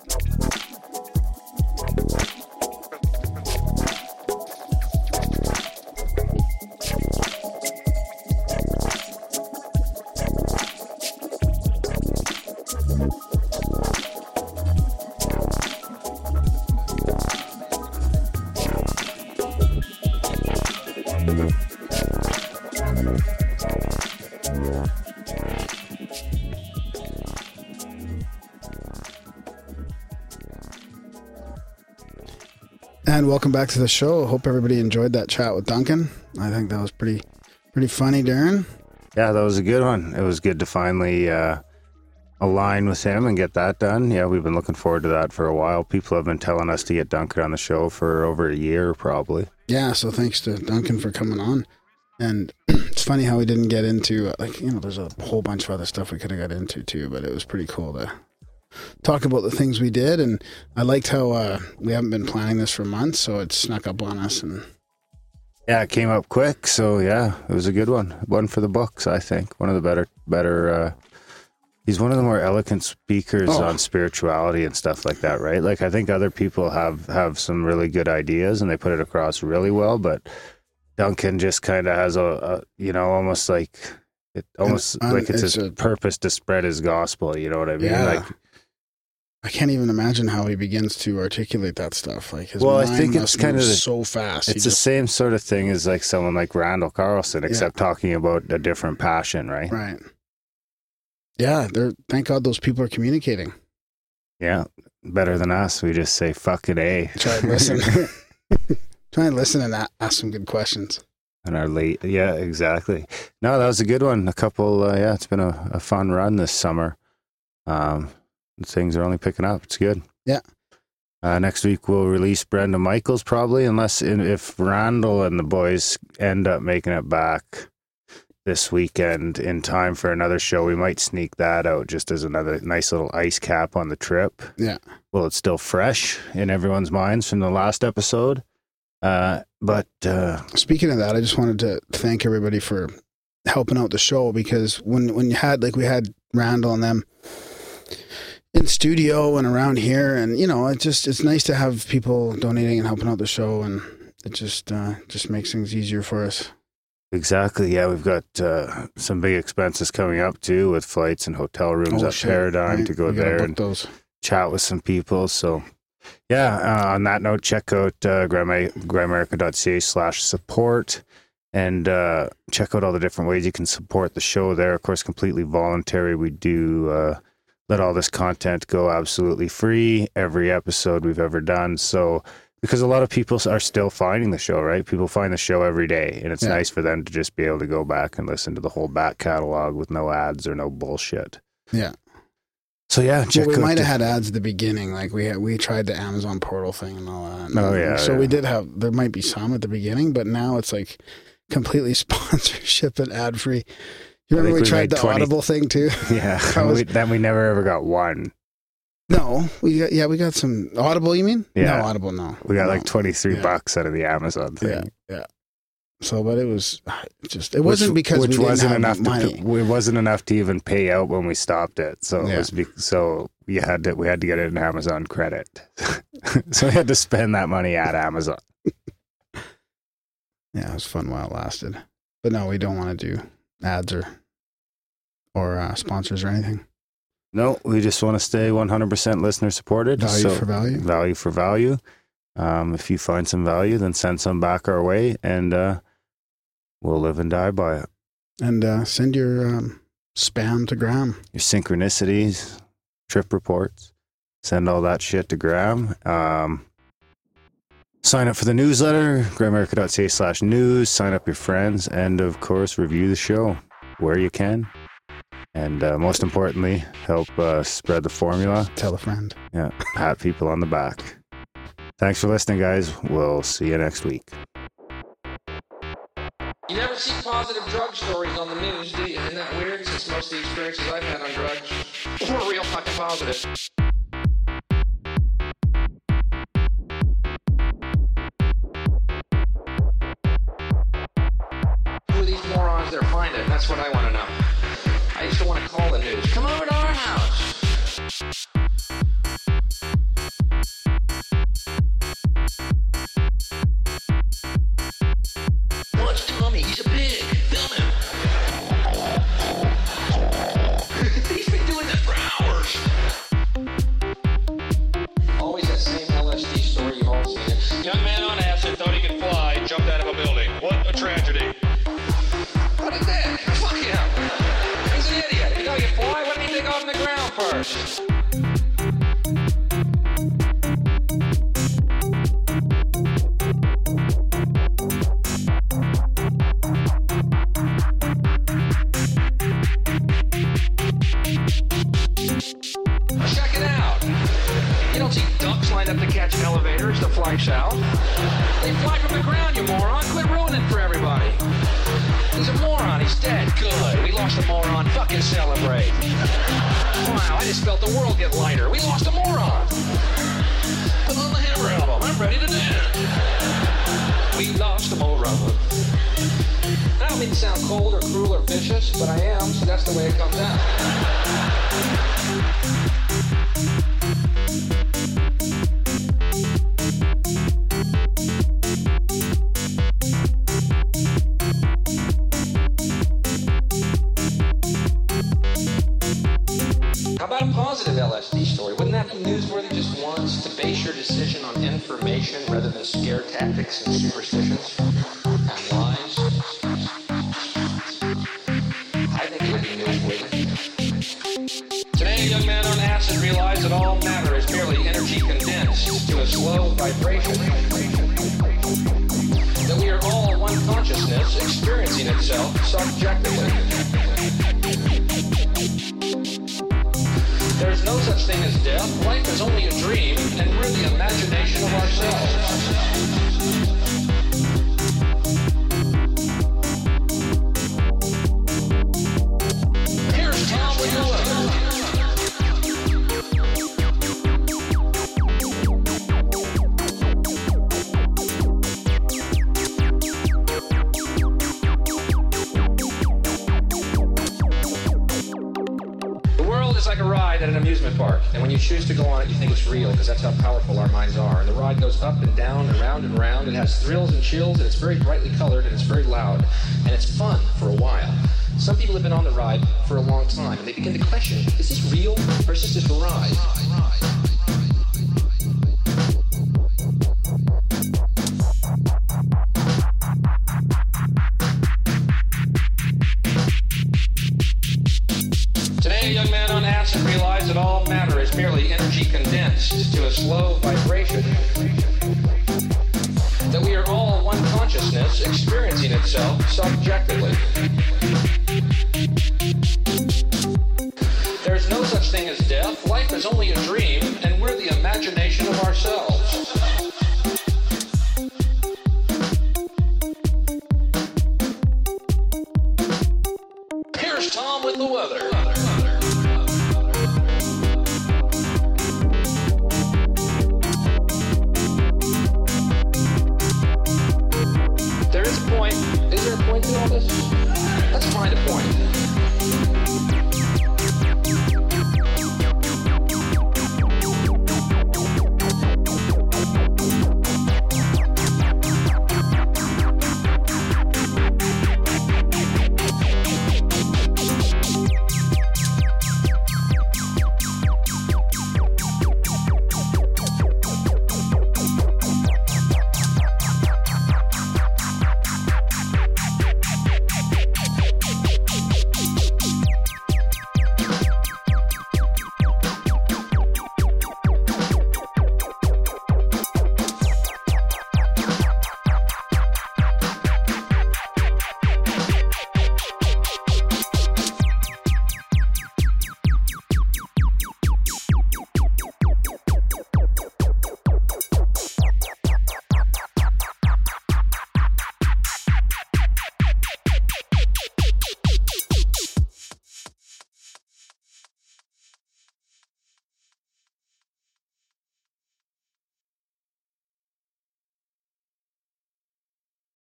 welcome back to the show. Hope everybody enjoyed that chat with Duncan. I think that was pretty pretty funny, Darren. Yeah, that was a good one. It was good to finally uh, align with him and get that done. Yeah, we've been looking forward to that for a while. People have been telling us to get Duncan on the show for over a year, probably. Yeah, so thanks to Duncan for coming on. And it's funny how we didn't get into like you know there's a whole bunch of other stuff we could have got into too, but it was pretty cool to talk about the things we did. And I liked how uh, we haven't been planning this for months, so it snuck up on us. And Yeah, it came up quick, so yeah, it was a good one. One for the books, I think. One of the better, better. Uh, he's one of the more eloquent speakers Oh. on spirituality and stuff like that, right? Like I think other people have have some really good ideas and they put it across really well, but Duncan just kind of has a, a, you know, almost like it, almost un- like it's, it's his a- purpose to spread his gospel. You know what I mean? Yeah. Like I can't even imagine how he begins to articulate that stuff. Like his Well, I mind think it's kind of the- so fast. He it's the just- same sort of thing as like someone like Randall Carlson, except talking about a different passion, right? right. Yeah, they're thank God those people are communicating. Yeah, better than us. We just say fucking a. Try and listen. Try and listen and ask some good questions. and our late. Yeah, exactly. No, that was a good one. A couple. Uh, yeah, it's been a, a fun run this summer. Um, things are only picking up. It's good. Yeah. Uh, next week we'll release Brenda Michaels probably, unless if Randall and the boys end up making it back this weekend in time for another show. We might sneak that out just as another nice little ice cap on the trip. Yeah. Well, it's still fresh in everyone's minds from the last episode. Uh, but uh, Speaking of that, I just wanted to thank everybody for helping out the show because when when you had like we had Randall and them in studio and around here, and you know, it just it's nice to have people donating and helping out the show, and it just uh, just makes things easier for us. Exactly. Yeah, we've got uh, some big expenses coming up too, with flights and hotel rooms Oh, at shit, Paradigm right? to go there and those. chat with some people. So, yeah. Uh, on that note, check out uh, grimerica.ca slash support and uh, check out all the different ways you can support the show there. Of course, completely voluntary. We do uh, let all this content go absolutely free every episode we've ever done. So, because a lot of people are still finding the show, right? People find the show every day, and it's Yeah. nice for them to just be able to go back and listen to the whole back catalog with no ads or no bullshit. Yeah. So yeah, check Well, we might have had ads at the beginning, like we had, we tried the Amazon portal thing and all that. Oh, yeah, So yeah. we did have there might be some at the beginning, but now it's like completely sponsorship and ad free. Remember we, tried the 20 Audible thing too? Yeah, was- we, then we never ever got one. No, we got yeah, we got some Audible. You mean? Yeah. No, Audible. No, We got No. like twenty three Yeah. bucks out of the Amazon thing. Yeah, yeah. So, but it was it just it Which- wasn't because which we didn't wasn't have enough money. to it wasn't enough to even pay out when we stopped it. So it Yeah. was be, so we had to we had to get an Amazon credit. so we had to spend that money at Amazon. yeah, it was fun while it lasted. But no, we don't want to do ads or or uh, sponsors or anything. No, we just want to stay one hundred percent listener supported. Value So- for value. Value for value. Um, if you find some value, then send some back our way, and uh, we'll live and die by it. And uh, send your um, spam to Graham. your synchronicities, trip reports. Send all that shit to Graham. Um, sign up for the newsletter, grimerica.ca slash news. Sign up your friends. And of course, review the show where you can and uh, most importantly, help uh, spread the formula. Tell a friend. Yeah, pat people on the back. Thanks for listening, guys. We'll see you next week. You never see positive drug stories on the news, do you? Isn't that weird? Since most of the experiences I've had on drugs were real fucking positive. Who are these morons that are finding? That's what I want to know. I used want to call the news. Come over to our house. celebrate. Wow, I just felt the world get lighter. We lost a moron. Put on the Hammer album. I'm ready to dance. We lost a moron. I don't mean to sound cold or cruel or vicious, but I am, so that's the way it comes out.